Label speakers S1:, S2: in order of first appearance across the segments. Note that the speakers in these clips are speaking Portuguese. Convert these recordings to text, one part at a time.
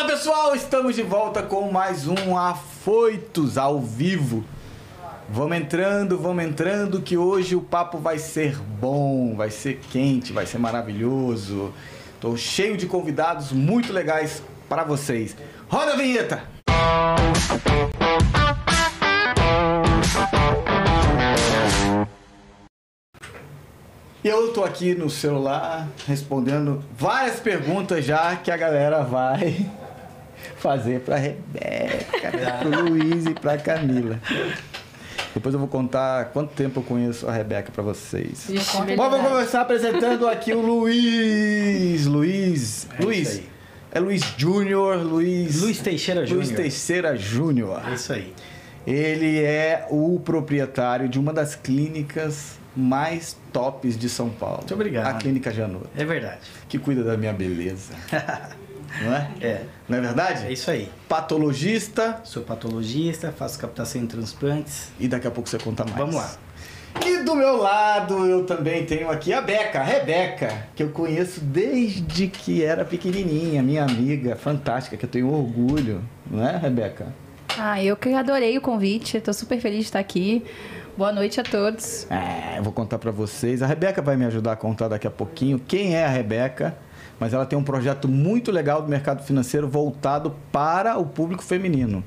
S1: Fala pessoal, estamos de volta com mais um Afoitos ao vivo. Vamos entrando, vamos entrando, que hoje o papo vai ser bom, vai ser quente, vai ser maravilhoso. Estou cheio de convidados muito legais para vocês. Roda a vinheta! E eu tô aqui no celular respondendo várias perguntas já que a galera vai fazer pra Rebeca, pro Luiz e pra Camila. Depois eu vou contar quanto tempo eu conheço a Rebeca pra vocês.
S2: Vixe,
S1: Bom, vamos começar apresentando aqui o Luiz. Luiz.
S3: É
S1: Luiz. É Luiz Júnior, Luiz.
S3: Luiz Teixeira Júnior.
S1: Luiz Teixeira Júnior.
S3: É isso aí.
S1: Ele é o proprietário de uma das clínicas mais tops de São Paulo.
S3: Muito obrigado.
S1: A Clínica Janot,
S3: É verdade.
S1: que cuida da minha beleza. Não é?
S3: É.
S1: Não é verdade?
S3: É isso aí.
S1: Patologista
S3: Sou patologista, faço captação em transplantes.
S1: e daqui a pouco você conta mais.
S3: Vamos lá.
S1: E do meu lado eu também tenho aqui a Beca, a Rebeca, que eu conheço desde que era pequenininha, minha amiga fantástica, que eu tenho orgulho, não é, Rebeca?
S2: Ah, eu que adorei o convite, tô super feliz de estar aqui. Boa noite a todos.
S1: É, eu vou contar pra vocês. A Rebeca vai me ajudar a contar daqui a pouquinho quem é a Rebeca, mas ela tem um projeto muito legal do mercado financeiro voltado para o público feminino.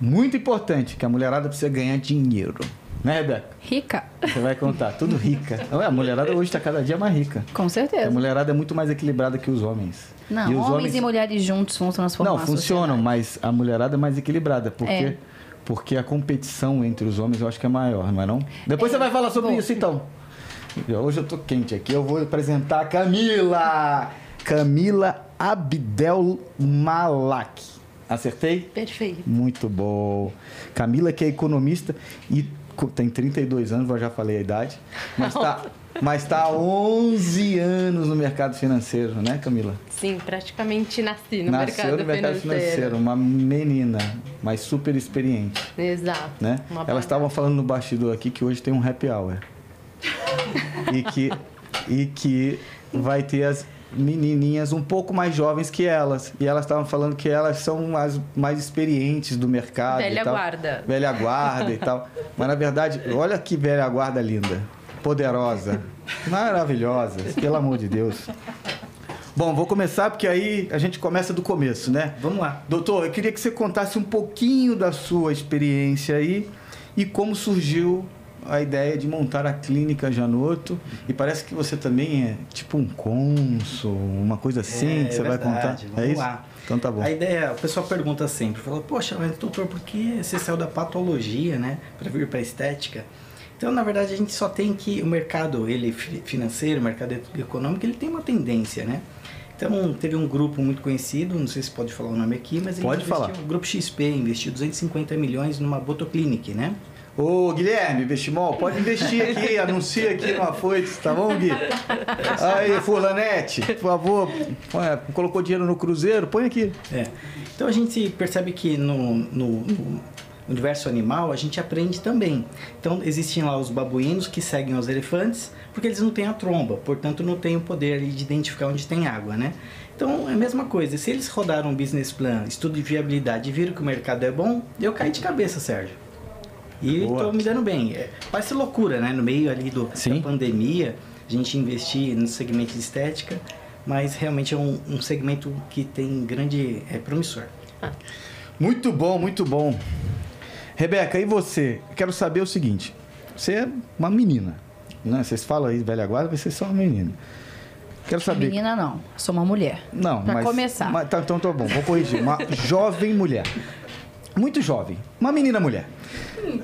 S1: Muito importante, que a mulherada precisa ganhar dinheiro. Né, Rebeca?
S2: Rica,
S1: Você vai contar, tudo rica. Ué, a mulherada hoje está cada dia mais rica.
S2: com
S1: A
S2: certeza.
S1: mulherada é muito mais equilibrada que os homens.
S2: Não,
S1: E os
S2: homens, e mulheres juntos vão transformar
S1: Não,
S2: a
S1: funcionam,
S2: sociedade.
S1: mas a mulherada é mais equilibrada, porque
S2: É.
S1: porque a competição entre os homens eu acho que é maior, não é não? Depois
S2: É.
S1: você vai falar sobre
S2: Bom.
S1: isso então. Hoje eu tô quente aqui, eu vou apresentar a Camila. Camila Abdel Malak. Acertei?
S2: Perfeito.
S1: Muito bom. Camila que é economista e tem 32 anos, eu já falei a idade, mas tá mas tá há 11 anos no mercado financeiro, né, Camila?
S4: Sim, praticamente nasci no
S1: Nasceu
S4: mercado,
S1: no mercado financeiro.
S4: financeiro.
S1: uma menina, mas super experiente,
S4: Exato.
S1: né? Elas estavam falando no bastidor aqui que hoje tem um happy hour. e que e que vai ter as menininhas um pouco mais jovens que elas. E elas estavam falando que elas são as mais experientes do mercado e
S4: Velha
S1: tal.
S4: guarda.
S1: Velha guarda e tal. Mas na verdade, olha que velha guarda linda, poderosa, maravilhosa, pelo amor de Deus. Bom, vou começar porque aí a gente começa do começo, né?
S3: Vamos lá.
S1: Doutor, eu queria que você contasse um pouquinho da sua experiência aí e como surgiu a ideia de montar a clínica Janoto. E parece que você também é tipo um cônsul, uma coisa assim
S3: É,
S1: que você
S3: é
S1: vai contar.
S3: verdade,
S1: é
S3: vamos
S1: isso?
S3: lá.
S1: Então tá bom.
S3: A ideia, o pessoal pergunta sempre, fala, poxa, mas doutor, por que você saiu da patologia, né, para vir para estética? Então, na verdade, a gente só tem que o mercado, ele fi- financeiro, o mercado econômico, ele tem uma tendência, né? Então, teve um grupo muito conhecido, não sei se pode falar o nome aqui, mas ele
S1: Pode
S3: investiu-
S1: falar.
S3: o grupo XP investiu 250 milhões numa Botoclinic, né?
S1: Ô, Guilherme, Vestimol, pode investir aqui, anuncia aqui no Afoites, tá bom, Gui? Aí, Fulanete, por favor, põe- colocou dinheiro no Cruzeiro, põe aqui.
S3: É. Então a gente percebe que no, no- no universo animal a gente aprende também. Então existem lá os babuínos que seguem os elefantes porque eles não têm a tromba, portanto não têm o poder de identificar onde tem água, né? Então é a mesma coisa. Se eles rodaram um business plan, estudo de viabilidade e viram que o mercado é bom, eu caí de cabeça, Sérgio. E
S1: Boa.
S3: estou me dando bem. É, parece loucura, né? No meio ali do,
S1: Sim.
S3: da pandemia, a gente investir no segmento de estética, mas realmente é um, um segmento que tem grande é, promissor.
S1: Muito bom, muito bom. Rebeca, e você? Quero saber o seguinte: você é uma menina, né? Vocês falam aí velha guarda, mas vocês são uma menina. Quero saber.
S2: Menina não, sou uma mulher.
S1: Não,
S2: Pra
S1: mas.
S2: começar.
S1: mas tá, então tá bom, vou corrigir. Uma jovem mulher. Muito jovem. Uma menina mulher.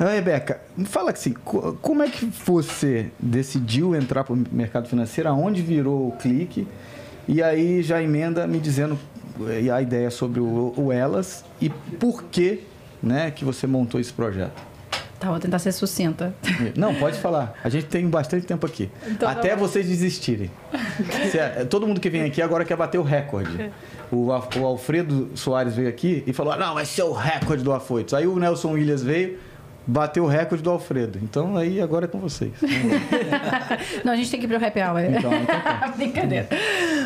S1: Ah, Rebeca, fala assim, co- como é que você decidiu entrar para o mercado financeiro? Aonde virou o clique? E aí já emenda me dizendo eh, a ideia sobre o, o Elas e por que, né, que você montou esse projeto.
S2: Tá, vou tentar ser sucinta.
S1: Não, pode falar. A gente tem bastante tempo aqui.
S2: Então tá
S1: Até
S2: bom.
S1: vocês desistirem. Todo mundo que vem aqui agora quer bater o recorde. O, o Alfredo Soares veio aqui e falou: "Ah, não, vai ser o recorde do Afoitos. Aí o Nelson Williams veio, bateu o recorde do Alfredo. Então aí agora é com vocês.
S2: Não, a gente tem que ir pro happy hour.
S1: Então, então tá.
S2: Brincadeira.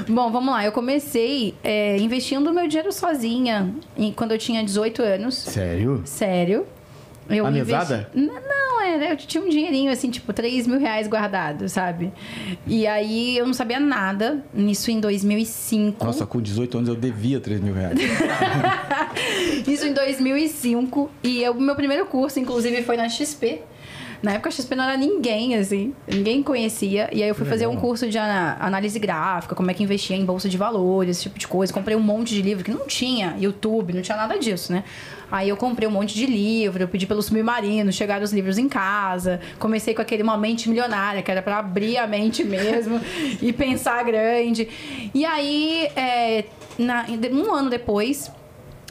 S2: Bom, vamos lá. Eu comecei é, investindo meu dinheiro sozinha em- quando eu tinha 18 anos.
S1: Sério?
S2: Sério. Eu
S1: A
S2: investi- Não, era, eu tinha um dinheirinho, assim, tipo, 3 mil reais guardado, sabe? E aí eu não sabia nada. Nisso em 2005.
S1: Nossa, com 18 anos eu devia 3 mil reais.
S2: Isso em 2005. E o meu primeiro curso, inclusive, foi na XP. Na época a XP não era ninguém, assim. Ninguém conhecia. E aí eu fui fazer um curso de análise gráfica, como é que investia em bolsa de valores, esse tipo de coisa. Comprei um monte de livro que não tinha YouTube, não tinha nada disso, né? Aí eu comprei um monte de livro, pedi pelo submarino, chegaram os livros em casa. Comecei com aquele uma mente milionária, que era pra abrir a mente mesmo e pensar grande. E aí, é, na- um ano depois,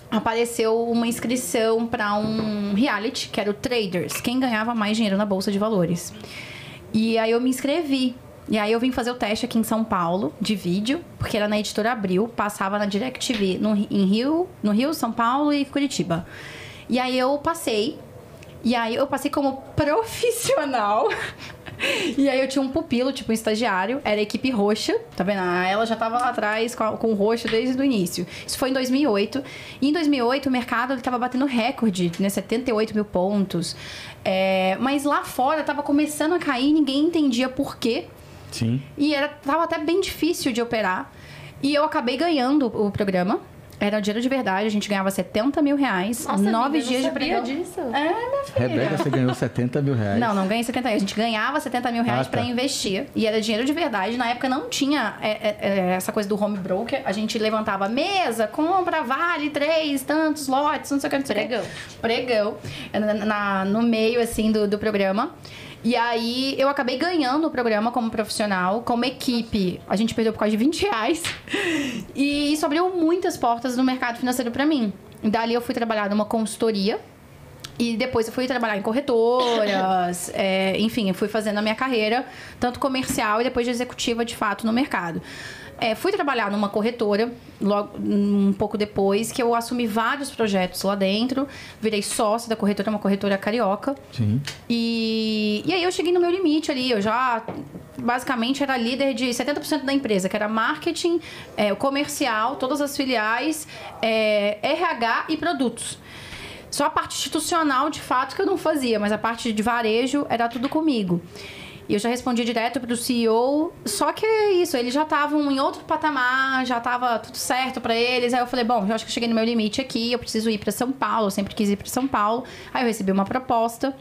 S2: apareceu uma inscrição para um reality, que era o Traders, quem ganhava mais dinheiro na bolsa de valores. E aí eu me inscrevi. E aí eu vim fazer o teste aqui em São Paulo, de vídeo, porque era na editora Abril, passava na DirecTV no, em Rio, no Rio, São Paulo e Curitiba. E aí eu passei. E aí eu passei como profissional. E aí eu tinha um pupilo, tipo um estagiário, era a equipe roxa, tá vendo? Ah, Ela já tava lá atrás com, a- com o roxo desde o início. Isso foi em 2008. E em 2008 o mercado ele tava batendo recorde, né? 78 mil pontos. É, mas lá fora tava começando a cair, ninguém entendia por quê.
S1: Sim.
S2: E era, tava até bem difícil de operar. E eu acabei ganhando o programa. Era dinheiro de verdade, a gente ganhava 70 mil reais,
S4: Nossa,
S2: nove
S4: amiga, eu
S2: dias de programa.
S4: disso.
S2: É, minha filha.
S1: Rebeca, você ganhou 70 mil reais.
S2: Não, não ganhei 70 reais. A gente ganhava 70 mil reais
S1: Ah,
S2: pra
S1: tá.
S2: investir. E era dinheiro de verdade. Na época não tinha é, é, é, essa coisa do home broker. A gente levantava mesa, compra, vale, três, tantos lotes, não sei o que. Não sei o que.
S4: Pregão.
S2: Pregão. Na, na- no meio, assim, do, do programa. E aí eu acabei ganhando o programa como profissional, como equipe. A gente perdeu por causa de 20 reais. E isso abriu muitas portas no mercado financeiro pra mim. Dali eu fui trabalhar numa consultoria. E depois eu fui trabalhar em corretoras, é, enfim, eu fui fazendo a minha carreira, tanto comercial e depois de executiva de fato no mercado. É, fui trabalhar numa corretora logo um pouco depois, que eu assumi vários projetos lá dentro, virei sócia da corretora, uma corretora carioca.
S1: Sim.
S2: E, e aí eu cheguei no meu limite ali, eu já basicamente era líder de 70% da empresa, que era marketing, é, comercial, todas as filiais, é, RH e produtos. Só a parte institucional, de fato, que eu não fazia, mas a parte de varejo era tudo comigo. E eu já respondi direto pro CEO, só que é isso, eles já estavam em outro patamar, já estava tudo certo para eles. Aí eu falei, bom, eu acho que eu cheguei no meu limite aqui, eu preciso ir para São Paulo, eu sempre quis ir para São Paulo. Aí eu recebi uma proposta.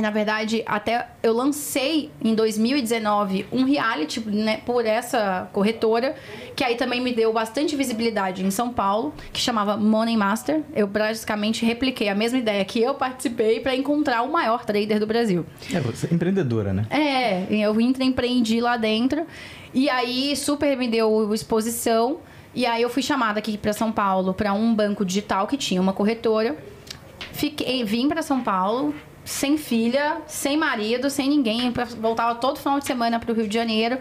S2: Na verdade, até eu lancei em 2019 um reality né, por essa corretora, que aí também me deu bastante visibilidade em São Paulo, que chamava Money Master. Eu basicamente repliquei a mesma ideia que eu participei para encontrar o maior trader do Brasil.
S1: É, você é empreendedora, né?
S2: É, eu empreendi lá dentro. E aí, super me deu exposição. E aí, eu fui chamada aqui para São Paulo para um banco digital que tinha uma corretora. Fiquei, vim para São Paulo, sem filha, sem marido, sem ninguém. Voltava todo final de semana para o Rio de Janeiro.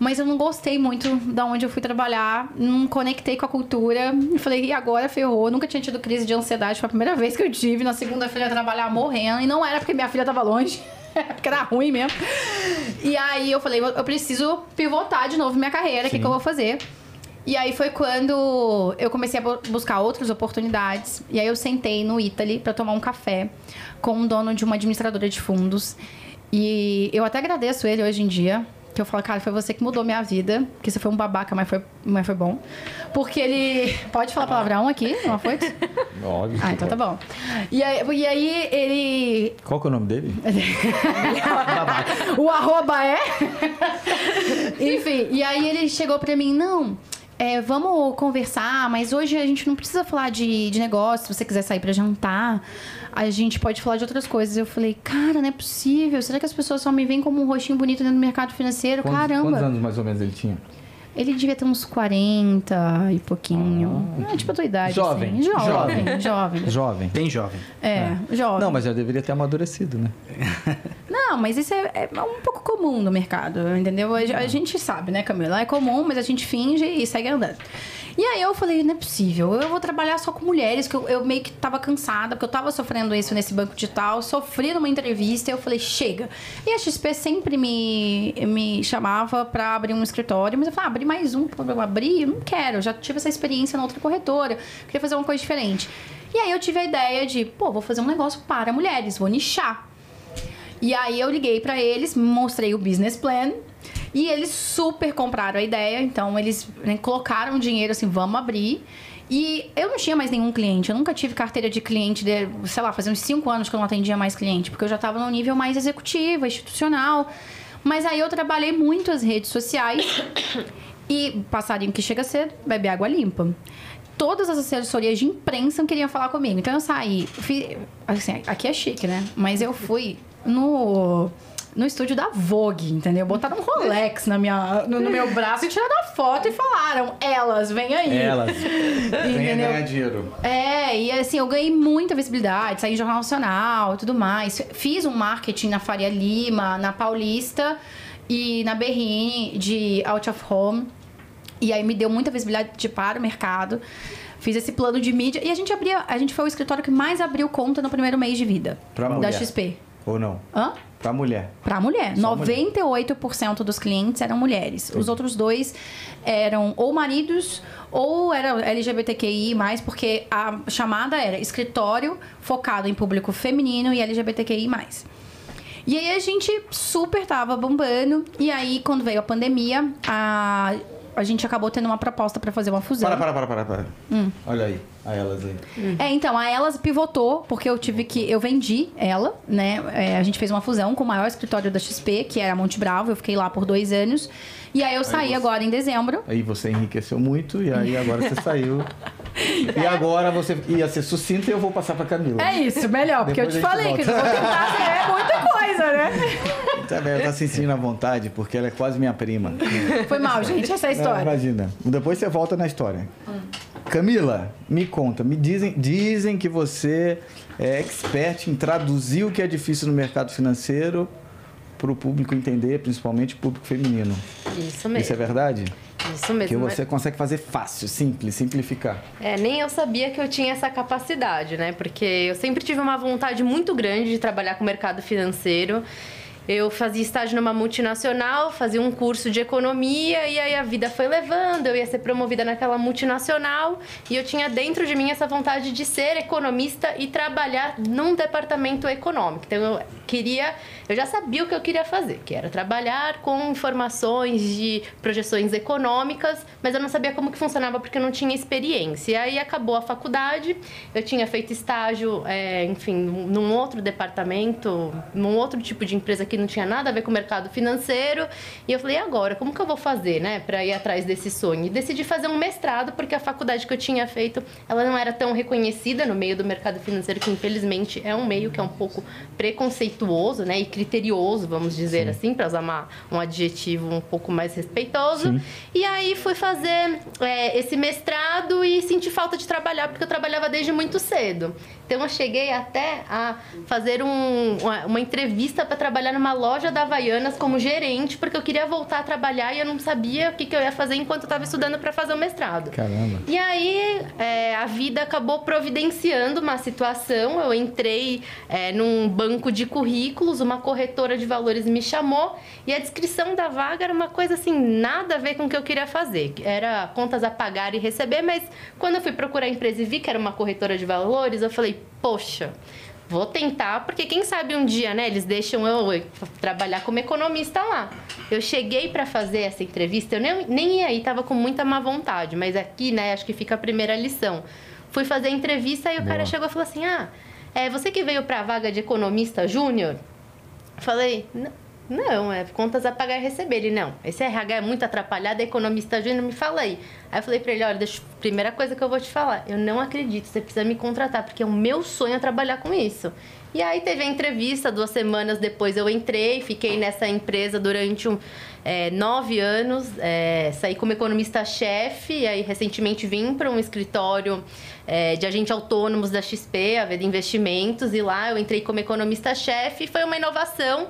S2: Mas eu não gostei muito da onde eu fui trabalhar, não conectei com a cultura. Falei, e agora ferrou? Nunca tinha tido crise de ansiedade, foi a primeira vez que eu tive. Na segunda-feira eu trabalhar morrendo. E não era porque minha filha tava longe, porque era ruim mesmo. E aí eu falei, eu preciso pivotar de novo minha carreira, o que, que eu vou fazer? E aí foi quando eu comecei a bu- buscar outras oportunidades. E aí eu sentei no Italy para tomar um café com um dono de uma administradora de fundos. E eu até agradeço ele hoje em dia. Que eu falo, cara, foi você que mudou minha vida. Porque você foi um babaca, mas foi, mas foi bom. Porque ele. Pode falar palavrão aqui? Não foi?
S1: Óbvio.
S2: Ah, então tá bom. E aí, e aí ele.
S1: Qual que é o nome dele?
S2: o arroba é. Enfim, e aí ele chegou pra mim, não. É, vamos conversar, mas hoje a gente não precisa falar de, de negócio. Se você quiser sair pra jantar, a gente pode falar de outras coisas. Eu falei, cara, não é possível. Será que as pessoas só me veem como um rostinho bonito dentro do mercado financeiro?
S1: Quantos,
S2: Caramba.
S1: Quantos anos mais ou menos ele tinha?
S2: Ele devia ter uns 40 e pouquinho. é, tipo a tua idade.
S1: Jovem,
S2: assim. Jovem.
S1: jovem.
S2: Jovem.
S1: Jovem.
S3: Bem jovem.
S2: É, jovem.
S1: Não, mas já deveria ter amadurecido, né?
S2: Não, mas isso é, é um pouco comum no mercado, entendeu? A, a gente sabe, né, Camila? É comum, mas a gente finge e segue andando. E aí eu falei, não é possível, eu vou trabalhar só com mulheres, que eu, eu meio que tava cansada, porque eu tava sofrendo isso nesse banco digital, sofri numa entrevista e eu falei, chega. E a XP sempre me, me chamava pra abrir um escritório, mas eu falei, ah, abrir mais um eu abrir? Eu não quero, já tive essa experiência na outra corretora, queria fazer uma coisa diferente. E aí eu tive a ideia de, pô, vou fazer um negócio para mulheres, vou nichar. E aí eu liguei pra eles, mostrei o business plan e eles super compraram a ideia, então eles né, colocaram dinheiro assim, vamos abrir. E eu não tinha mais nenhum cliente, eu nunca tive carteira de cliente, de, sei lá, fazia uns 5 anos que eu não atendia mais cliente, porque eu já estava no nível mais executivo, institucional. Mas aí eu trabalhei muito as redes sociais e passarinho que chega cedo, bebe água limpa. Todas as assessorias de imprensa queriam falar comigo. Então eu saí, assim, aqui é chique, né? Mas eu fui no no estúdio da Vogue, entendeu? Botaram um Rolex na minha, no, no meu braço e tiraram a foto e falaram: elas, vem aí.
S1: Elas. Vem ganhar dinheiro.
S2: É, e assim, eu ganhei muita visibilidade, saí em Jornal Nacional e tudo mais. Fiz um marketing na Faria Lima, na Paulista e na Berrine de Out of Home. E aí me deu muita visibilidade para o mercado. Fiz esse plano de mídia e a gente abria, a gente foi o escritório que mais abriu conta no primeiro mês de vida
S1: Pra
S2: da
S1: mulher.
S2: XP.
S1: Ou não?
S2: Hã?
S1: Pra mulher.
S2: Pra mulher.
S1: Só
S2: 98% dos clientes eram mulheres. Os outros dois eram ou maridos ou era LGBTQI, porque a chamada era escritório focado em público feminino e LGBTQI. E aí a gente super tava bombando. E aí, quando veio a pandemia, a, a gente acabou tendo uma proposta pra fazer uma fusão.
S1: Para, para, para, para, para.
S2: Hum.
S1: Olha aí, a elas aí.
S2: É, então, a Elas pivotou, porque eu tive que. Eu vendi ela, né? É, a gente fez uma fusão com o maior escritório da XP, que era Monte Bravo. Eu fiquei lá por dois anos. E aí eu saí
S1: você-
S2: agora em dezembro.
S1: Aí você enriqueceu muito e aí agora você saiu. E agora você ia ser sucinta e eu vou passar pra Camila.
S2: É isso, melhor, porque
S1: Depois
S2: eu te falei que eu
S1: volta.
S2: vou tentar ser muita coisa, né?
S1: Tá bem, ela tá se sentindo à vontade porque ela é quase minha prima.
S2: Foi mal, gente, essa é a
S1: Não,
S2: história.
S1: imagina. Depois você volta na história. Camila, me conta. Me dizem, dizem que você é expert em traduzir o que é difícil no mercado financeiro para o público entender, principalmente o público feminino.
S4: Isso mesmo.
S1: Isso é verdade?
S4: Isso mesmo.
S1: Que
S4: mas-
S1: você consegue fazer fácil, simples, simplificar.
S4: É, nem eu sabia que eu tinha essa capacidade, né? Porque eu sempre tive uma vontade muito grande de trabalhar com o mercado financeiro. Eu fazia estágio numa multinacional, fazia um curso de economia e aí a vida foi levando, eu ia ser promovida naquela multinacional e eu tinha dentro de mim essa vontade de ser economista e trabalhar num departamento econômico. Então eu queria, eu já sabia o que eu queria fazer, que era trabalhar com informações de projeções econômicas, mas eu não sabia como que funcionava porque eu não tinha experiência. E aí acabou a faculdade, eu tinha feito estágio, é, enfim, num outro departamento, num outro tipo de empresa que não tinha nada a ver com o mercado financeiro. E eu falei, e agora, como que eu vou fazer, né, para ir atrás desse sonho? E decidi fazer um mestrado porque a faculdade que eu tinha feito, ela não era tão reconhecida no meio do mercado financeiro, que infelizmente é um meio que é um pouco preconceituoso, né, e criterioso, vamos dizer assim, para usar uma, um adjetivo um pouco mais respeitoso.
S1: Sim.
S4: E aí fui fazer é, esse mestrado e senti falta de trabalhar, porque eu trabalhava desde muito cedo. Então eu cheguei até a fazer um- uma, uma entrevista para trabalhar numa loja da Havaianas como gerente, porque eu queria voltar a trabalhar e eu não sabia o que, que eu ia fazer enquanto eu estava estudando para fazer o mestrado.
S1: Caramba.
S4: E aí, é, a vida acabou providenciando uma situação. Eu entrei é, num banco de currículos, uma corretora de valores me chamou e a descrição da vaga era uma coisa assim, nada a ver com o que eu queria fazer. Era contas a pagar e receber, mas quando eu fui procurar a empresa e vi que era uma corretora de valores, eu falei, poxa. Vou tentar, porque quem sabe um dia, né, eles deixam eu trabalhar como economista lá. Eu cheguei para fazer essa entrevista, eu nem, nem ia aí, tava com muita má vontade, mas aqui, né, acho que fica a primeira lição. Fui fazer a entrevista e o
S1: Boa.
S4: cara chegou e falou assim: "Ah, é você que veio para a vaga de economista júnior?" Falei: "N- "Não, é contas a pagar e receber". Ele: "Não, esse RH é muito atrapalhado, é economista júnior, me fala aí". Aí eu falei para ele: "Olha, deixa, primeira coisa que eu vou te falar, eu não acredito, você precisa me contratar, porque é o meu sonho é trabalhar com isso". E aí teve a entrevista, duas semanas depois eu entrei, fiquei nessa empresa durante um, é, nove anos, é, saí como economista-chefe, e aí recentemente vim para um escritório é, de agente autônomos da XP, a Veda Investimentos, e lá eu entrei como economista-chefe, foi uma inovação.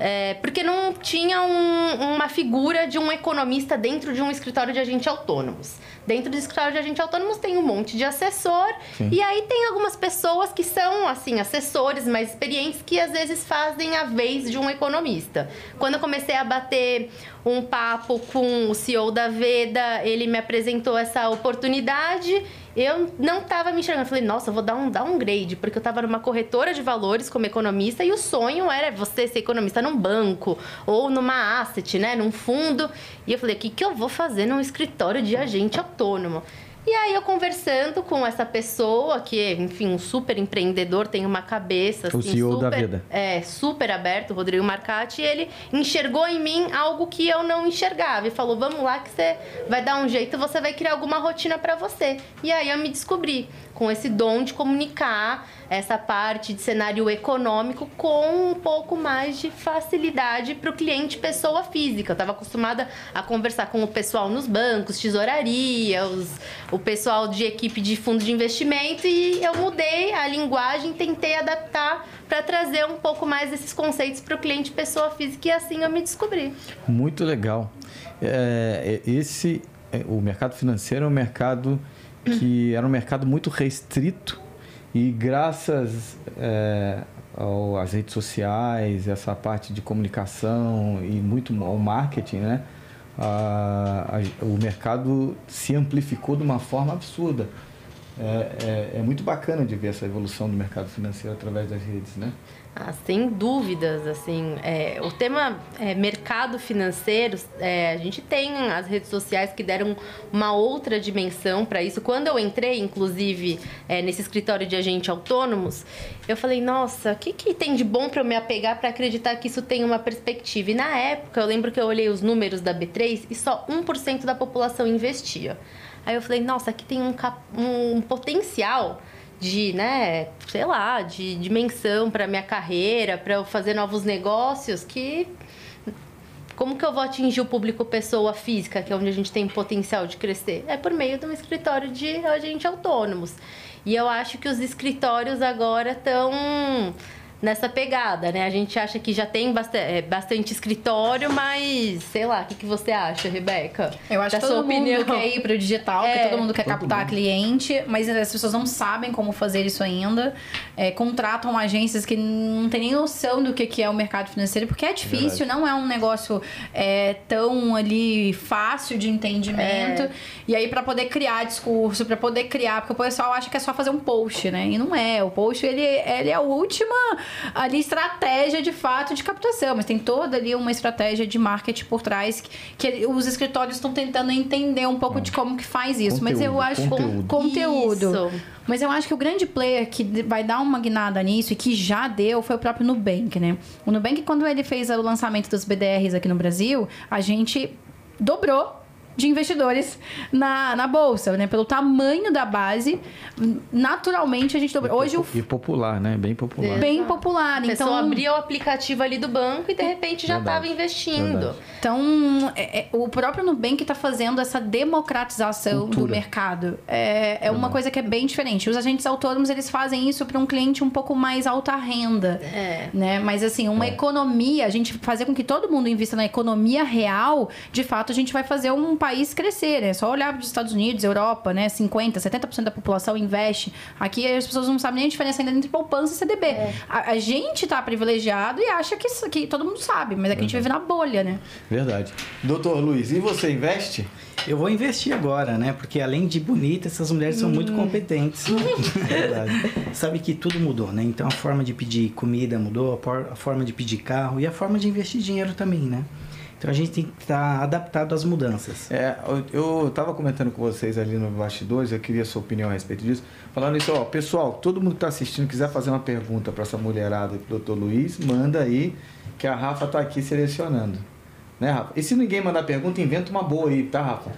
S4: É, porque não tinha um, uma figura de um economista dentro de um escritório de agentes autônomos. Dentro do escritório de agentes autônomos tem um monte de assessor Sim. e aí tem algumas pessoas que são assim assessores mais experientes que às vezes fazem a vez de um economista. Quando eu comecei a bater um papo com o CEO da Veda, ele me apresentou essa oportunidade eu não estava me enxergando. Falei, nossa, vou dar um downgrade, porque eu estava numa corretora de valores como economista e o sonho era você ser economista num banco ou numa asset, né, num fundo. E eu falei, o que, que eu vou fazer num escritório de agente autônomo? E aí eu conversando com essa pessoa, que é, enfim, um super empreendedor, tem uma cabeça assim,
S1: o CEO
S4: super,
S1: da vida.
S4: É, super aberto, o Rodrigo Marcati, ele enxergou em mim algo que eu não enxergava e falou: "Vamos lá que você vai dar um jeito, você vai criar alguma rotina para você". E aí eu me descobri com esse dom de comunicar essa parte de cenário econômico com um pouco mais de facilidade para o cliente pessoa física. Eu estava acostumada a conversar com o pessoal nos bancos, tesouraria, os, o pessoal de equipe de fundo de investimento e eu mudei a linguagem, tentei adaptar para trazer um pouco mais desses conceitos para o cliente pessoa física e assim eu me descobri.
S1: Muito legal. É, esse, é, o mercado financeiro é um mercado que era um mercado muito restrito e graças é, ao, às redes sociais, essa parte de comunicação e muito ao marketing, né? A, a, o mercado se amplificou de uma forma absurda. É, é, é, muito bacana de ver essa evolução do mercado financeiro através das redes, né?
S4: Ah, sem dúvidas, assim, é, o tema é, mercado financeiro, é, a gente tem as redes sociais que deram uma outra dimensão para isso. Quando eu entrei, inclusive, é, nesse escritório de agente autônomos, eu falei, nossa, o que, que tem de bom para eu me apegar para acreditar que isso tem uma perspectiva? E na época, eu lembro que eu olhei os números da B3 e só 1% da população investia. Aí eu falei, nossa, aqui tem um, um potencial de, né, sei lá, de dimensão para minha carreira, para eu fazer novos negócios que como que eu vou atingir o público pessoa física, que é onde a gente tem potencial de crescer? É por meio de um escritório de agentes autônomos. E eu acho que os escritórios agora estão nessa pegada, né? A gente acha que já tem bastante, é, bastante escritório, mas sei lá, o que, que você acha, Rebeca?
S2: Eu acho da que todo opinião. mundo quer ir para o digital, é, que todo mundo quer todo captar mundo. cliente, mas as pessoas não sabem como fazer isso ainda. É, contratam agências que não têm nem noção do que, que é o mercado financeiro, porque é difícil, não é um negócio é, tão ali fácil de entendimento. É. E aí, para poder criar discurso, para poder criar, porque o pessoal acha que é só fazer um post, né? E não é. O post, ele, ele é a última ali estratégia de fato de captação, mas tem toda ali uma estratégia de marketing por trás que, que os escritórios estão tentando entender um pouco de como que faz isso.
S1: Conteúdo,
S2: mas eu acho
S1: conteúdo.
S2: conteúdo. Isso. Mas eu acho que o grande player que vai dar uma guinada nisso e que já deu foi o próprio Nubank, né? O Nubank, quando ele fez o lançamento dos BDRs aqui no Brasil, a gente dobrou de investidores na, na bolsa, né? Pelo tamanho da base, naturalmente a gente dobra. Hoje o
S1: e popular, né? Bem popular.
S2: Bem popular. A
S4: pessoa então abria o aplicativo ali do banco e de repente já estava investindo. Verdade.
S2: Então é, é, o próprio Nubank está fazendo essa democratização Cultura. do mercado. É, é uma coisa que é bem diferente. Os agentes autônomos eles fazem isso para um cliente um pouco mais alta renda, é. né? Mas assim uma é. economia, a gente fazer com que todo mundo invista na economia real, de fato a gente vai fazer um país crescer, né? Só olhar para os Estados Unidos, Europa, né? 50, 70% da população investe. Aqui as pessoas não sabem nem a diferença ainda entre poupança e CDB. É. A, a, gente tá privilegiado e acha que, que todo mundo sabe, mas aqui a gente vive na bolha, né?
S1: Verdade. Doutor Luiz, e você investe?
S3: Eu vou investir agora, né? Porque além de bonitas, essas mulheres são muito hum. competentes. Verdade. Sabe que tudo mudou, né? Então a forma de pedir comida mudou, a forma de pedir carro e a forma de investir dinheiro também, né? Então a gente tem que estar adaptado às mudanças.
S1: É, eu estava comentando com vocês ali no bastidores, eu queria a sua opinião a respeito disso. Falando isso, ó, pessoal, todo mundo que está assistindo quiser fazer uma pergunta para essa mulherada do Dr. Luiz, manda aí, que a Rafa está aqui selecionando. Né, Rafa? E se ninguém mandar pergunta, inventa uma boa aí, tá, Rafa?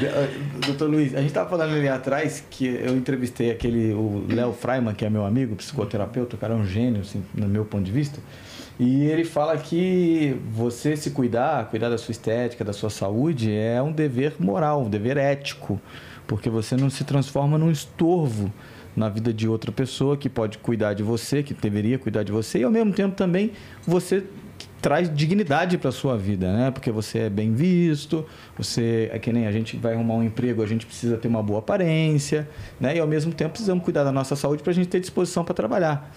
S1: é... Doutor Luiz, a gente estava falando ali atrás que eu entrevistei aquele, o Léo Freiman, que é meu amigo, psicoterapeuta, o cara é um gênio, assim, no meu ponto de vista. E ele fala que você se cuidar, cuidar da sua estética, da sua saúde, é um dever moral, um dever ético, porque você não se transforma num estorvo na vida de outra pessoa que pode cuidar de você, que deveria cuidar de você, e ao mesmo tempo também você traz dignidade para sua vida, né? Porque você é bem visto, você é que nem a gente vai arrumar um emprego, a gente precisa ter uma boa aparência, né? E ao mesmo tempo precisamos cuidar da nossa saúde para a gente ter disposição para trabalhar.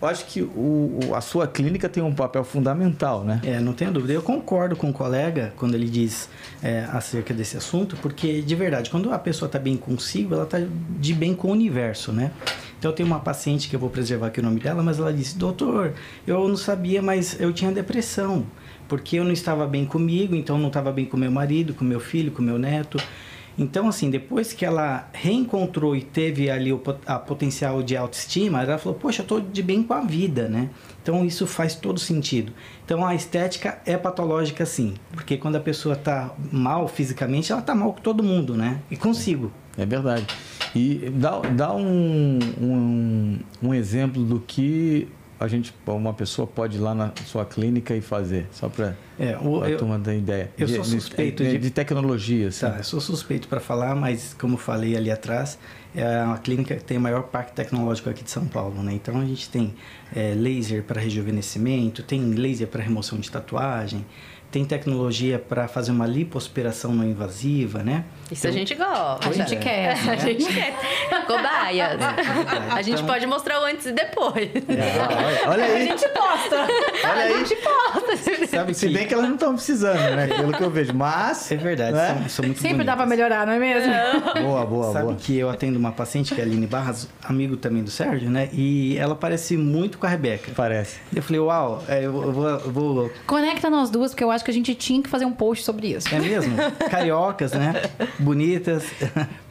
S1: Eu acho que o, a sua clínica tem um papel fundamental, né?
S3: É, não tenho dúvida. Eu concordo com o colega quando ele diz é, acerca desse assunto, porque de verdade, quando a pessoa está bem consigo, ela está de bem com o universo, né? Então eu tenho uma paciente que eu vou preservar aqui o nome dela, mas ela disse: Doutor, eu não sabia, mas eu tinha depressão, porque eu não estava bem comigo, então não estava bem com meu marido, com meu filho, com meu neto. Então, assim, depois que ela reencontrou e teve ali o a potencial de autoestima, ela falou: Poxa, eu estou de bem com a vida, né? Então, isso faz todo sentido. Então, a estética é patológica, sim, porque quando a pessoa está mal fisicamente, ela está mal com todo mundo, né? E consigo.
S1: É verdade. E dá, dá um, um, um exemplo do que a gente, uma pessoa pode ir lá na sua clínica e fazer, só para é, a turma ter ideia.
S3: Eu de, sou suspeito
S1: de, de, de tecnologia. Assim.
S3: Tá, eu sou suspeito para falar, mas como falei ali atrás, é uma clínica que tem o maior parque tecnológico aqui de São Paulo, né? Então a gente tem é, laser para rejuvenescimento, tem laser para remoção de tatuagem, tem tecnologia para fazer uma lipoaspiração não invasiva, né?
S4: Isso então, a gente gosta.
S2: A gente
S4: é.
S2: quer.
S4: A gente quer. Cobaias. É, a gente então... pode mostrar o antes e depois.
S1: É, olha, olha, aí.
S2: A gente posta.
S1: Olha aí.
S2: A gente posta.
S1: Sabe, se bem que elas não estão precisando, né? Pelo que eu vejo. Mas...
S3: É verdade,
S1: né?
S3: são, são, muito
S2: Sempre
S3: bonitas.
S2: dá para melhorar, não é mesmo?
S1: Boa, boa,
S3: Sabe
S1: boa.
S3: que eu atendo uma paciente, que é a Aline Barras, amigo também do Sérgio, né? E ela parece muito com a Rebeca.
S1: Parece.
S3: Eu falei, uau, eu vou, eu vou...
S2: Conecta nós duas, porque eu acho que a gente tinha que fazer um post sobre isso.
S3: É mesmo? Cariocas, né? Bonitas.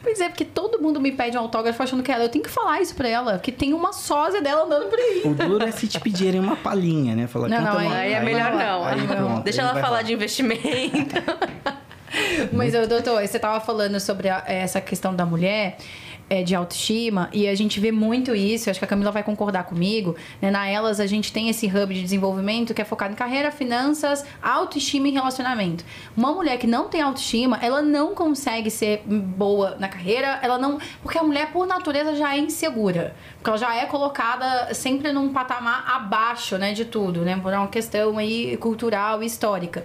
S2: Pois é, porque todo mundo me pede um autógrafo achando que é ela. Eu tenho que falar isso pra ela, que tem uma sósia dela andando por aí.
S3: O duro é se te pedirem uma palhinha, né? Falar,
S2: Não, não,
S3: canta
S2: aí-
S4: Aí é melhor não.
S3: aí pronto,
S4: Deixa ela falar
S3: rolar.
S4: de investimento.
S2: Mas, doutor, você tava falando sobre a- essa questão da mulher. É, de autoestima, e a gente vê muito isso, acho que a Camila vai concordar comigo. Né? Na Elas, a gente tem esse hub de desenvolvimento que é focado em carreira, finanças, autoestima e relacionamento. Uma mulher que não tem autoestima, ela não consegue ser boa na carreira, ela não. Porque a mulher, por natureza, já é insegura. Porque ela já é colocada sempre num patamar abaixo, né, de tudo, né? Por uma questão aí cultural e histórica.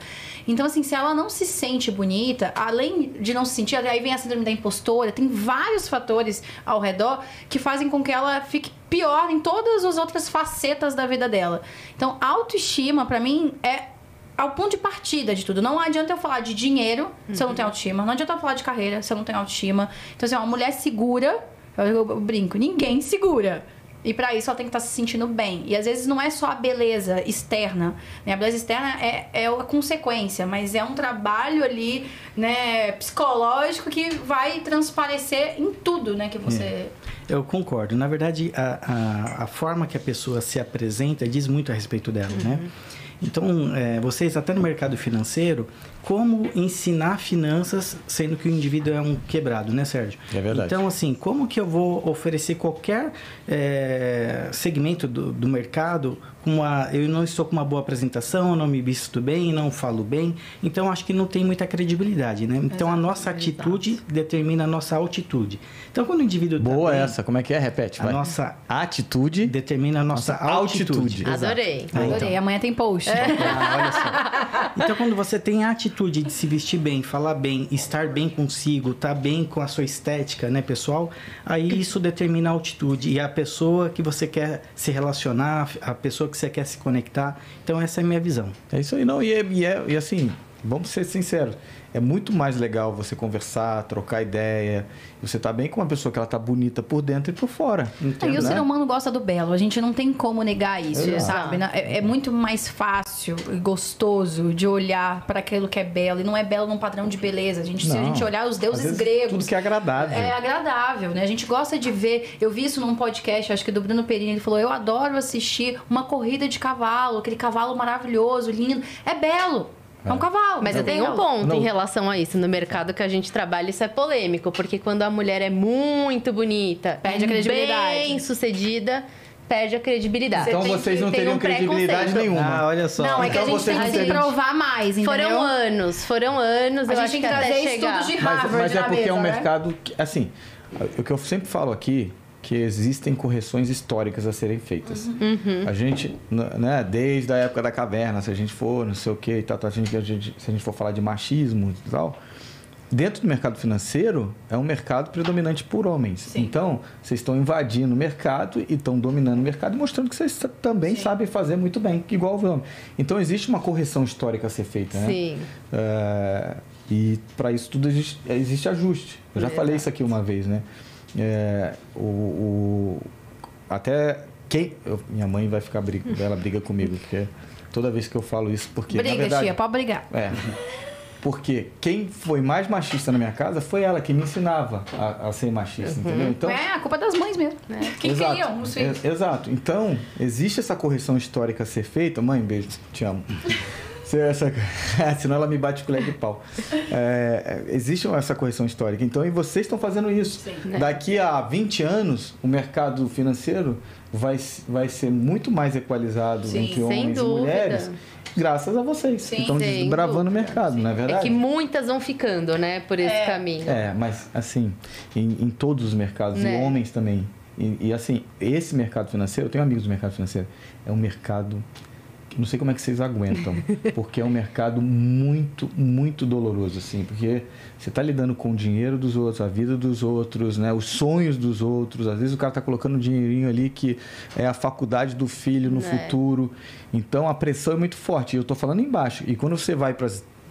S2: Então, assim, se ela não se sente bonita, além de não se sentir, aí vem a síndrome da impostora, tem vários fatores ao redor que fazem com que ela fique pior em todas as outras facetas da vida dela. Então, autoestima, pra mim, é ao ponto de partida de tudo. Não adianta eu falar de dinheiro se eu não tenho autoestima. Não adianta eu falar de carreira se eu não tenho autoestima. Então, assim, uma mulher segura, eu, eu- eu brinco, ninguém segura. E pra isso ela tem que estar se sentindo bem. E às vezes não é só a beleza externa. Né? A beleza externa é, é a consequência, mas é um trabalho ali, né, psicológico que vai transparecer em tudo, né, que você.
S3: Eu concordo. Na verdade, a, a, a forma que a pessoa se apresenta diz muito a respeito dela, né? Então, é, vocês, até no mercado financeiro, como ensinar finanças sendo que o indivíduo é um quebrado, né, Sérgio?
S1: É verdade.
S3: Então, assim, como que eu vou oferecer qualquer é, segmento do, do mercado uma, eu não estou com uma boa apresentação, não me visto bem, não falo bem, então acho que não tem muita credibilidade, né? Então, a nossa atitude determina a nossa altitude. Então, quando o indivíduo tá
S1: Boa
S3: bem,
S1: essa. Como é que é? Repete,
S3: a
S1: vai.
S3: nossa
S1: Atitude.
S3: determina a nossa,
S1: Nossa
S3: altitude.
S1: altitude.
S4: Adorei.
S3: Ah, então.
S2: Adorei. Amanhã tem post.
S3: Ah, olha só. Então, quando você tem a atitude de se vestir bem, falar bem, estar bem consigo, estar bem com a sua estética, né, pessoal? Aí isso determina a altitude. E a pessoa que você quer se relacionar, a pessoa que você quer se conectar. Então, essa é a minha visão.
S1: É isso aí, não. E, é- e, é- e assim, vamos ser sinceros. É muito mais legal você conversar, trocar ideia. Você tá bem com uma pessoa que ela tá bonita por dentro e por fora.
S2: E o
S1: né?
S2: ser humano gosta do belo, a gente não tem como negar isso,
S1: Exato.
S2: sabe? né? É, é muito mais fácil e gostoso de olhar para aquilo que é belo. E não é belo num padrão de beleza. A gente, se a gente olhar os deuses
S1: vezes,
S2: gregos.
S1: Tudo que é agradável.
S2: É agradável, né? A gente gosta de ver. Eu vi isso num podcast, acho que do Bruno Perini. Ele falou: Eu adoro assistir uma corrida de cavalo, aquele cavalo maravilhoso, lindo. É belo. É, um cavalo.
S4: Mas
S2: é
S4: eu tenho um ponto
S1: Não.
S4: em relação a isso. No mercado que a gente trabalha, isso é polêmico. Porque quando a mulher é muito bonita,
S2: Perde a credibilidade.
S4: bem sucedida, perde a credibilidade.
S1: Então vocês não teriam
S4: um
S1: credibilidade nenhuma.
S3: Ah, olha só.
S2: Não, é que a
S1: Então
S2: gente tem que se provar mais, entendeu?
S4: Foram anos, foram anos.
S2: A
S4: eu
S2: gente
S4: acho
S2: tem
S4: que
S2: trazer estudos de
S1: Mas,
S2: Harvard
S1: mas é
S2: na
S1: porque é um
S2: né?
S1: mercado que, assim, o que eu sempre falo aqui que existem correções históricas a serem feitas. A gente, né, desde a época da caverna, se a gente for, não sei o que, tá, a gente, a gente, se a gente for falar de machismo e tal, dentro do mercado financeiro é um mercado predominante por homens.
S2: Sim.
S1: Então, vocês estão invadindo o mercado e estão dominando o mercado mostrando que vocês também
S2: Sim.
S1: sabem fazer muito bem, igual os homens. Então, existe uma correção histórica a ser feita, né?
S4: Sim.
S1: É, e para isso tudo existe, existe ajuste. Eu já falei isso aqui uma vez, né? É, o, o- até quem eu- minha mãe vai ficar briga, ela briga comigo porque toda vez que eu falo isso porque
S2: Briga,
S1: na verdade
S2: tia, pode brigar.
S1: é porque quem foi mais machista na minha casa foi ela que me ensinava a, a ser machista, entendeu? Então
S2: é, a culpa é das mães mesmo. Que
S1: Exato.
S2: criam os filhos.
S1: É, exato. Então, existe essa correção histórica a ser feita. Mãe, beijo, te amo. Se essa... Senão ela me bate com colher de pau. É, é, existe essa correção histórica. Então, e vocês estão fazendo isso.
S2: Sim.
S1: Daqui a 20 anos, o mercado financeiro vai, vai ser muito mais equalizado
S2: Sim,
S1: entre homens e mulheres, graças a vocês
S2: Sim,
S1: que estão desbravando o mercado, não é
S4: É
S1: verdade?
S4: que muitas vão ficando, né, por esse
S2: É.
S4: caminho.
S1: É, mas assim, em, em todos os mercados,
S4: Né?
S1: e homens também. E, e, assim, esse mercado financeiro, eu tenho amigos do mercado financeiro, é um mercado. Não sei como é que vocês aguentam, porque é um mercado muito, muito doloroso, assim, porque você está lidando com o dinheiro dos outros, a vida dos outros, né, os sonhos dos outros. Às vezes o cara está colocando um dinheirinho ali que é a faculdade do filho no
S4: É.
S1: futuro. Então a pressão é muito forte. E eu estou falando embaixo. E quando você vai para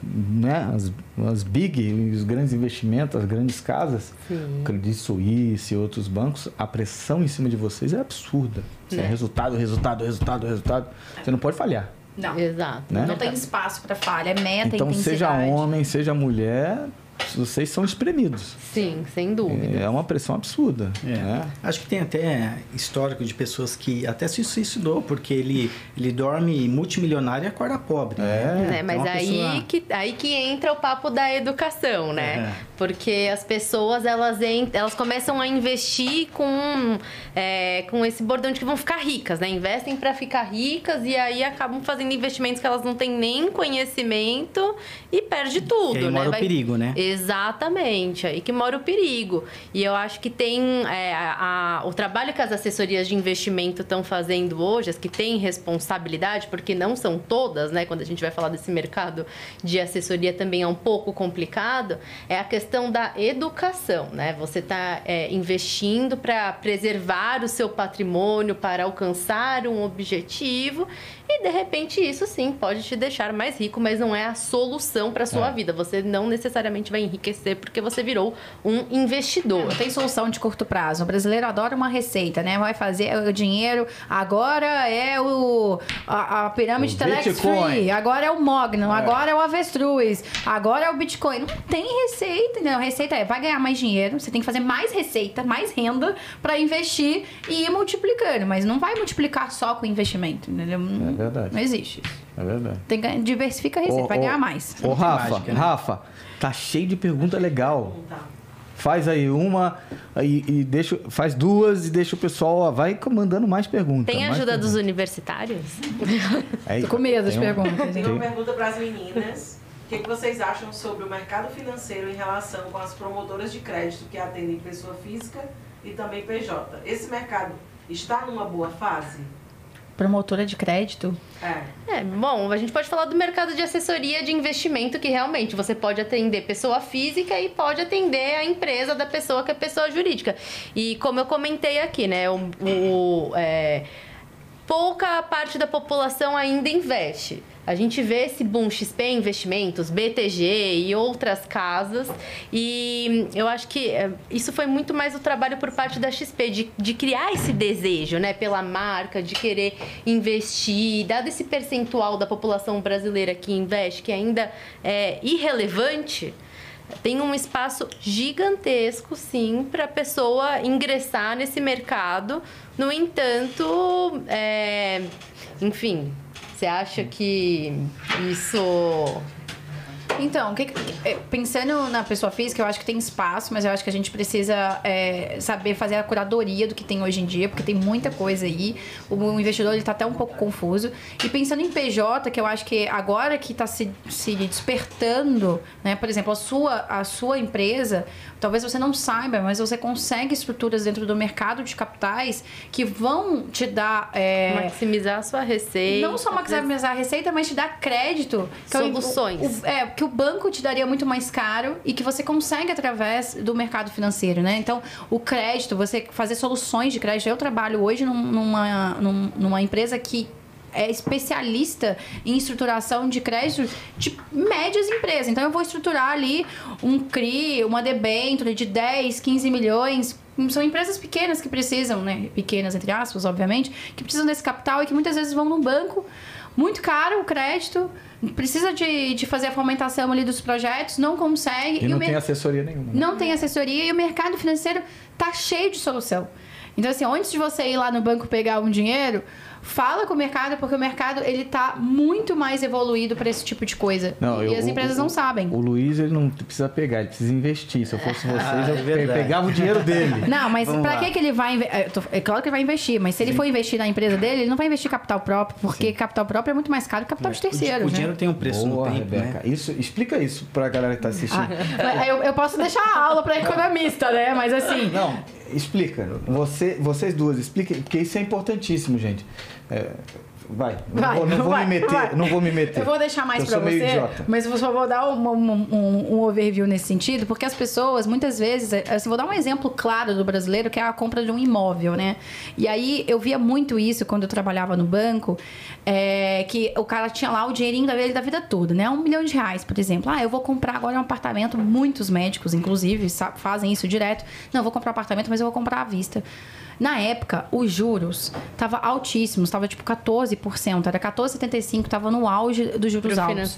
S1: né, as, as big, os grandes investimentos, as grandes casas,
S4: Sim.
S1: Credit Suisse e outros bancos, a pressão em cima de vocês é absurda. É,
S4: É.
S1: resultado, resultado, resultado, resultado. Você não pode falhar.
S2: Não.
S4: Exato.
S1: Né?
S2: Não tem espaço pra falha. É meta,
S1: então, seja
S2: intensidade.
S1: homem, seja mulher, vocês são espremidos.
S4: Sim, sem dúvida.
S1: É uma pressão absurda.
S3: É.
S1: Né?
S3: Acho que tem até histórico de pessoas que até se suicidou, porque ele, ele dorme multimilionário e acorda pobre.
S1: É.
S4: Né, Mas
S3: Então, a
S4: aí,
S3: pessoa-
S4: que, aí que entra o papo da educação, né?
S3: É.
S4: Porque as pessoas, elas, elas começam a investir com, é, com esse bordão de que vão ficar ricas, né? Investem para ficar ricas e aí acabam fazendo investimentos que elas não têm nem conhecimento e perde tudo,
S3: E aí
S4: né?
S3: mora o
S4: Vai-
S3: perigo, né?
S4: Exatamente, aí que mora o perigo. E eu acho que tem é, a- a- o trabalho que as assessorias de investimento estão fazendo hoje, as que têm responsabilidade, porque não são todas, né? Quando a gente vai falar desse mercado de assessoria também é um pouco complicado, é a questão da educação, né? Você está investindo para preservar o seu patrimônio, para alcançar um objetivo e de repente isso sim pode te deixar mais rico, mas não é a solução para sua
S1: É.
S4: vida. Você não necessariamente vai enriquecer porque você virou um investidor.
S2: Não tem solução de curto prazo. O brasileiro adora uma receita, né? Vai fazer o dinheiro. Agora é o a, a pirâmide
S1: O
S2: Telex
S1: Bitcoin.
S2: Free. Agora é o Mogno. Agora é o avestruz. Agora é o Bitcoin. Não tem receita, né? A receita é vai ganhar mais dinheiro. Você tem que fazer mais receita, mais renda para investir e ir multiplicando. Mas não vai multiplicar só com investimento, entendeu?
S1: É verdade.
S2: Não existe.
S1: É verdade.
S2: Tem que diversifica a receita,
S1: Ô,
S2: vai
S1: ô,
S2: ganhar mais.
S1: Ô, Rafa,
S3: mágica, né?
S1: Rafa, tá cheio de pergunta legal. Faz aí uma e, e deixa, faz duas e deixa o pessoal, ó, vai mandando mais perguntas.
S4: Tem
S1: mais
S4: ajuda dos
S1: perguntas.
S4: universitários?
S1: É,
S2: Tô com medo das
S1: um-
S2: perguntas. hein?
S5: Tem uma pergunta para as meninas. O que, que vocês acham sobre o mercado financeiro em relação com as promotoras de crédito que atendem pessoa física e também PJ? Esse mercado está numa boa fase?
S2: Promotora de crédito.
S5: É.
S4: É, bom, a gente pode falar do mercado de assessoria de investimento, que realmente você pode atender pessoa física e pode atender a empresa da pessoa que é pessoa jurídica. E como eu comentei aqui, né, o, o, é, pouca parte da população ainda investe. A gente vê esse boom XP Investimentos, BTG e outras casas. E eu acho que é, isso foi muito mais o trabalho por parte da XP, de, de criar esse desejo, né, pela marca, de querer investir. Dado esse percentual da população brasileira que investe, que ainda é irrelevante, tem um espaço gigantesco, sim, para a pessoa ingressar nesse mercado. No entanto, é, enfim, você acha que isso
S2: Então, que- é, pensando na pessoa física, eu acho que tem espaço, mas eu acho que a gente precisa é, saber fazer a curadoria do que tem hoje em dia, porque tem muita coisa aí. O investidor ele tá até um pouco confuso. E pensando em PJ, que eu acho que agora que está se, se despertando, né? Por exemplo, a sua, a sua empresa, talvez você não saiba, mas você consegue estruturas dentro do mercado de capitais que vão te dar. é,
S4: Maximizar a sua receita.
S2: não só maximizar a receita, mas te dar crédito. é o-
S4: Soluções.
S2: o- é, que o banco te daria muito mais caro e que você consegue através do mercado financeiro, né? Então, o crédito, você fazer soluções de crédito. Eu trabalho hoje num- numa, num- numa empresa que é especialista em estruturação de crédito de médias empresas. Então, eu vou estruturar ali um CRI, uma debênture de 10, 15 milhões. São empresas pequenas que precisam, né? Pequenas, entre aspas, obviamente, que precisam desse capital e que muitas vezes vão num banco muito caro o crédito, precisa de, de fazer a fomentação ali dos projetos, não consegue.
S1: E não
S2: mer-
S1: tem assessoria nenhuma. né?
S2: não tem assessoria e o mercado financeiro tá cheio de solução. Então, assim, antes de você ir lá no banco pegar um dinheiro, fala com o mercado, porque o mercado ele tá muito mais evoluído para esse tipo de coisa.
S1: Não,
S2: e
S1: eu-
S2: as empresas
S1: o-
S2: não sabem.
S1: O Luiz, ele não precisa pegar, ele precisa investir. Se eu fosse vocês,
S3: Ah,
S1: eu
S3: é
S1: pegava o dinheiro dele.
S2: Não, mas
S3: lá.
S2: que, que ele vai é, tô- É claro que ele vai investir, mas se ele for investir na empresa dele, ele não vai investir capital próprio, porque capital próprio é muito mais caro que capital de
S3: O, di-
S2: terceiros.
S3: o
S2: né?
S3: dinheiro tem um preço
S1: Boa,
S3: no tempo,
S1: Rebeca.
S3: né?
S1: Isso, explica isso pra galera que tá assistindo.
S2: Ah, eu, eu posso deixar a aula para economista, né? Mas assim.
S1: Não, explica. Você, vocês duas, expliquem, porque isso é importantíssimo, gente. É, vai, não,
S2: Vai,
S1: vou, não vou
S2: vai,
S1: me meter,
S2: vai.
S1: não vou me meter.
S2: Eu vou deixar mais
S1: meio
S2: você,
S1: idiota.
S2: mas eu só vou dar um, um, um- overview nesse sentido, porque as pessoas, muitas vezes, assim, vou dar um exemplo claro do brasileiro, que é a compra de um imóvel, né? E aí, eu via muito isso quando eu trabalhava no banco, é, que o cara tinha lá o dinheirinho da- da vida toda, né? Um milhão de reais, por exemplo. Ah, eu vou comprar agora um apartamento, muitos médicos, inclusive, fazem isso direto. Não, eu vou comprar um apartamento, mas eu vou comprar à vista. Na época, os juros estavam altíssimos, estava tipo 14%, era 14,75%, estava no auge dos juros
S4: Pro
S2: altos.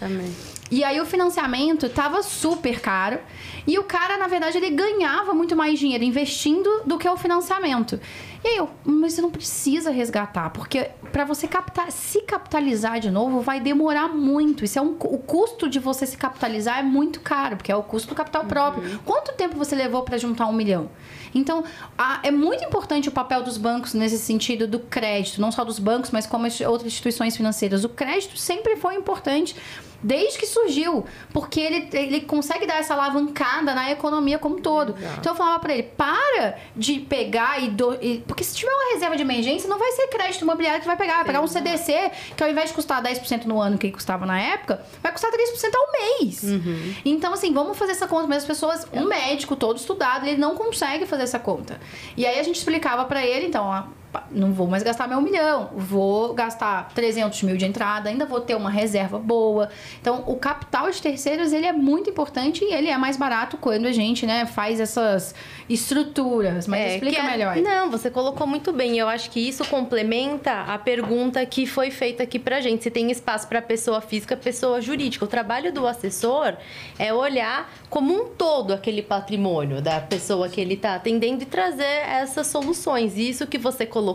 S2: E aí o financiamento tava super caro e o cara, na verdade, ele ganhava muito mais dinheiro investindo do que o financiamento. E aí eu, mas você não precisa resgatar, porque para você captar, se capitalizar de novo vai demorar muito. Isso é um, o custo de você se capitalizar é muito caro, porque é o custo do capital próprio. Quanto tempo você levou para juntar um milhão? Então, a- é muito importante o papel dos bancos nesse sentido do crédito, não só dos bancos, mas como as outras instituições financeiras. O crédito sempre foi importante desde que surgiu, porque ele, ele consegue dar essa alavancada na economia como um todo. Então eu falava pra ele, para de pegar e, do, e- porque se tiver uma reserva de emergência, não vai ser crédito imobiliário que vai pegar, vai pegar um CDC que ao invés de custar 10% no ano que custava na época, vai custar 3% ao mês. Então assim, vamos fazer essa conta, mas as pessoas, um médico todo estudado, ele não consegue fazer essa conta. E aí a gente explicava pra ele, então, ó, não vou mais gastar meu milhão, vou gastar 300 mil de entrada, ainda vou ter uma reserva boa. Então, o capital de terceiros, ele é muito importante e ele é mais barato quando a gente, né, faz essas estruturas. Mas
S4: É,
S2: explica
S4: é-
S2: melhor.
S4: Não, você colocou muito bem. Eu acho que isso complementa a pergunta que foi feita aqui pra gente. Se tem espaço para pessoa física, pessoa jurídica. O trabalho do assessor é olhar como um todo aquele patrimônio da pessoa que ele está atendendo e trazer essas soluções. Isso que você colocou,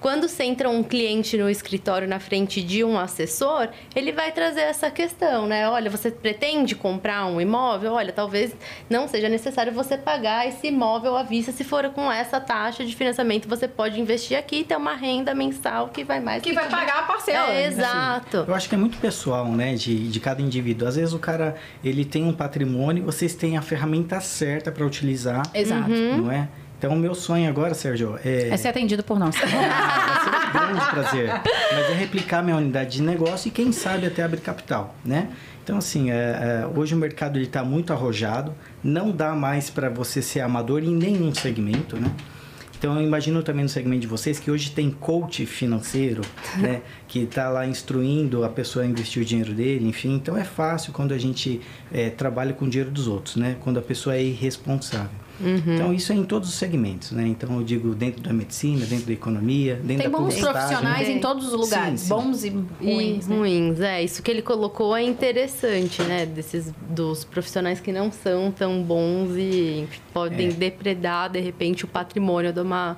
S4: quando você entra um cliente no escritório na frente de um assessor, ele vai trazer essa questão, né? Olha, você pretende comprar um imóvel? Olha, talvez não seja necessário você pagar esse imóvel à vista se for com essa taxa de financiamento. Você pode investir aqui e ter uma renda mensal que vai mais
S2: Que vai
S4: cobrir.
S2: pagar a parcela.
S4: É, exato.
S3: Eu acho que é muito pessoal, né, de, de cada indivíduo. Às vezes o cara, ele tem um patrimônio, vocês têm a ferramenta certa para utilizar,
S2: Exato.
S3: não é? Então, o meu sonho agora, Sérgio, é...
S2: É ser atendido por nós.
S3: vai ser um grande prazer. Mas é replicar minha unidade de negócio e quem sabe até abrir capital, né? Então, assim, é, é, hoje o mercado está muito arrojado, não dá mais para você ser amador em nenhum segmento, né? Então, eu imagino também no segmento de vocês que hoje tem coach financeiro, né? que está lá instruindo a pessoa a investir o dinheiro dele, enfim. Então, é fácil quando a gente é, trabalha com o dinheiro dos outros, né? Quando a pessoa é irresponsável. Então, isso é em todos os segmentos, né? Então, eu digo dentro da medicina, dentro da economia, dentro
S2: Tem
S3: da
S2: bons
S3: publicidade,
S2: profissionais
S3: né?
S2: em todos os lugares,
S3: Sim, sim.
S2: bons e ruins.
S4: e
S2: né?
S4: ruins, é. Isso que ele colocou é interessante, né? Desses, dos profissionais que não são tão bons e podem
S3: É.
S4: depredar, de repente, o patrimônio de uma,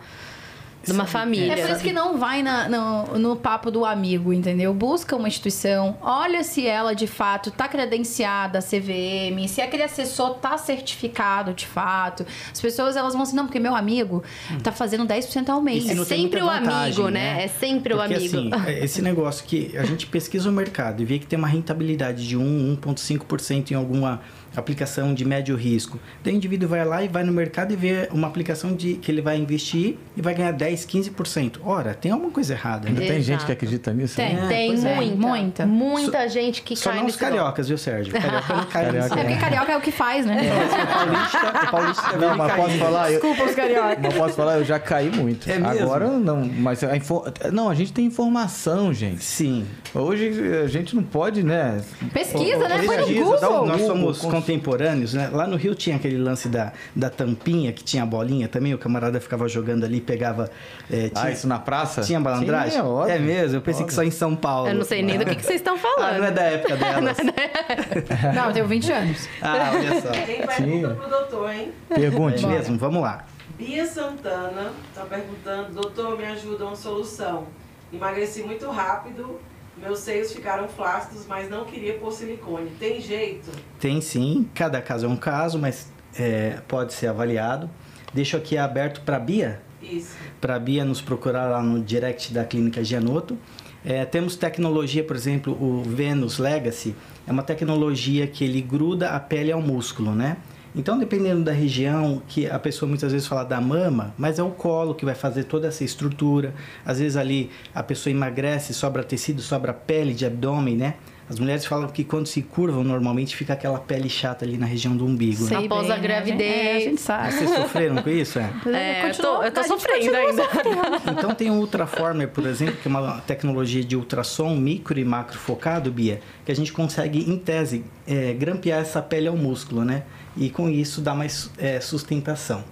S4: de uma família.
S2: É por isso que não vai na- no, no papo do amigo, entendeu? Busca uma instituição, olha se ela de fato tá credenciada a CVM, se aquele assessor tá certificado de fato. As pessoas elas vão assim, não, porque meu amigo tá fazendo 10% ao mês.
S4: É sempre o
S3: vantagem,
S4: amigo, né? É sempre o
S3: Porque,
S4: amigo.
S3: Assim, é, esse negócio que a gente pesquisa o mercado e vê que tem uma rentabilidade de 1, 1,5% em alguma aplicação de médio risco. Daí o indivíduo vai lá e vai no mercado e vê uma aplicação de que ele vai investir e vai ganhar 10, 15%. Ora, tem alguma coisa errada,
S1: Ainda
S3: né?
S1: tem gente que acredita nisso?
S2: Tem.
S1: né?
S4: Tem
S3: pois é.
S4: muita,
S2: Muita.
S4: muita. gente que
S3: Só
S4: cai
S3: não os cariocas, viu, Sérgio? Carioca não cai
S1: Carioca
S3: nisso.
S2: É porque carioca é o que faz, né?
S3: O paulista, o paulista também
S1: Não, mas posso falar? Eu,
S2: Desculpa os carioca.
S1: mas posso falar, eu já caí muito.
S3: É mesmo?
S1: Agora não, mas a info... não, a gente tem informação, gente.
S3: Sim.
S1: Hoje a gente não pode, né?
S2: Pesquisa, né? Põe no
S1: Pesquisa, dá um
S2: Google.
S3: Nós somos contemporâneos, né? Lá no Rio tinha aquele lance da, da tampinha, que tinha a bolinha também, o camarada ficava jogando ali, pegava. é, tinha,
S1: Ah, isso na praça?
S3: tinha malandragem?
S1: Sim, é, óbvio.
S3: é mesmo, eu pensei que só em São Paulo.
S4: Eu não sei nem do que, que vocês estão
S3: Ah,
S4: falando.
S3: não é da época delas.
S2: Não, eu tenho 20 anos.
S3: ah, olha só.
S5: Tem pergunta
S1: Sim.
S5: pro doutor, hein?
S1: Pergunte.
S3: É mesmo, vamos lá.
S5: Bia Santana está perguntando, doutor, me ajuda uma solução. Emagreci muito rápido, meus seios ficaram flácidos, mas não queria pôr silicone. Tem jeito?
S3: Tem sim, cada caso é um caso, mas é, pode ser avaliado. Deixo aqui aberto para Bia,
S5: Isso.
S3: para a Bia nos procurar lá no direct da Clínica Gianotto. É, temos tecnologia, por exemplo, o Venus Legacy, é uma tecnologia que ele gruda a pele ao músculo, né? Então, dependendo da região, que a pessoa muitas vezes fala da mama, mas é o colo que vai fazer toda essa estrutura. Às vezes ali a pessoa emagrece, sobra tecido, sobra pele de abdômen, né? As mulheres falam que quando se curvam, normalmente fica aquela pele chata ali na região do umbigo.
S2: Sei
S3: Né?
S4: Após
S2: bem,
S4: a
S2: né?
S4: gravidez.
S2: É, a gente sabe.
S3: Vocês sofreram com isso? É?
S4: É, eu tô, eu tô sofrendo ainda.
S3: Então tem o Ultraformer, por exemplo, que é uma tecnologia de ultrassom micro e macro focado, Bia, que a gente consegue, em tese, é, grampear essa pele ao músculo, né? E com isso dá mais é, sustentação.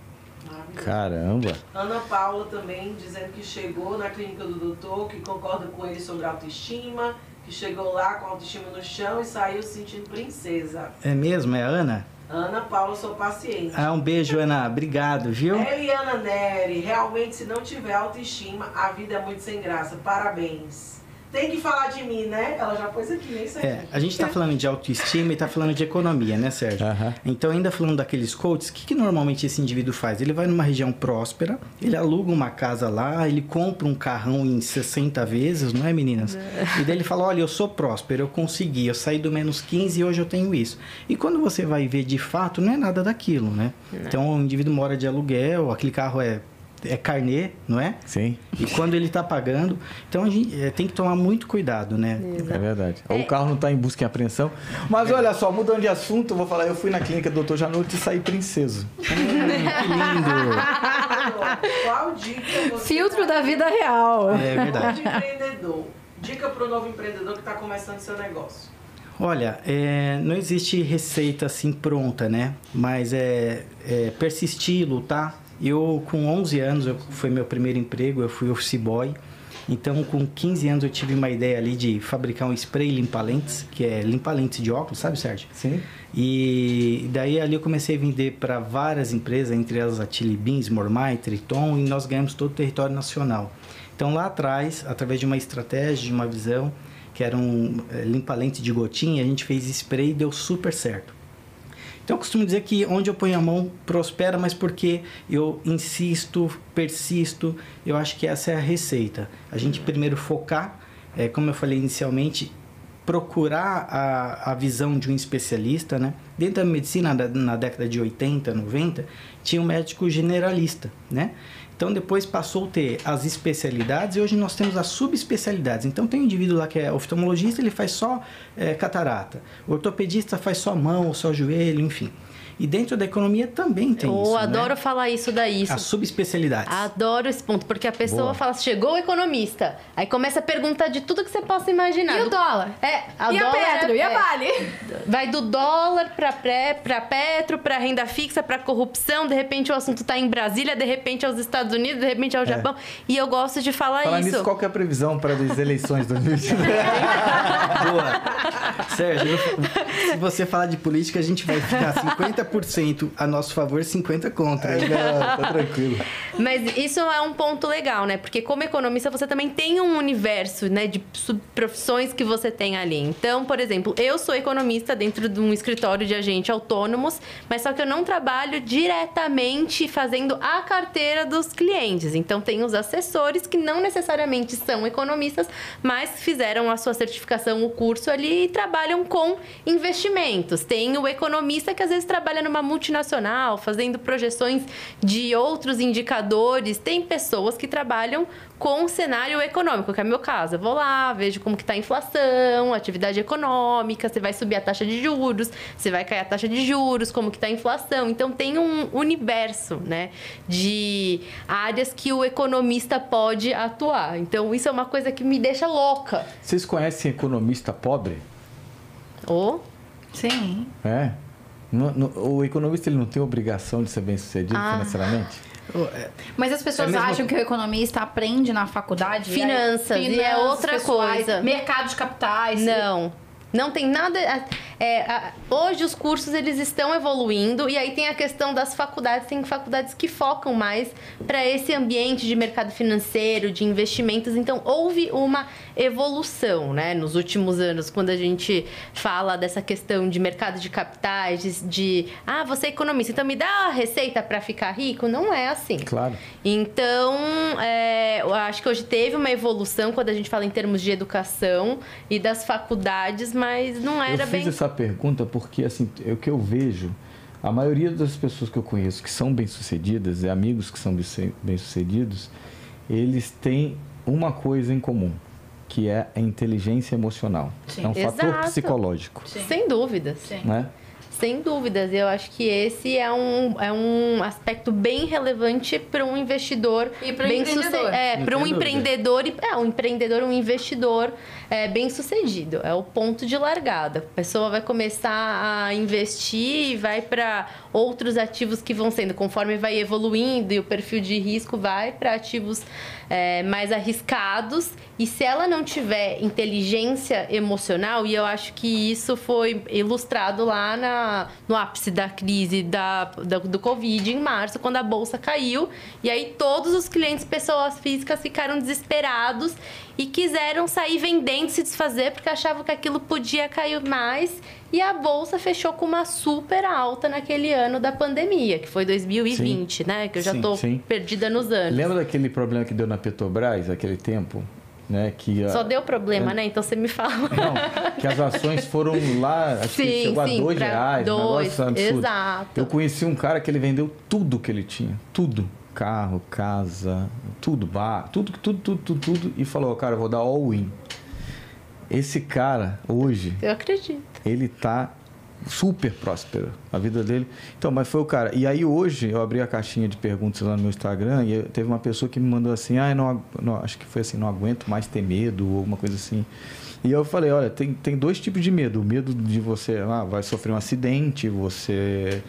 S1: Caramba.
S5: Ana Paula também dizendo que chegou na clínica do doutor, que concorda com ele sobre autoestima, que chegou lá com a autoestima no chão e saiu se sentindo princesa.
S3: É mesmo? É a Ana?
S5: Ana Paula, sou paciente.
S3: Ah, um beijo, Ana. Obrigado, viu?
S5: Eliana Neri, realmente se não tiver autoestima, a vida é muito sem graça. Parabéns. Tem que falar de mim, né? Ela já pôs aqui, nem sei.
S3: É, a gente tá falando de autoestima e tá falando de economia, né, Sérgio? Então, ainda falando daqueles coaches, o que, que normalmente esse indivíduo faz? Ele vai numa região próspera, ele aluga uma casa lá, ele compra um carrão em 60 vezes, não é, meninas? E daí ele fala: Olha, eu sou próspero, eu consegui, eu saí do menos 15 e hoje eu tenho isso. E quando você vai ver de fato, não é nada daquilo, né? Então, o indivíduo mora de aluguel, aquele carro é. É carnê, não é?
S1: Sim,
S3: E quando ele tá pagando, então a gente é, tem que tomar muito cuidado, né?
S1: é verdade. Ou o carro não tá em busca e apreensão. Mas olha só, mudando de assunto, eu vou falar, eu fui na clínica do Dr. Janot e saí princeso.
S3: Hum, que lindo!
S5: Qual dica você
S2: Filtro da vida real.
S3: É verdade.
S5: de empreendedor? Dica para o novo empreendedor que está começando seu negócio.
S3: Olha, é, não existe receita assim pronta, né? Mas é, é persistir, lutar. Eu, com 11 anos, eu, foi meu primeiro emprego, eu fui office boy. Então, com 15 anos, eu tive uma ideia ali de fabricar um spray limpa-lentes, que é limpa-lentes de óculos, sabe, Sérgio?
S1: Sim.
S3: E daí ali eu comecei a vender para várias empresas, entre elas a Chili Beans, Mormai, Triton, e nós ganhamos todo o território nacional. Então lá atrás, através de uma estratégia, de uma visão, que era um é, limpa-lente de gotinha, a gente fez spray e deu super certo. Então eu costumo dizer que onde eu ponho a mão prospera, mas porque eu insisto, persisto, eu acho que essa é a receita. A gente primeiro focar, é, como eu falei inicialmente, procurar a, a visão de um especialista, né? Dentro da medicina, na, na década de 80, 90, tinha um médico generalista, né? Então depois passou a ter as especialidades e hoje nós temos as subespecialidades. Então tem um indivíduo lá que é oftalmologista, ele faz só é, catarata. O ortopedista faz só mão, ou só joelho, enfim. E dentro da economia também tem
S4: Eu
S3: isso,
S4: adoro
S3: né?
S4: falar isso daí. Isso.
S3: As subespecialidades.
S4: Adoro esse ponto, porque a pessoa
S1: Boa.
S4: fala, chegou o economista. Aí começa a perguntar de tudo que você possa imaginar.
S2: E o
S4: Do-
S2: dólar?
S4: É, a
S2: e a
S4: dólar
S2: Petro?
S4: é-
S2: E a
S4: é.
S2: Vale?
S4: Vai do dólar pra, pré, pra Petro, pra renda fixa, pra corrupção. De repente o assunto tá em Brasília, de repente aos Estados Unidos, de repente ao Japão. E eu gosto de falar
S1: Falar
S4: isso.
S1: nisso, qual que é a previsão para as eleições de 2022?
S3: Boa. Sérgio, se você falar de política, a gente vai ficar 50% 50% a nosso favor, 50 contra. hein?
S1: Não, tá tranquilo.
S4: Mas isso é um ponto legal, né? Porque como economista você também tem um universo, né, de subprofissões que você tem ali. Então, por exemplo, eu sou economista dentro de um escritório de agente autônomos, mas só que eu não trabalho diretamente fazendo a carteira dos clientes. Então, tem os assessores que não necessariamente são economistas, mas fizeram a sua certificação, o curso ali e trabalham com investimentos. Tem o economista que às vezes trabalha numa multinacional, fazendo projeções de outros indicadores. Tem pessoas que trabalham com o cenário econômico, que é o meu caso. Eu vou lá, vejo como que está a inflação, atividade econômica, se vai subir a taxa de juros, se vai cair a taxa de juros, como que está a inflação. Então tem um universo, né, de áreas que o economista pode atuar. Então isso é uma coisa que me deixa louca.
S1: Vocês conhecem economista pobre?
S4: Ou
S2: Sim.
S1: É. No- no- o economista ele não tem obrigação de ser bem sucedido
S4: Ah.
S1: financeiramente?
S2: Mas as pessoas
S3: É mesmo-
S2: acham que o economista aprende na faculdade. e aí-
S4: Finanças, e é outra
S2: pessoais,
S4: coisa.
S2: Mercado de capitais.
S4: Não. Não tem nada. É, a- hoje os cursos eles estão evoluindo e aí tem a questão das faculdades. Tem faculdades que focam mais para esse ambiente de mercado financeiro, de investimentos. Então houve uma evolução, né? Nos últimos anos, quando a gente fala dessa questão de mercado de capitais, de, ah, você é economista, então me dá a receita para ficar rico. Não é assim.
S1: Claro.
S4: Então, é, eu acho que hoje teve uma evolução quando a gente fala em termos de educação e das faculdades, mas não era bem.
S1: Pergunta porque, assim, é o que eu vejo, a maioria das pessoas que eu conheço que são bem-sucedidas, e amigos que são bem- bem-sucedidos, eles têm uma coisa em comum, que é a inteligência emocional.
S2: Sim.
S1: É um fator
S4: Exato.
S1: psicológico,
S2: Sim.
S4: Sem dúvidas.
S2: Sim.
S1: né?
S4: Sem dúvidas. Eu acho que esse é um, é um aspecto bem relevante para um investidor
S2: E para um
S4: bem
S2: empreendedor.
S4: É, para um
S3: dúvida.
S4: empreendedor e é um empreendedor, um investidor é, bem sucedido. É o ponto de largada. A pessoa vai começar a investir e vai para outros ativos que vão sendo conforme vai evoluindo e o perfil de risco vai para ativos é, mais arriscados. E se ela não tiver inteligência emocional, e eu acho que isso foi ilustrado lá na, no ápice da crise da, da- do Covid, em março, quando a bolsa caiu. E aí todos os clientes, pessoas físicas, ficaram desesperados e quiseram sair vendendo, se desfazer, porque achavam que aquilo podia cair mais. E a bolsa fechou com uma super alta naquele ano da pandemia, que foi 2020, né? Que eu já
S3: Sim,
S1: sim.
S4: perdida nos anos.
S1: Lembra daquele problema que deu na Petrobras, aquele tempo? Né, que
S4: Só deu problema,
S1: É.
S4: né? Então você me fala.
S1: Não, que as ações foram lá, acho que
S4: Sim,
S1: chegou
S4: sim,
S1: a dois reais, um
S4: dois,
S1: negócio absurdo.
S4: exato.
S1: Eu conheci um cara que ele vendeu tudo que ele tinha, tudo. Carro, casa, tudo, bar, tudo, tudo, tudo, tudo, tudo. E falou, cara, eu vou dar all-in. Esse cara, hoje,
S4: Eu acredito.
S1: ele tá super próspero a vida dele. Então, mas foi o cara. E aí hoje eu abri a caixinha de perguntas lá no meu Instagram e teve uma pessoa que me mandou assim, ah, não, não, acho que foi assim, não aguento mais ter medo ou alguma coisa assim. E eu falei, olha, tem, tem dois tipos de medo. O medo de você, ah, vai sofrer um acidente, você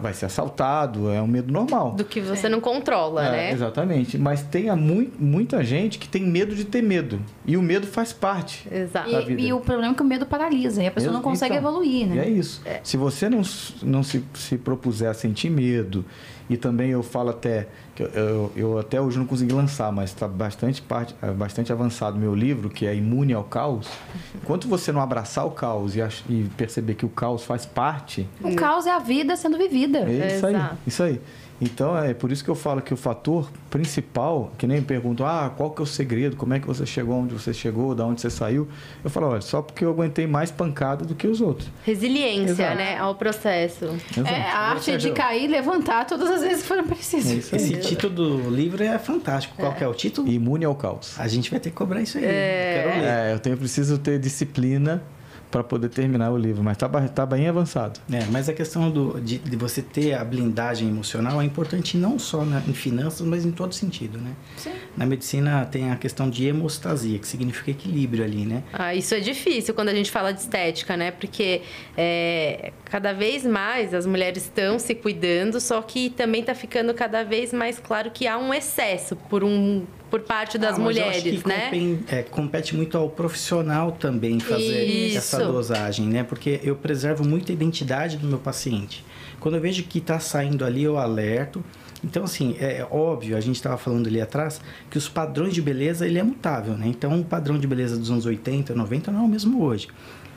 S1: vai ser assaltado, é um medo normal.
S4: Do que você não controla,
S1: É,
S4: né?
S1: Exatamente. Mas tem a mui- muita gente que tem medo de ter medo. E o medo faz parte.
S4: Exato.
S1: da vida.
S2: E, e o problema é que o medo paralisa. E a pessoa não
S1: Então,
S2: consegue evoluir,
S1: E
S2: né?
S1: é isso. Se você não, não se, se propuser a sentir medo, e também eu falo até, que eu, eu, eu até hoje não consegui lançar, mas está bastante, parte, é, bastante avançado o meu livro, que é Imune ao Caos. Enquanto você não abraçar o caos e, ach- e perceber que o caos faz parte,
S2: O caos é a vida sendo vivida.
S1: é isso aí.
S4: Exato.
S1: Isso aí. Então é por isso que eu falo que o fator principal, que nem me perguntam, ah, qual que é o segredo, como é que você chegou onde você chegou, da onde você saiu? Eu falo, olha, só porque eu aguentei mais pancada do que os outros.
S4: Resiliência,
S1: Exato.
S4: né? Ao processo.
S1: Exato.
S2: É a arte de cair e levantar todas as vezes que forem precisas.
S1: É.
S3: Esse título do livro é fantástico. Qual que é o título?
S1: Imune ao caos.
S3: A gente vai ter que cobrar isso aí. Quero ler.
S1: É, eu tenho, preciso ter disciplina para poder terminar o livro, mas tá, ba- tá bem avançado.
S3: É, mas a questão do, de, de você ter a blindagem emocional é importante não só na- em finanças, mas em todo sentido, né?
S2: Sim.
S3: Na medicina tem a questão de hemostasia, que significa equilíbrio ali, né?
S4: Ah, isso é difícil quando a gente fala de estética, né? Porque é, cada vez mais as mulheres estão se cuidando, só que também está ficando cada vez mais claro que há um excesso por, um, por parte das
S3: Ah, mas eu acho
S4: mulheres,
S3: que
S4: né?
S3: compen- é, compete muito ao profissional também fazer
S4: Isso.
S3: essa dosagem, né? Porque eu preservo muito a identidade do meu paciente. Quando eu vejo que está saindo ali, eu alerto. Então, assim, é óbvio, a gente estava falando ali atrás, que os padrões de beleza, ele é mutável, né? Então, o padrão de beleza dos anos 80, 90 não é o mesmo hoje.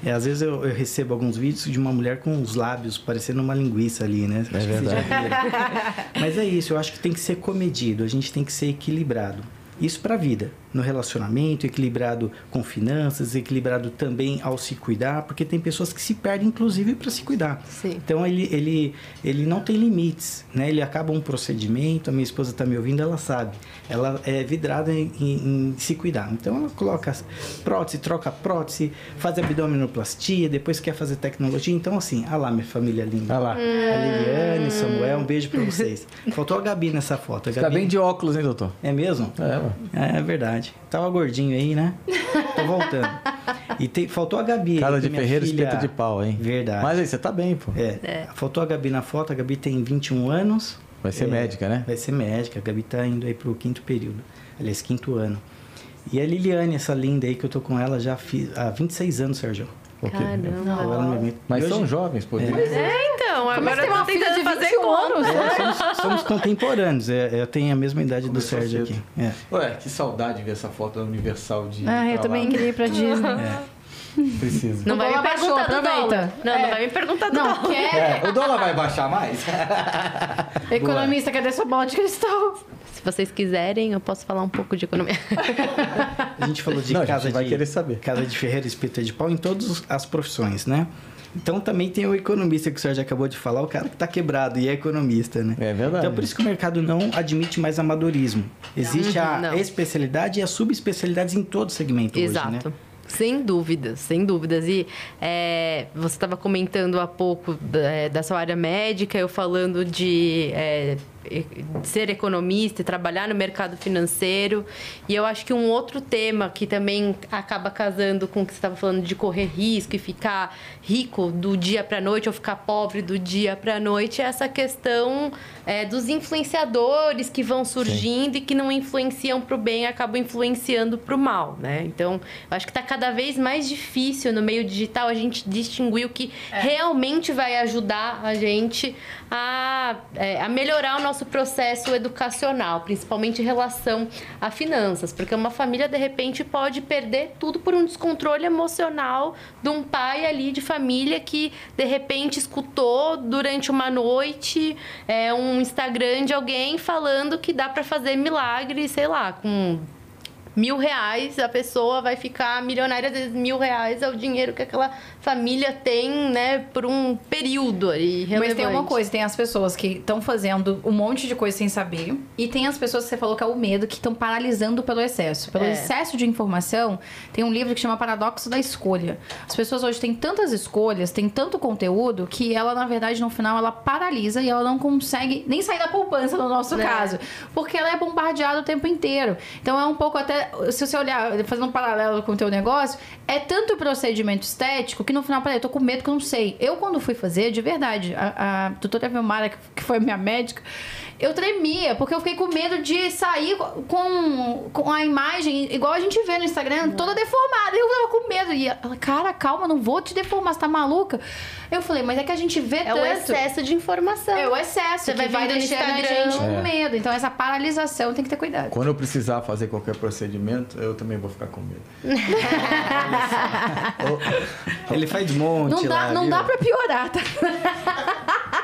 S3: É, às vezes eu, eu, recebo alguns vídeos de uma mulher com os lábios parecendo uma linguiça ali, né?
S1: É verdade.
S3: Mas é isso, eu acho que tem que ser comedido, a gente tem que ser equilibrado. Isso para a vida no relacionamento, equilibrado com finanças, equilibrado também ao se cuidar, porque tem pessoas que se perdem, inclusive, para se cuidar.
S4: Sim.
S3: Então, ele, ele, ele não tem limites, né? Ele acaba um procedimento, a minha esposa está me ouvindo, ela sabe. Ela é vidrada em, em, em, se cuidar. Então, ela coloca prótese, troca prótese, faz abdominoplastia, depois quer fazer tecnologia. Então, assim, olha lá, minha família linda.
S1: Olha lá.
S3: A Liliane, Samuel, um beijo para vocês. Faltou a Gabi nessa foto. A
S1: Gabi...
S3: Tá
S1: bem de óculos, hein, doutor?
S3: É mesmo?
S1: É,
S3: é verdade verdade. Tava gordinho aí, né? Tô voltando. E tem, faltou a Gabi.
S1: Casa
S3: aí,
S1: de ferreiro,
S3: filha...
S1: espeto de pau, hein?
S3: Verdade.
S1: Mas aí, você tá bem, pô.
S3: É. é. Faltou a Gabi na foto. A Gabi tem 21 anos.
S1: Vai ser é, médica, né?
S3: Vai ser médica. A Gabi tá indo aí pro quinto período. Aliás, quinto ano. E a Liliane, essa linda aí que eu tô com ela já fiz, há 26 anos, Sérgio.
S4: Caramba.
S1: Mas hoje... são jovens, pô.
S4: É. é, então.
S2: Como
S4: agora eu tô tentando fazer
S2: anos.
S3: É, somos, somos, contemporâneos. É, eu tenho a mesma idade do Sérgio aqui. É.
S1: Ué, que saudade de ver essa foto da Universal de.
S2: Ah, eu também queria ir pra Disney. É.
S1: Precisa.
S4: Não vai me perguntar do dólar. Não, é. não vai me perguntar do não, dólar.
S1: É, o dólar vai baixar mais?
S2: Economista, cadê sua bola de cristal?
S4: Se vocês quiserem, eu posso falar um pouco de economia.
S3: A gente falou de
S1: não,
S3: casa
S1: vai
S3: de
S1: querer saber.
S3: casa de ferreiro, espeta de pau em todas as profissões, né? Então também tem o economista que o senhor já acabou de falar, o cara que está quebrado e é economista, né?
S1: É verdade.
S3: Então por isso que o mercado não admite mais amadorismo. Existe não, a não. especialidade e as subespecialidades em todo segmento
S4: Exato.
S3: hoje, né?
S4: Sem dúvidas, sem dúvidas. E é, você estava comentando há pouco da, da, sua área médica, eu falando de é, ser economista e trabalhar no mercado financeiro. E eu acho que um outro tema que também acaba casando com o que você estava falando de correr risco e ficar rico do dia para a noite ou ficar pobre do dia para a noite é essa questão é, dos influenciadores que vão surgindo Sim. e que não influenciam para o bem acabam influenciando para o mal, né? Então, eu acho que está cada vez mais difícil no meio digital a gente distinguir o que é. realmente vai ajudar a gente a, é, a melhorar o nosso processo educacional, principalmente em relação a finanças, porque uma família de repente pode perder tudo por um descontrole emocional de um pai ali de família que de repente escutou durante uma noite é, um Instagram de alguém falando que dá para fazer milagre, sei lá, com mil reais, a pessoa vai ficar milionária, às vezes mil reais é o dinheiro que aquela família tem, né, por um período aí relevante.
S2: Mas tem uma coisa, tem as pessoas que estão fazendo um monte de coisa sem saber, e tem as pessoas que você falou que é o medo, que estão paralisando pelo excesso. Pelo é. excesso de informação, tem um livro que chama Paradoxo da Escolha. As pessoas hoje têm tantas escolhas, têm tanto conteúdo, que ela, na verdade, no final, ela paralisa e ela não consegue nem sair da poupança, no nosso é. caso, porque ela é bombardeada o tempo inteiro. Então é um pouco até se você olhar, fazendo um paralelo com o teu negócio, é tanto procedimento estético que no final, peraí, eu tô com medo que eu não sei. Eu, quando fui fazer, de verdade, a, a doutora Vilmara, que foi minha médica, eu tremia, porque eu fiquei com medo de sair com, com a imagem, igual a gente vê no Instagram, não. toda deformada. Eu tava com medo. E ela, cara, calma, não vou te deformar, você tá maluca? Eu falei, mas é que a gente vê
S4: é
S2: tanto.
S4: É o excesso de informação.
S2: É o excesso, você vai, vai deixando a gente com é. medo. Então, essa paralisação tem que ter cuidado.
S1: Quando eu precisar fazer qualquer procedimento, eu também vou ficar com medo.
S3: Ele faz monte
S2: Não dá,
S3: lá,
S2: não
S3: viu?
S2: dá pra piorar, tá?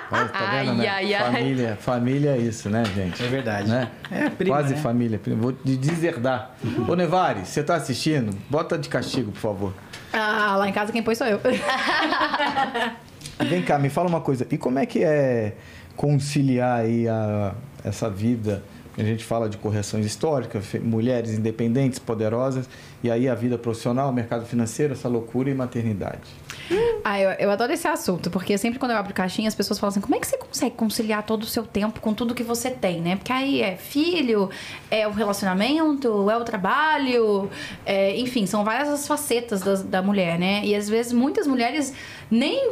S1: Mas, tá vendo, ai, né? ai, família, ai. família é isso, né, gente?
S3: É verdade.
S1: Né?
S3: É, prima,
S1: Quase
S3: né?
S1: família. Vou te deserdar. Ô, Nevari, você tá assistindo? Bota de castigo, por favor.
S2: Ah, lá em casa quem pôs sou eu.
S1: Vem cá, me fala uma coisa. E como é que é conciliar aí a, essa vida a gente fala de correções históricas, mulheres independentes, poderosas, e aí a vida profissional, mercado financeiro, essa loucura e maternidade.
S2: Ah, eu, eu adoro esse assunto, porque sempre quando eu abro caixinha, as pessoas falam assim: como é que você consegue conciliar todo o seu tempo com tudo que você tem, né? Porque aí é filho, é o relacionamento, é o trabalho, é, enfim, são várias as facetas da, da mulher, né? E às vezes muitas mulheres nem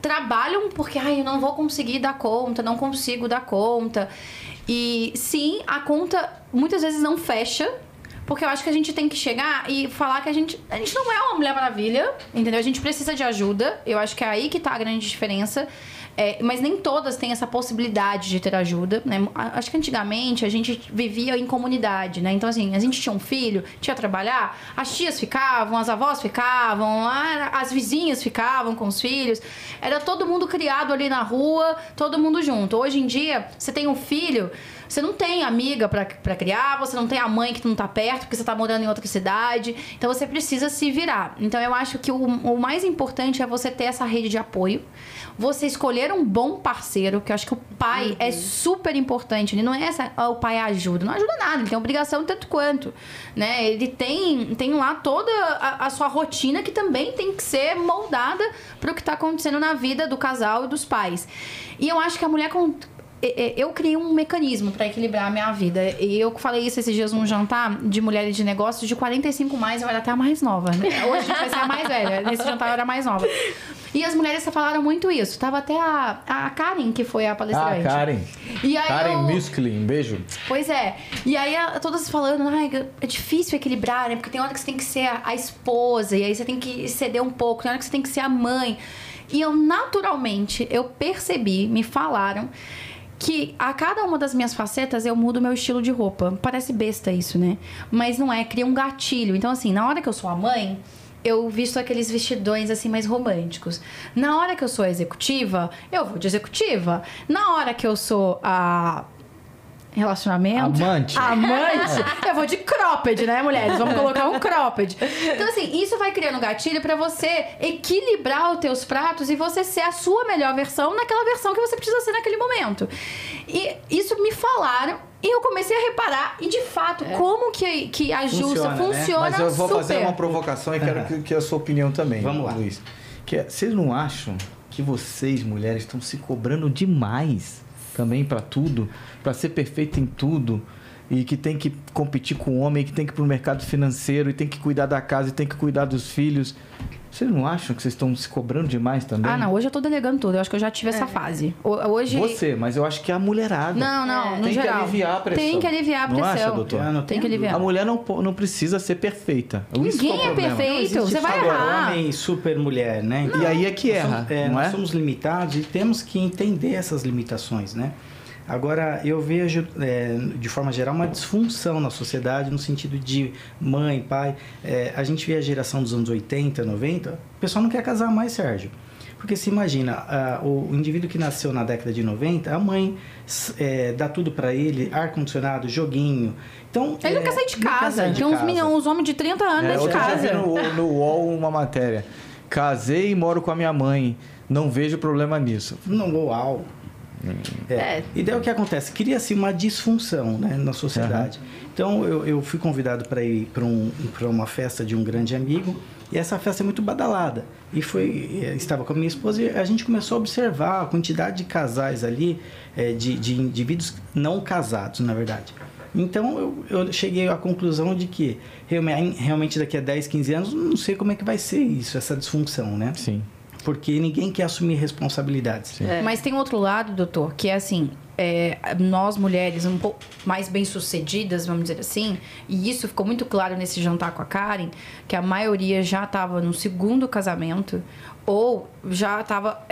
S2: trabalham porque, ai, eu não vou conseguir dar conta, não consigo dar conta. E sim, a conta muitas vezes não fecha. Porque eu acho que a gente tem que chegar e falar que a gente, a gente não é uma Mulher Maravilha, entendeu? A gente precisa de ajuda. Eu acho que é aí que tá a grande diferença. É, mas nem todas têm essa possibilidade de ter ajuda, né? Acho que antigamente a gente vivia em comunidade, né? Então, assim, a gente tinha um filho, tinha que trabalhar, as tias ficavam, as avós ficavam, as vizinhas ficavam com os filhos. Era todo mundo criado ali na rua, todo mundo junto. Hoje em dia, você tem um filho, você não tem amiga pra, pra criar, você não tem a mãe que não tá perto, porque você tá morando em outra cidade. Então você precisa se virar. Então eu acho que o, o mais importante é você ter essa rede de apoio. Você escolher um bom parceiro, que eu acho que o pai é super importante. Ele não é essa, "Ah, o pai ajuda. Não ajuda nada, ele tem obrigação tanto quanto. Né? Ele tem, tem lá toda a, a sua rotina que também tem que ser moldada pro que tá acontecendo na vida do casal e dos pais. E eu acho que a mulher eu criei um mecanismo para equilibrar a minha vida. E eu falei isso esses dias num jantar de mulheres de negócios de 45 mais, eu era até a mais nova. né? Hoje a gente vai ser a mais velha. Nesse jantar eu era a mais nova. E as mulheres falaram muito isso. Tava até a, a Karen, que foi a
S1: Ah,
S2: palestrante.
S1: Karen.
S2: E aí
S1: Karen
S2: eu...
S1: Musklin, um beijo.
S2: Pois é. E aí todas falando, ai, é difícil equilibrar, né? Porque tem hora que você tem que ser a, a esposa, e aí você tem que ceder um pouco, tem hora que você tem que ser a mãe. E eu, naturalmente, eu percebi, me falaram, que a cada uma das minhas facetas eu mudo meu estilo de roupa. Parece besta isso, né? Mas não é, cria um gatilho. Então, assim, na hora que eu sou a mãe, eu visto aqueles vestidões assim mais românticos. Na hora que eu sou executiva, eu vou de executiva. Na hora que eu sou a relacionamento.
S1: Amante.
S2: Amante. Eu vou de cropped, né, mulheres? Vamos colocar um cropped. Então, assim, isso vai criando gatilho pra você equilibrar os teus pratos e você ser a sua melhor versão naquela versão que você precisa ser naquele momento. E isso me falaram e eu comecei a reparar e, de fato, como que, que ajusta,
S3: Funciona,
S2: funciona,
S3: né?
S1: Mas eu vou
S2: super.
S1: fazer uma provocação e quero que, que a sua opinião também.
S3: Vamos lá.
S1: Luiz. Que é, vocês não acham que vocês, mulheres, estão se cobrando demais também pra tudo, Pra ser perfeita em tudo? E que tem que competir com o homem, que tem que ir pro mercado financeiro, e tem que cuidar da casa, e tem que cuidar dos filhos. Vocês não acham que vocês estão se cobrando demais também?
S2: Ah, não, hoje eu tô delegando tudo. Eu acho que eu já tive essa fase. O- Hoje.
S1: Você, mas eu acho que é a mulherada.
S2: Não, não, no
S1: tem
S2: geral.
S1: que aliviar a pressão.
S2: Tem que aliviar a
S1: Não
S2: pressão.
S1: acha, doutor?
S3: Não
S2: Tem que aliviar.
S1: A mulher não, não precisa ser perfeita. Que
S2: Ninguém
S1: o
S2: é
S1: problema.
S2: perfeito.
S3: Não
S2: Você vai
S3: agora
S2: errar.
S3: homem super mulher, né?
S1: E aí é que
S3: nós
S1: erra,
S3: somos, é,
S1: não
S3: nós
S1: é?
S3: somos limitados e temos que entender essas limitações, né? Agora, eu vejo, é, de forma geral, uma disfunção na sociedade no sentido de mãe, pai. É, a gente vê a geração dos anos 80, 90, o pessoal não quer casar mais, Sérgio. Porque se imagina, ah, o indivíduo que nasceu na década de 90, a mãe é, dá tudo pra ele, ar-condicionado, joguinho. Então,
S2: Ele não
S3: é,
S2: quer sair de
S3: não
S2: casa.
S3: sair de
S2: Tem uns,
S3: casa.
S2: meninos, uns homens de 30 anos
S1: É,
S2: dentro de casa.
S1: vi no, no UOL uma matéria. Casei e moro com a minha mãe. Não vejo problema nisso.
S3: Não, uau. É.
S4: É.
S3: E daí o que acontece? Cria-se uma disfunção né, na sociedade. Então eu, eu fui convidado para ir para um, uma festa de um grande amigo e essa festa é muito badalada. E foi, eh, estava com a minha esposa e a gente começou a observar a quantidade de casais ali, eh, de, de indivíduos não casados, na verdade. Então eu, eu cheguei à conclusão de que realme- realmente daqui a 10, 15 anos, não sei como é que vai ser isso, essa disfunção, né?
S1: Sim.
S3: Porque ninguém quer assumir responsabilidades.
S4: É.
S2: Mas tem outro lado, doutor, que é assim, é, nós mulheres um pouco mais bem-sucedidas, vamos dizer assim, e isso ficou muito claro nesse jantar com a Karen, que a maioria já estava no segundo casamento ou já estava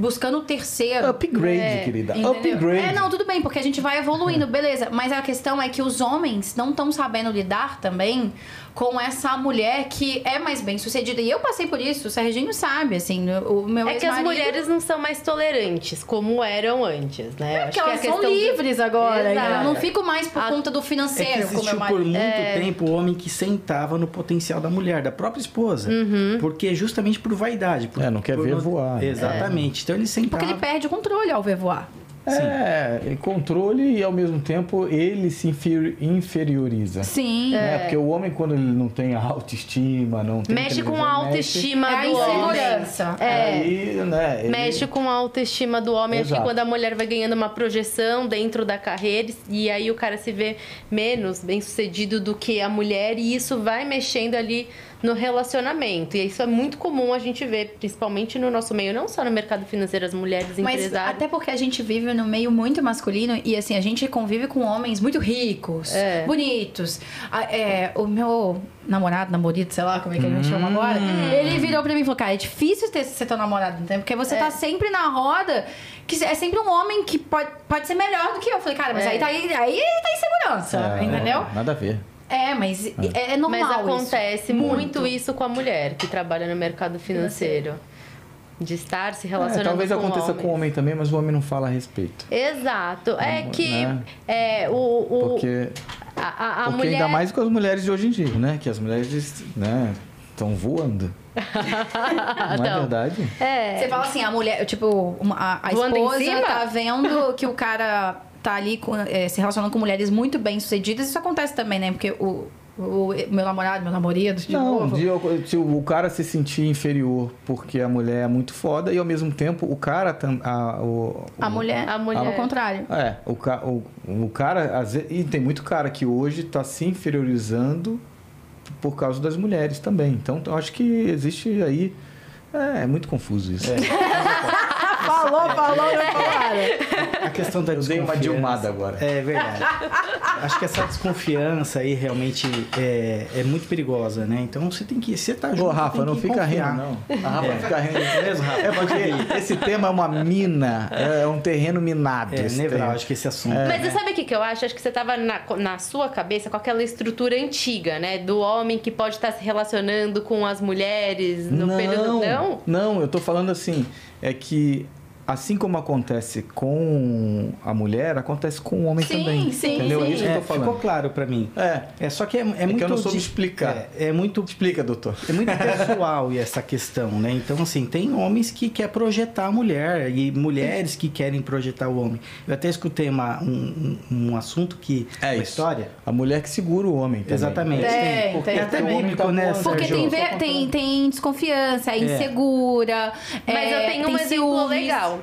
S2: buscando o terceiro.
S1: Upgrade,
S2: É,
S1: querida.
S2: entendeu?
S1: Upgrade.
S2: É, não, tudo bem, porque a gente vai evoluindo, beleza. Mas a questão é que os homens não estão sabendo lidar também com essa mulher que é mais bem sucedida. E eu passei por isso, o Serginho sabe, assim, o meu
S4: É que as mulheres não são mais tolerantes, como eram antes, né?
S2: É
S4: Acho
S2: porque elas são livres agora.
S4: Exato.
S2: Eu não fico mais por
S4: A-
S2: conta do
S3: É que
S2: financeiro, como
S3: existiu por muito tempo o homem que sentava no potencial da mulher, da própria esposa.
S2: Uhum.
S3: Porque justamente por vaidade. Por,
S1: É, não quer
S3: por
S1: ver voar.
S3: Exatamente. Então ele sentava.
S2: Porque ele perde o controle ao ver voar.
S1: É, e controle e ao mesmo tempo ele se inferi- inferioriza.
S2: Sim.
S1: Né? Porque o homem, quando ele não tem a autoestima, não tem.
S4: Mexe com a
S1: mexe-
S4: autoestima
S2: É a
S4: do homem.
S2: insegurança.
S4: É.
S1: Aí, né, ele-
S4: Mexe com a autoestima do homem. Acho que quando a mulher vai ganhando uma projeção dentro da carreira e aí o cara se vê menos bem sucedido do que a mulher e isso vai mexendo ali no relacionamento. E isso é muito comum a gente ver, principalmente no nosso meio, não só no mercado financeiro, as mulheres
S2: Mas
S4: empresárias.
S2: até porque a gente vive no meio muito masculino e assim, a gente convive com homens muito ricos,
S4: É.
S2: bonitos. É, o meu namorado, namorado, sei lá como é que a gente chama agora, ele virou pra mim e falou: Cara, é difícil ter, ser teu namorado, entendeu? Porque você tá sempre na roda, que é sempre um homem que pode, pode ser melhor do que eu. Eu falei, cara, mas
S4: É.
S2: aí, tá, aí, aí tá em segurança,
S1: É,
S2: entendeu?
S1: Nada a ver.
S2: É, mas é, é normal.
S4: Mas
S2: isso.
S4: acontece muito. isso com a mulher que trabalha no mercado financeiro. De estar se
S1: É,
S4: relacionando
S1: talvez
S4: com
S1: aconteça
S4: homens.
S1: com o homem também, mas o homem não fala a respeito.
S4: Exato. É
S1: Né?
S4: que é, o, o,
S1: Porque,
S4: a, a-
S1: porque
S4: mulher...
S1: ainda mais com as mulheres de hoje em dia, né? Que as mulheres, né, estão voando. não é verdade?
S4: É,
S2: Você fala assim, a mulher, tipo, uma- a, a esposa tá vendo que o cara tá ali com- eh, se relacionando com mulheres muito bem sucedidas. Isso acontece também, né? Porque o, o meu namorado, meu namorado, de
S1: não,
S2: novo.
S1: de- se o cara se sentir inferior porque a mulher é muito foda e ao mesmo tempo o cara a, o,
S2: A
S1: o-
S2: mulher,
S4: A mulher.
S2: ao contrário.
S1: É, o, o, o cara, às vezes, e tem muito cara que hoje tá se inferiorizando por causa das mulheres também. Então, eu acho que existe aí. É, é muito confuso isso.
S2: falou, falou, não falaram.
S3: A questão da
S1: Eu dei uma
S3: desconfiança-
S1: dilmada agora.
S3: É verdade. Acho que essa desconfiança aí realmente é, é muito perigosa, né? Então você tem que. Você tá junto.
S1: Ô, Rafa, não
S3: que
S1: fica
S3: confiar.
S1: rindo, não. A Rafa
S3: É.
S1: fica rindo.
S3: Beleza, Rafa?
S1: É porque esse tema é uma mina, é um terreno minado.
S3: É
S1: esse
S3: nevrálgico esse assunto.
S4: Mas você sabe o que, que eu acho? Acho que você tava na, na sua cabeça com aquela estrutura antiga, né? Do homem que pode estar se relacionando com as mulheres no
S1: não,
S4: período. Não?
S1: Não, eu tô falando assim, é que assim como acontece com a mulher, acontece com o homem
S2: Sim,
S1: também.
S2: sim,
S1: entendeu?
S2: sim.
S1: É isso que eu
S3: É,
S1: tô falando.
S3: ficou claro pra mim.
S1: É,
S3: É só que é, é
S1: que
S3: muito.
S1: eu não soube
S3: de-
S1: explicar.
S3: É, é muito
S1: explica, doutor.
S3: É muito pessoal e essa questão, né? Então, assim, tem homens que querem projetar a mulher e mulheres que querem projetar o homem. Eu até escutei uma, um, um assunto que...
S1: É
S3: uma
S1: isso.
S3: história.
S1: A mulher que segura o homem também.
S3: Exatamente.
S2: Tem,
S3: porque
S2: tem
S3: é até bíblico, né,
S2: Porque tem, ver- tem, tem desconfiança, é insegura.
S4: Mas
S2: é,
S4: eu tenho um exemplo
S2: ciúmes.
S4: legal.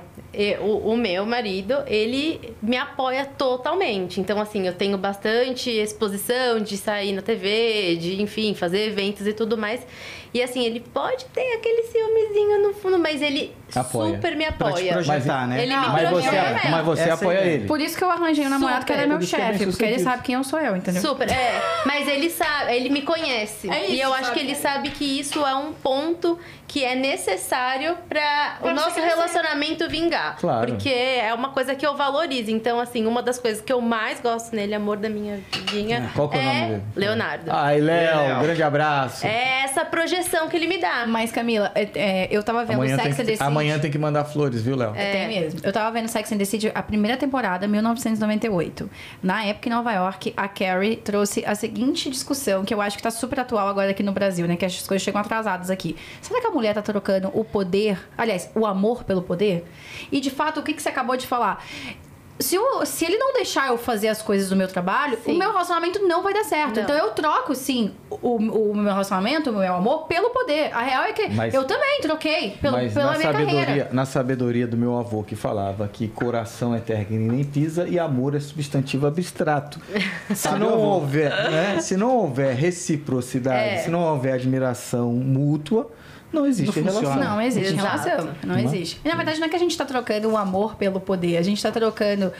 S4: O meu marido, ele me apoia totalmente. Então, assim, eu tenho bastante exposição de sair na TV, de, enfim, fazer eventos e tudo mais. E, assim, ele pode ter aquele ciúmezinho no fundo, mas ele
S1: Apoia.
S4: super me
S3: Pra te
S4: apoia.
S3: projetar, né?
S4: Ele me
S1: Mas você,
S4: projeta.
S1: mas você
S3: Essa é
S1: apoia
S3: ideia.
S1: ele.
S2: Por isso que eu arranjei um namorado que
S4: Super.
S2: era meu
S1: é
S2: chefe, porque ele sabe quem eu sou eu, entendeu?
S4: Super, é. Mas ele sabe, ele me conhece.
S2: É isso,
S4: e eu acho
S2: sabe?
S4: que ele sabe que isso é um ponto que é necessário para
S2: Pra
S4: o
S2: você
S4: nosso relacionamento vingar.
S1: Claro.
S4: Porque é uma coisa que eu valorizo. Então, assim, uma das coisas que eu mais gosto nele, amor da minha vidinha,
S1: Qual que é o nome dele?
S4: Leonardo.
S1: Ai, Léo,
S3: Léo.
S1: grande abraço.
S4: É essa projeção que ele me dá.
S2: Mas, Camila, é, é, eu tava vendo
S1: Amanhã
S2: Sex
S1: tem,
S2: and the
S1: que,
S2: City.
S1: amanhã tem que mandar flores, viu, Léo?
S2: É. Tem mesmo. Eu tava vendo Sex and the City, a primeira temporada, 1998. Na época, em Nova York, a Carrie trouxe a seguinte discussão, que eu acho que tá super atual agora aqui no Brasil, né? Que as coisas chegam atrasadas aqui. Será que a mulher tá trocando o poder, aliás, o amor pelo poder? E, de fato, o que, que você acabou de falar? Se, eu- se ele não deixar eu fazer as coisas do meu trabalho,
S4: Sim.
S2: o meu relacionamento não vai dar certo.
S4: Não.
S2: Então eu troco, sim, o, o meu relacionamento, o meu amor, pelo poder. A real é que
S1: Mas-
S2: eu também troquei pelo,
S1: Mas
S2: pela
S1: na
S2: minha
S1: sabedoria,
S2: carreira.
S1: na sabedoria do meu avô que falava que coração é terra que nem pisa e amor é substantivo abstrato. se não houver, né? Se não houver reciprocidade,
S4: É.
S1: se não houver admiração mútua, não existe
S3: Não funciona.
S1: relação.
S2: Não existe
S4: Exato.
S2: relação. Não
S1: é?
S2: existe. E, na verdade, não é que a gente tá trocando o amor pelo poder. A gente tá trocando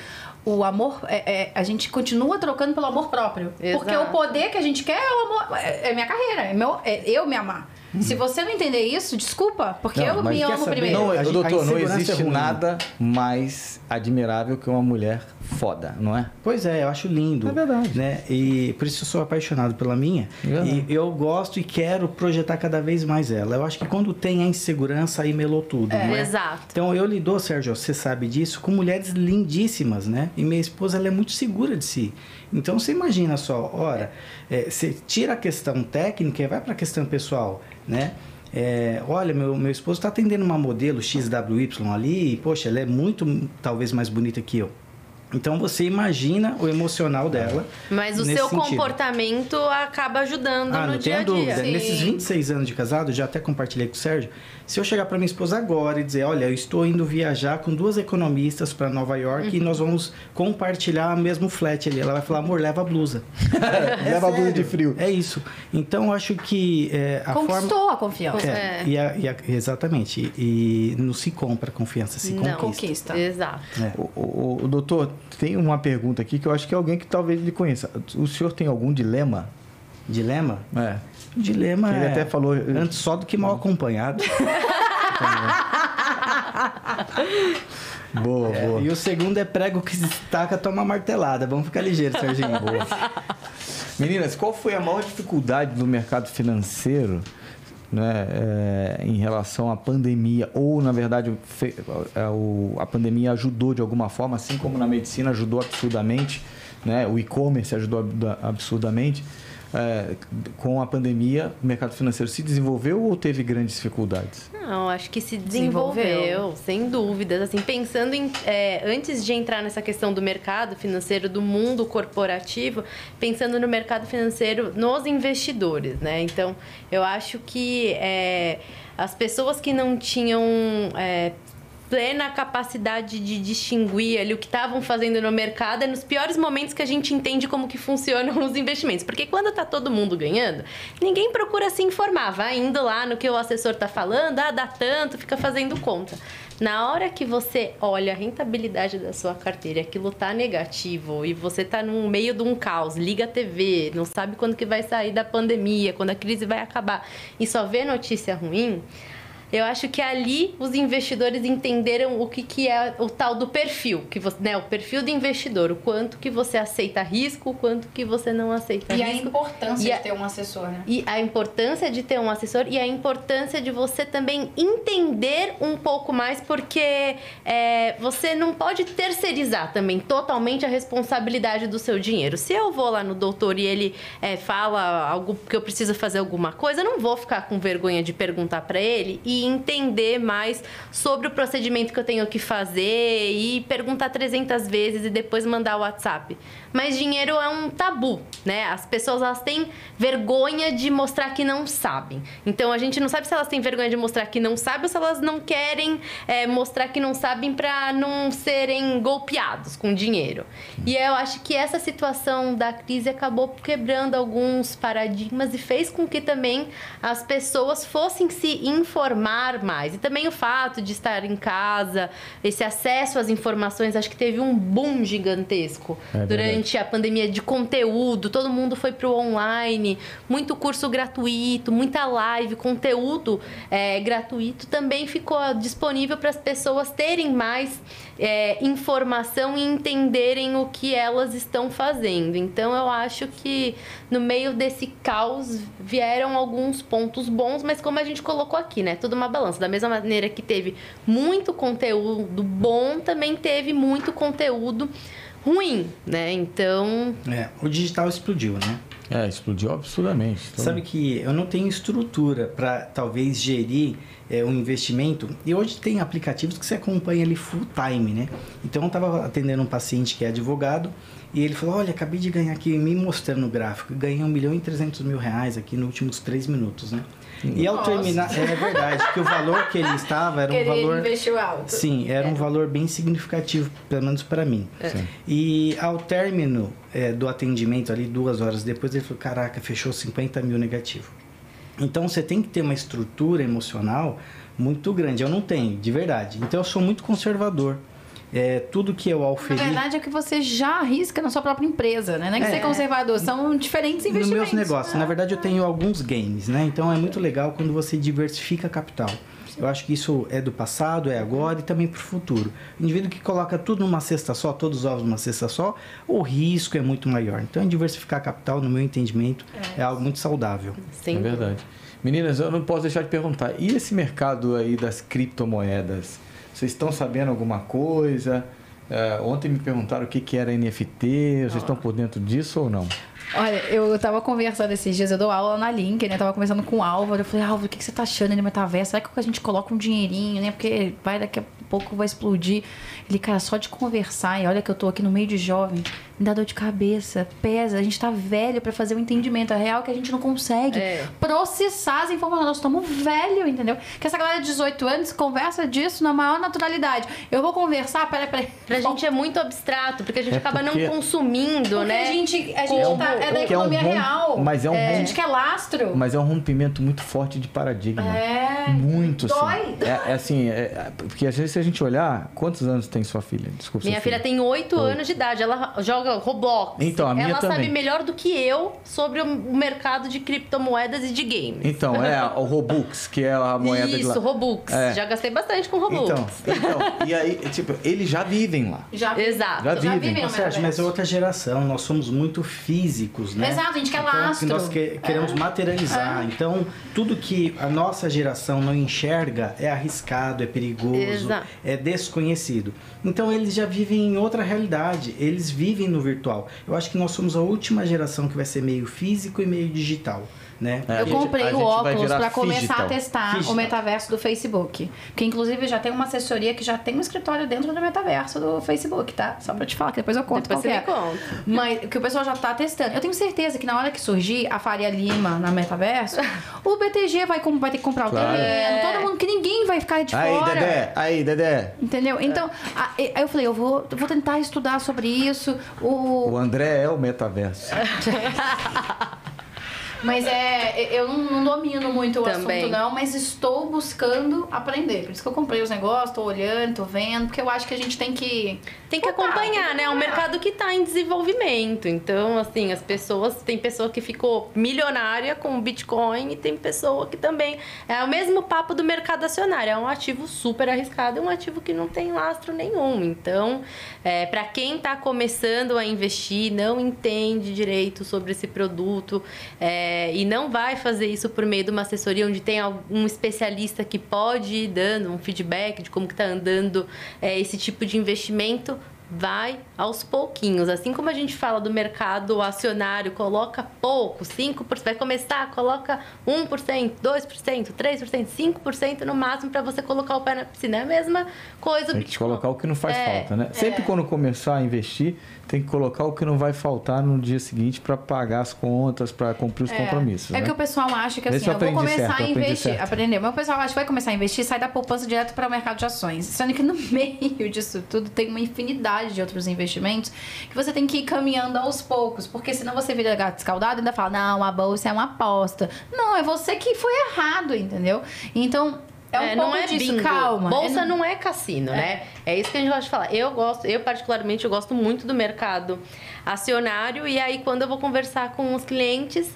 S2: o amor. é- é- a gente continua trocando pelo amor próprio.
S4: Exato.
S2: Porque o poder que a gente quer é o amor. É, é minha carreira. É, meu, é eu me amar. Se você não entender isso, desculpa. Porque
S1: Não,
S2: eu me amo
S3: saber?
S2: primeiro.
S1: Não,
S3: A gente- a
S1: doutor, não
S3: insegurança
S1: existe
S3: é
S1: nada mais admirável que uma mulher foda, não é?
S3: Pois é, eu acho lindo.
S1: É verdade.
S3: Né? E por isso eu sou apaixonado pela minha.
S1: Verdade.
S3: E eu gosto e quero projetar cada vez mais ela. Eu acho que quando tem a insegurança, aí melou tudo. não é?
S4: Exato.
S3: Então eu lido, Sérgio, você sabe disso, com mulheres lindíssimas, né? E minha esposa ela é muito segura de si. Então você imagina só, ora, é, você tira a questão técnica e vai para a questão pessoal, né? É, olha, meu, meu esposo está atendendo uma modelo XWY ali, e, poxa, ela é muito, talvez, mais bonita que eu. Então você imagina o emocional dela.
S4: Mas o seu
S3: sentido.
S4: comportamento acaba ajudando
S3: Ah,
S4: no
S3: não
S4: dia a dia.
S3: dúvida.
S2: Sim.
S3: Nesses 26 anos de casado, já até compartilhei com o Sérgio. Se eu chegar para minha esposa agora e dizer, olha, eu estou indo viajar com duas economistas para Nova York e nós vamos compartilhar o mesmo flat ali. Ela vai falar, amor, leva a blusa. É
S1: Leva a blusa de frio.
S3: É isso. Então, eu acho que é, a forma...
S2: Conquistou a confiança.
S3: É,
S4: É.
S3: E a- e a- exatamente. E, e não se compra confiança, se
S4: Não.
S3: conquista.
S2: Conquista.
S4: Exato.
S3: É.
S1: O, o- o doutor, tem uma pergunta aqui que eu acho que é alguém que talvez ele conheça. O senhor tem algum dilema?
S3: Dilema?
S1: É.
S3: O dilema
S1: Ele
S3: é
S1: até falou-
S3: antes só do que mal acompanhado.
S1: Boa, boa.
S3: E o segundo é prego que se destaca, toma martelada. Vamos ficar ligeiro, Serginho. Boa.
S1: Meninas, qual foi a maior dificuldade do mercado financeiro né, é, em relação à pandemia? Ou, na verdade, fe- é, o- a pandemia ajudou de alguma forma, assim como na medicina ajudou absurdamente, né, o e-commerce ajudou ab- absurdamente. É, com a pandemia, o mercado financeiro se desenvolveu ou teve grandes dificuldades?
S4: Não, acho que se desenvolveu,
S2: Desenvolveu.
S4: sem dúvidas. Assim, pensando em. é, antes de entrar nessa questão do mercado financeiro, do mundo corporativo, pensando no mercado financeiro, nos investidores, né? Então, eu acho que é, as pessoas que não tinham. Plena capacidade de distinguir ali o que estavam fazendo no mercado é nos piores momentos que a gente entende como que funcionam os investimentos. Porque quando tá todo mundo ganhando, ninguém procura se informar, vai indo lá no que o assessor tá falando, ah, dá tanto, fica fazendo conta. Na hora que você olha a rentabilidade da sua carteira, aquilo tá negativo e você tá no meio de um caos, liga a TV, não sabe quando que vai sair da pandemia, quando a crise vai acabar e só vê notícia ruim, eu acho que ali os investidores entenderam o que, que é o tal do perfil, que você, né, o perfil do investidor, o quanto que você aceita risco, o quanto que você não aceita
S2: E a
S4: risco.
S2: importância
S4: E a-
S2: de ter um assessor, né?
S4: E a importância de ter um assessor e a importância de você também entender um pouco mais, porque é, você não pode terceirizar também totalmente a responsabilidade do seu dinheiro. Se eu vou lá no doutor e ele é, fala algo que eu preciso fazer alguma coisa, eu não vou ficar com vergonha de perguntar para ele e entender mais sobre o procedimento que eu tenho que fazer e perguntar 300 vezes e depois mandar o WhatsApp. Mas dinheiro é um tabu, né? As pessoas elas têm vergonha de mostrar que não sabem. Então a gente não sabe se elas têm vergonha de mostrar que não sabem ou se elas não querem é, mostrar que não sabem para não serem golpeados com dinheiro. E eu acho que essa situação da crise acabou quebrando alguns paradigmas e fez com que também as pessoas fossem se informar mais. E também o fato de estar em casa, esse acesso às informações, acho que teve um boom gigantesco
S1: É verdade.
S4: Durante a pandemia de conteúdo. Todo mundo foi pro online, muito curso gratuito, muita live, conteúdo é, gratuito também ficou disponível para as pessoas terem mais é, informação e entenderem o que elas estão fazendo. Então eu acho que no meio desse caos vieram alguns pontos bons, mas como a gente colocou aqui, né? Tudo uma balança. Da mesma maneira que teve muito conteúdo bom, também teve muito conteúdo ruim, né? Então,
S3: É, o digital explodiu, né?
S1: É, explodiu absurdamente. Então,
S3: Sabe que eu não tenho estrutura para talvez gerir é, um investimento. E hoje tem aplicativos que você acompanha ali full time, né? Então eu estava atendendo um paciente que é advogado e ele falou: Olha, acabei de ganhar aqui, me mostrando o gráfico, ganhei um milhão e trezentos mil reais aqui nos últimos três minutos, né? E ao terminar, é verdade, que o valor que ele estava era um
S2: Porque ele
S3: valor.
S2: investiu alto.
S3: Sim, era um valor bem significativo, pelo menos para mim.
S1: Sim.
S3: E ao término é, do atendimento, ali duas horas depois, ele falou: Caraca, fechou 50 mil negativo. Então você tem que ter uma estrutura emocional muito grande. Eu não tenho, de verdade. Então eu sou muito conservador. É, tudo que eu
S2: Na
S3: auferi
S2: verdade é que você já arrisca na sua própria empresa, né? Não é que
S3: É.
S2: você é conservador, são diferentes
S3: nos
S2: investimentos.
S3: meus negócios. Na verdade, eu tenho alguns games, né? Então é muito legal quando você diversifica capital. Eu acho que isso é do passado, é agora e também para o futuro. O indivíduo que coloca tudo numa cesta só, todos os ovos numa cesta só, o risco é muito maior. Então, diversificar capital, no meu entendimento, é, algo muito saudável.
S4: sem
S1: É verdade. Meninas, eu não posso deixar de perguntar. E esse mercado aí das criptomoedas? Vocês estão sabendo alguma coisa? É, ontem me perguntaram o que, que era NFT. Vocês estão por dentro disso ou não?
S2: Olha, eu tava conversando esses dias, eu dou aula na Link, né? Eu tava conversando com o Álvaro. Eu falei, Álvaro, o que, que você tá achando de metaverso? Será que a gente coloca um dinheirinho, né? Porque vai daqui a pouco vai explodir. Ele, cara, só de conversar, e olha que eu tô aqui no meio de jovem, me dá dor de cabeça, pesa, a gente tá velho para fazer o entendimento. A real é que a gente não consegue
S4: É.
S2: processar as informações. Nós estamos velho, entendeu? Que essa galera de 18 anos conversa disso na maior naturalidade. Eu vou conversar, peraí, peraí.
S4: Pra gente é muito abstrato, porque a gente
S1: É
S4: acaba
S1: porque-
S4: não consumindo,
S2: Porque
S4: né?
S2: a gente, a gente
S4: Como-
S2: tá, é da
S1: que é um
S2: economia
S1: rom-
S2: real.
S1: mas é um
S2: A
S1: rom-
S2: gente quer lastro.
S1: Mas é um rompimento muito forte de paradigma.
S2: É.
S1: Muito,
S2: Dói.
S1: assim. É, é assim, é- é- porque às vezes se a gente olhar, quantos anos tem sua filha? Desculpa.
S4: Minha
S1: sua
S4: filha tem 8 anos de idade, ela joga Roblox.
S1: Então, a minha
S4: ela sabe
S1: também.
S4: melhor do que eu sobre o mercado de criptomoedas e de games.
S1: Então, é o Robux, que é a moeda de lá.
S4: Isso, Robux.
S1: É.
S4: Já gastei bastante com Robux.
S1: Então, então, e aí, tipo, eles já vivem lá.
S2: Já
S4: Exato.
S1: Já vivem.
S2: vivem
S3: Ô, Sérgio, mas é outra geração, nós somos muito físicos, né?
S2: Exato, a gente quer
S3: então,
S2: lastro.
S3: Nós que- queremos materializar. Então, tudo que a nossa geração não enxerga é arriscado, é perigoso,
S4: Exato.
S3: é desconhecido. Então, eles já vivem em outra realidade, eles vivem no virtual. Eu acho que nós somos a última geração que vai ser meio físico e meio digital, né?
S1: É,
S2: Eu
S1: gente-
S2: comprei o óculos pra começar
S1: digital.
S2: a testar
S3: Digital.
S2: o metaverso do Facebook. Que inclusive já tem uma assessoria que já tem um escritório dentro do metaverso do Facebook, tá? Só pra te falar, que depois eu conto
S4: Depois
S2: qual
S4: você
S2: é.
S4: conta.
S2: Mas que o pessoal já tá testando. Eu tenho certeza que na hora que surgir a Faria Lima na metaverso, o BTG vai, vai ter que comprar
S1: Claro.
S2: o terreno, todo mundo, que ninguém vai ficar de
S1: Aí,
S2: fora.
S1: Dedé, aí, Dedé.
S2: Entendeu? Então, aí eu falei, eu vou, vou tentar estudar sobre isso. O,
S1: O André é o metaverso.
S2: Mas é, eu não, domino muito o
S4: Também.
S2: assunto, não, mas estou buscando aprender. Por isso que eu comprei os negócios, tô olhando, tô vendo, porque eu acho que a gente tem que.
S4: Tem que acompanhar, né? É um mercado que tá em desenvolvimento. Então, assim, as pessoas. Tem pessoa que ficou milionária com o Bitcoin e tem pessoa que também. É o mesmo papo do mercado acionário. É um ativo super arriscado, é um ativo que não tem lastro nenhum. Então, é, para quem tá começando a investir, não entende direito sobre esse produto é, e não vai fazer isso por meio de uma assessoria onde tem algum especialista que pode ir dando um feedback de como que tá andando é, esse tipo de investimento, vai aos pouquinhos. Assim como a gente fala do mercado acionário, coloca pouco, 5%, vai começar, coloca 1%, 2%, 3%, 5% no máximo para você colocar o pé na piscina. É a mesma coisa
S1: Tem que colocar o que não faz
S4: É,
S1: falta, né? Sempre quando começar a investir, tem que colocar o que não vai faltar no dia seguinte para pagar as contas, para cumprir os
S2: É,
S1: compromissos.
S2: é
S1: né?
S2: que o pessoal acha que assim,
S1: se eu
S2: eu vou começar
S1: certo,
S2: a investir.
S1: certo.
S2: Aprendeu. Mas o pessoal acha que vai começar a investir sai da poupança direto para o mercado de ações. Sendo que no meio disso tudo tem uma infinidade de outros investimentos que você tem que ir caminhando aos poucos. Porque senão você vira gato escaldado e ainda fala, não, a bolsa é uma aposta. Não, é você que foi errado, entendeu? Então, é um
S4: É, não é
S2: disso,
S4: bingo.
S2: calma.
S4: Bolsa
S2: É-
S4: não é cassino, né? É isso que a gente gosta de falar. Eu gosto, eu particularmente, eu gosto muito do mercado acionário. E aí, quando eu vou conversar com os clientes,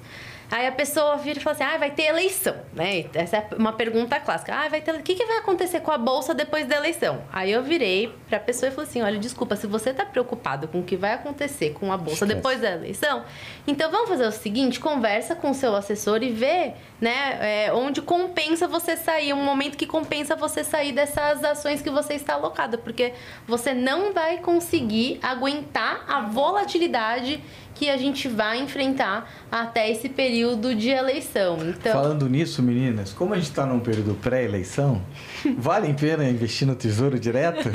S4: aí a pessoa vira e fala assim: ah, vai ter eleição, né? Essa é uma pergunta clássica. Ah, vai ter. O que, que vai acontecer com a bolsa depois da eleição? Aí eu virei pra pessoa e falei assim: olha, desculpa, se você tá preocupado com o que vai acontecer com a bolsa
S1: Esquece.
S4: depois da eleição, então vamos fazer o seguinte: conversa com o seu assessor e vê, né, é, onde compensa você sair, um momento que compensa você sair dessas ações que você está alocado, porque você não vai conseguir aguentar a volatilidade que a gente vai enfrentar até esse período de eleição. Então,
S1: Falando nisso, meninas, como a gente está num período pré-eleição, vale a pena investir no Tesouro Direto?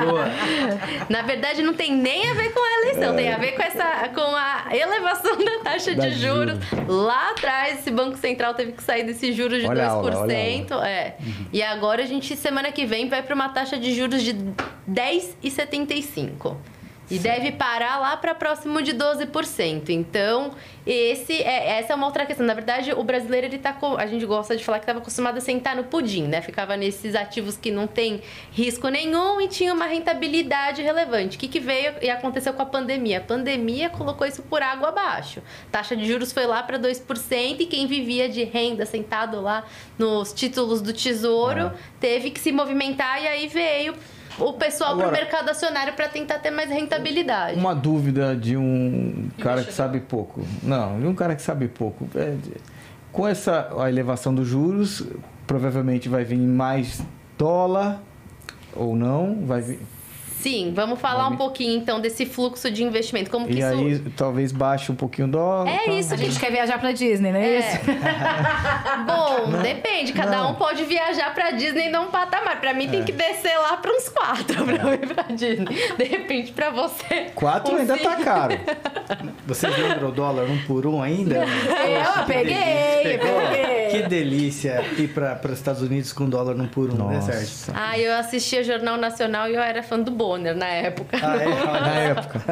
S3: Boa.
S4: na verdade, não tem nem a ver com a eleição, tem a ver com essa com a elevação da taxa
S1: Da
S4: de juros. Lá atrás, esse Banco Central teve que sair desse juros de
S1: Olha a
S4: 2%.
S1: aula, olha
S4: É. E agora a gente, semana que vem, vai para uma taxa de juros de 10,75%. E deve parar lá para próximo de 12%. Então, esse é, essa é uma outra questão. Na verdade, o brasileiro, ele tá com, a gente gosta de falar que estava acostumado a sentar no pudim, né? Ficava nesses ativos que não tem risco nenhum e tinha uma rentabilidade relevante. O que, que veio e aconteceu com a pandemia? A pandemia colocou isso por água abaixo. Taxa de juros foi lá para 2% e quem vivia de renda sentado lá nos títulos do Tesouro teve que se movimentar e aí veio o pessoal para o mercado acionário para tentar ter mais rentabilidade.
S1: Uma dúvida de um cara que sabe pouco. Não, de um cara que sabe pouco. É, com essa a elevação dos juros, provavelmente vai vir mais dólar ou não? Vai vir.
S4: Sim, vamos falar um pouquinho então desse fluxo de investimento. Como que
S1: E
S4: isso.
S1: aí talvez baixe um pouquinho o dólar.
S4: É
S1: tá?
S4: isso
S2: A
S4: que
S2: gente quer viajar pra Disney, não é,
S4: É.
S2: isso?
S4: Bom, depende. Cada
S1: Não.
S4: um pode viajar pra Disney num patamar. Pra mim tem que descer lá pra uns quatro pra eu ir pra Disney. De repente, pra você.
S1: Quatro
S4: um
S1: ainda
S4: cinco.
S1: tá caro.
S3: Vocês lembram o dólar um por um ainda?
S2: Eu peguei, peguei.
S3: Que delícia ir para os Estados Unidos com dólar um por um, né, Sérgio?
S1: Nossa.
S4: Ah, eu assistia Jornal Nacional e eu era fã do Bonner na época.
S3: Ah, é?
S1: Na época.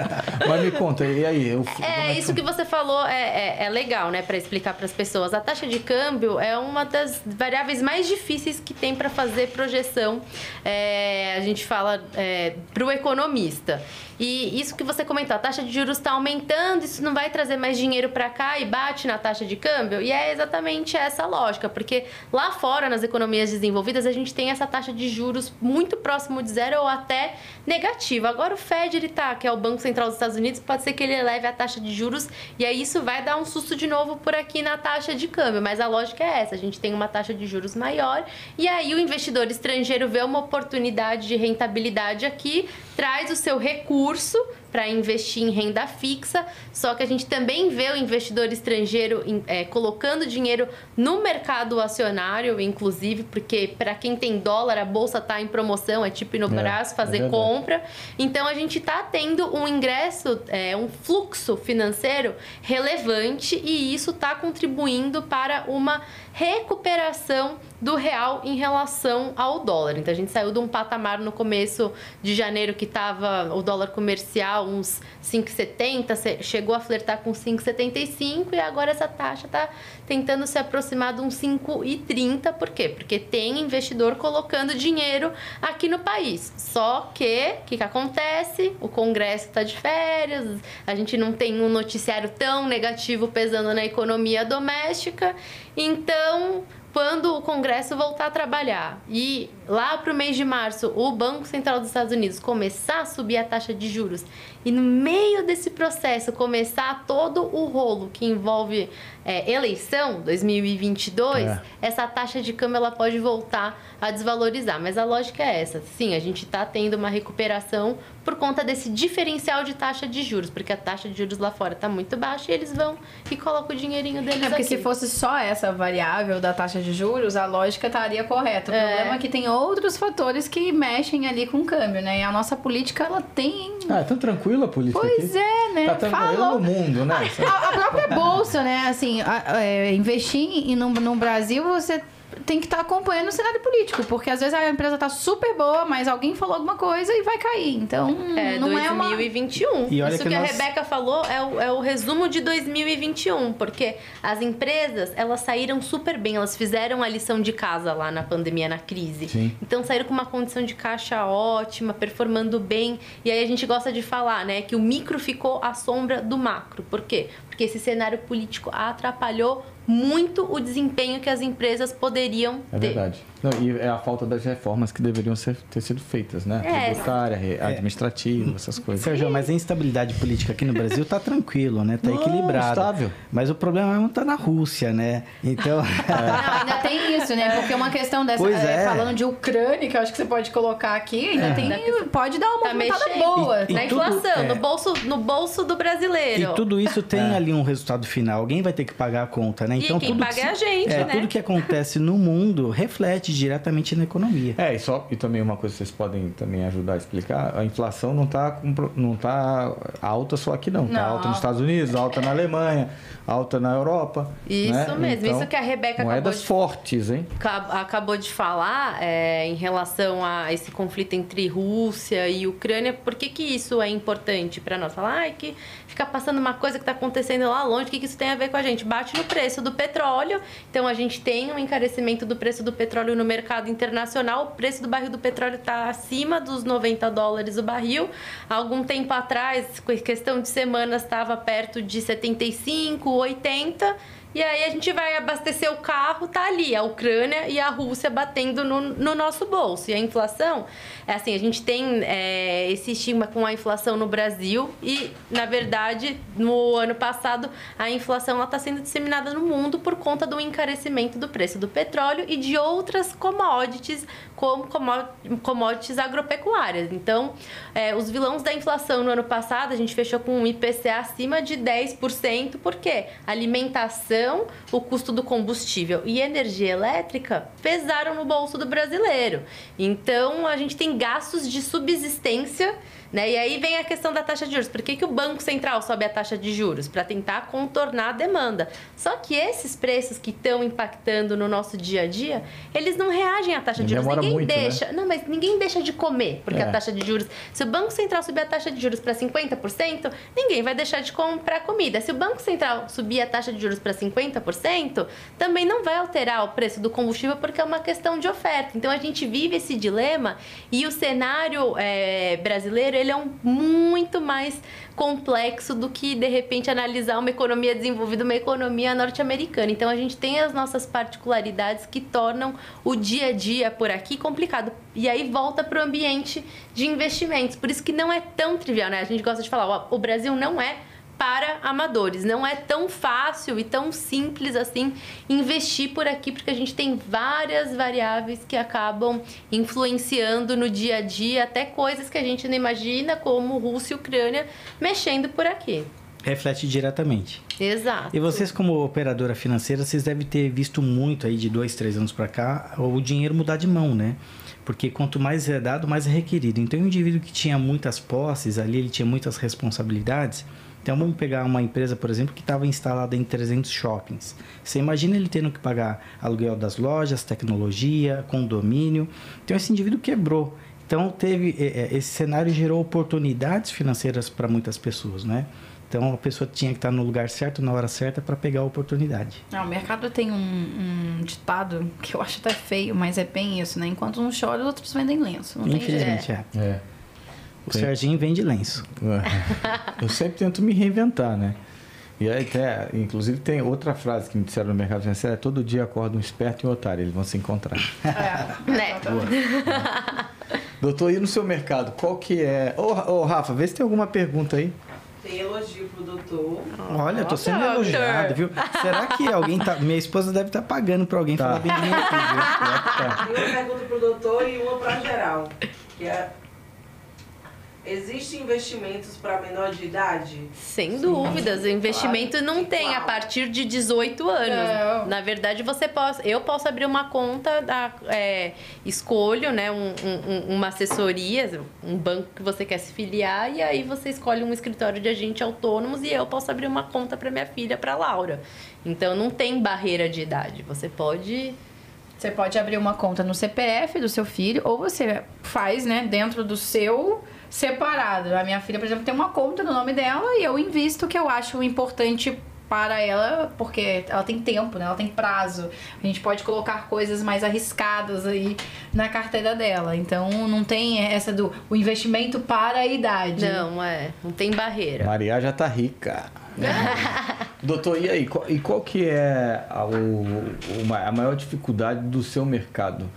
S1: Mas me conta, e aí? Eu,
S4: É, isso que você falou é, é, é legal, né, para explicar para as pessoas. A taxa de câmbio é uma das variáveis mais difíceis que tem para fazer projeção. É, a gente fala é, para o economista. E isso que você comentou, a taxa de juros está aumentando, isso não vai trazer mais dinheiro para cá e bate na taxa de câmbio? E é exatamente essa lógica, porque lá fora, nas economias desenvolvidas, a gente tem essa taxa de juros muito próximo de zero ou até negativa. Agora o Fed, ele tá, que é o Banco Central dos Estados Unidos, pode ser que ele eleve a taxa de juros e aí isso vai dar um susto de novo por aqui na taxa de câmbio. Mas a lógica é essa, a gente tem uma taxa de juros maior e aí o investidor estrangeiro vê uma oportunidade de rentabilidade aqui, traz o seu recurso para investir em renda fixa, só que a gente também vê o investidor estrangeiro é, colocando dinheiro no mercado acionário, inclusive, porque para quem tem dólar, a bolsa está em promoção, é tipo ir no
S1: É,
S4: braço
S1: é
S4: fazer
S1: verdade.
S4: compra. Então a gente está tendo um ingresso, é, um fluxo financeiro relevante e isso está contribuindo para uma recuperação do real em relação ao dólar. Então a gente saiu de um patamar no começo de janeiro que estava o dólar comercial uns 5,70, se- chegou a flertar com 5,75 e agora essa taxa está tentando se aproximar de uns 5,30. Por quê? Porque tem investidor colocando dinheiro aqui no país. Só que o que, que acontece? O Congresso está de férias, a gente não tem um noticiário tão negativo pesando na economia doméstica. Então, quando o Congresso voltar a trabalhar e lá para o mês de março o Banco Central dos Estados Unidos começar a subir a taxa de juros e no meio desse processo começar todo o rolo que envolve é, eleição 2022,
S1: É.
S4: essa taxa de câmbio ela pode voltar a desvalorizar. Mas a lógica é essa. Sim, a gente está tendo uma recuperação por conta desse diferencial de taxa de juros, porque a taxa de juros lá fora está muito baixa e eles vão e colocam o dinheirinho deles
S2: É porque
S4: aqui.
S2: se fosse só essa variável da taxa de juros, a lógica estaria correta. O
S4: É.
S2: problema é que tem outros fatores que mexem ali com o câmbio, né? E a nossa política, ela tem.
S1: Ah, é tão tranquila a política
S2: Pois
S1: aqui.
S2: é, né?
S1: Tá tranquila
S2: Falou.
S1: no mundo, né?
S2: A, a própria bolsa, né? Assim, a- é, investir no, no Brasil, você tem que estar acompanhando o cenário político, porque às vezes a empresa tá super boa, mas alguém falou alguma coisa e vai cair. Então,
S4: É,
S2: não é uma
S4: 2021.
S3: E olha
S4: Isso
S3: que
S4: que, a
S3: nós-
S4: Rebeca falou é o, é o resumo de 2021, porque as empresas, elas saíram super bem, elas fizeram a lição de casa lá na pandemia, na crise.
S1: Sim.
S4: Então saíram com uma condição de caixa ótima, performando bem. E aí a gente gosta de falar, né, que o micro ficou à sombra do macro. Por quê? Porque esse cenário político atrapalhou muito o desempenho que as empresas poderiam
S1: É
S4: ter.
S1: verdade. Não, e é a falta das reformas que deveriam ser, ter sido feitas, né?
S4: É.
S1: Tributária, re- administrativa, essas coisas.
S3: Sérgio, mas a instabilidade política aqui no Brasil tá tranquilo, né? Tá
S1: Não,
S3: equilibrado.
S1: estável.
S3: Mas o problema mesmo tá na Rússia, né? Então,
S2: Não, ainda tem isso, né? Porque uma questão dessa,
S3: Pois
S2: é,
S3: é.
S2: falando de Ucrânia, que eu acho que você pode colocar aqui, ainda tem. Pode dar uma
S4: Tá
S2: movimentada
S4: mexendo.
S2: boa.
S3: E- e
S4: Na
S3: tudo-
S4: inflação,
S3: é.
S4: no, bolso, no bolso do brasileiro.
S3: e tudo isso tem ali um resultado final. Alguém vai ter que pagar a conta, né?
S4: E
S3: Então
S4: quem
S3: tudo
S4: paga
S3: que,
S4: é a gente,
S3: é,
S4: né?
S3: tudo que acontece no mundo reflete diretamente na economia.
S1: É, e, só, e também uma coisa que vocês podem também ajudar a explicar, a inflação não está não tá alta só aqui não, tá
S2: Não.
S1: alta nos Estados Unidos, alta na Alemanha, alta na Europa.
S4: Isso
S1: né?
S4: mesmo,
S1: Então,
S4: isso que a Rebeca acabou
S1: Moedas
S4: de
S1: fortes, hein?
S4: Ca- acabou de falar é, em relação a esse conflito entre Rússia e Ucrânia, por que, que isso é importante para nós? Falar, ai, que fica passando uma coisa que está acontecendo lá longe, o que, que isso tem a ver com a gente? Bate no preço do petróleo, então a gente tem um encarecimento do preço do petróleo no mercado internacional, o preço do barril do petróleo está acima dos 90 dólares o barril. Algum tempo atrás, questão de semanas, estava perto de 75, 80. E aí a gente vai abastecer o carro, tá ali a Ucrânia e a Rússia batendo no, no nosso bolso. E a inflação, é assim, a gente tem é, esse estigma com a inflação no Brasil e, na verdade, no ano passado, a inflação está sendo disseminada no mundo por conta do encarecimento do preço do petróleo e de outras commodities, como commodities agropecuárias. Então, é, os vilões da inflação no ano passado, a gente fechou com um IPCA acima de 10%, por quê? Alimentação, o custo do combustível e energia elétrica pesaram no bolso do brasileiro. Então, a gente tem gastos de subsistência né? E aí vem a questão da taxa de juros. Por que, que o Banco Central sobe a taxa de juros? Para tentar contornar a demanda. Só que esses preços que estão impactando no nosso dia a dia, eles não reagem à taxa de juros. Ninguém muito, né? deixa. Né? Não, mas ninguém deixa de comer, porque é. a taxa de juros. Se o Banco Central subir a taxa de juros para 50%, ninguém vai deixar de comprar comida. Se o Banco Central subir a taxa de juros para 50%, também não vai alterar o preço do combustível, porque é uma questão de oferta. Então a gente vive esse dilema e o cenário é, brasileiro ele é um muito mais complexo do que de repente analisar uma economia desenvolvida, uma economia norte-americana. Então a gente tem as nossas particularidades que tornam o dia a dia por aqui complicado. E aí volta para o ambiente de investimentos. Por isso que não é tão trivial, né? A gente gosta de falar, o Brasil não é para amadores. Não é tão fácil e tão simples assim investir por aqui, porque a gente tem várias variáveis que acabam influenciando no dia a dia, até coisas que a gente não imagina, como Rússia e Ucrânia, mexendo por aqui.
S3: Reflete diretamente.
S4: Exato.
S3: E vocês, como operadora financeira, vocês devem ter visto muito aí de dois, três anos para cá o dinheiro mudar de mão, né? Porque quanto mais é dado, mais é requerido. Então, o indivíduo que tinha muitas posses ali, ele tinha muitas responsabilidades então vamos pegar uma empresa, por exemplo, que estava instalada em 300 shoppings. Você imagina ele tendo que pagar aluguel das lojas, tecnologia, condomínio. Então esse indivíduo quebrou. Então teve é, é, esse cenário gerou oportunidades financeiras para muitas pessoas, né? Então a pessoa tinha que estar no lugar certo na hora certa para pegar a oportunidade.
S2: Não, o mercado tem um, um, ditado que eu acho até feio, mas é bem isso, né? Enquanto um chora, os outros vendem lenço. Não
S3: Infelizmente
S2: é.
S3: é. O Tem... Serginho vende lenço.
S1: É. Eu sempre tento me reinventar, né? E aí até, inclusive tem outra frase que me disseram no mercado financeiro, é todo dia acorda um esperto e um otário, eles vão se encontrar.
S2: É, né?
S1: Doutor, e no seu mercado, qual que é... Ô, oh, oh, Rafa, vê se tem alguma pergunta aí.
S5: Tem elogio pro doutor.
S3: Olha, tô sendo Nossa, elogiado, viu? Será que alguém tá... Minha esposa deve estar tá pagando pra alguém tá. falar bem de mim aqui,
S5: viu? Tem uma pergunta pro doutor e uma pra geral. Que é Existem investimentos para menor de idade?
S4: Sem dúvidas. O investimento claro. não tem a partir de 18 anos. Não. Na verdade, você pode, eu posso abrir uma conta, da, é, escolho né, um, um, uma assessoria, um banco que você quer se filiar, e aí você escolhe um escritório de agente autônomos e eu posso abrir uma conta para minha filha, para Laura. Então não tem barreira de idade. Você pode
S2: você pode abrir uma conta no CPF do seu filho ou você faz, né, dentro do seu separado. A minha filha, por exemplo, tem uma conta no nome dela e eu invisto o que eu acho importante para ela, porque ela tem tempo, né? Ela tem prazo. A gente pode colocar coisas mais arriscadas aí na carteira dela. Então não tem essa do o investimento para a idade.
S4: Não, é, não tem barreira.
S1: Maria já tá rica. Doutor, e aí, qual, e qual que é a, o, a maior dificuldade do seu mercado?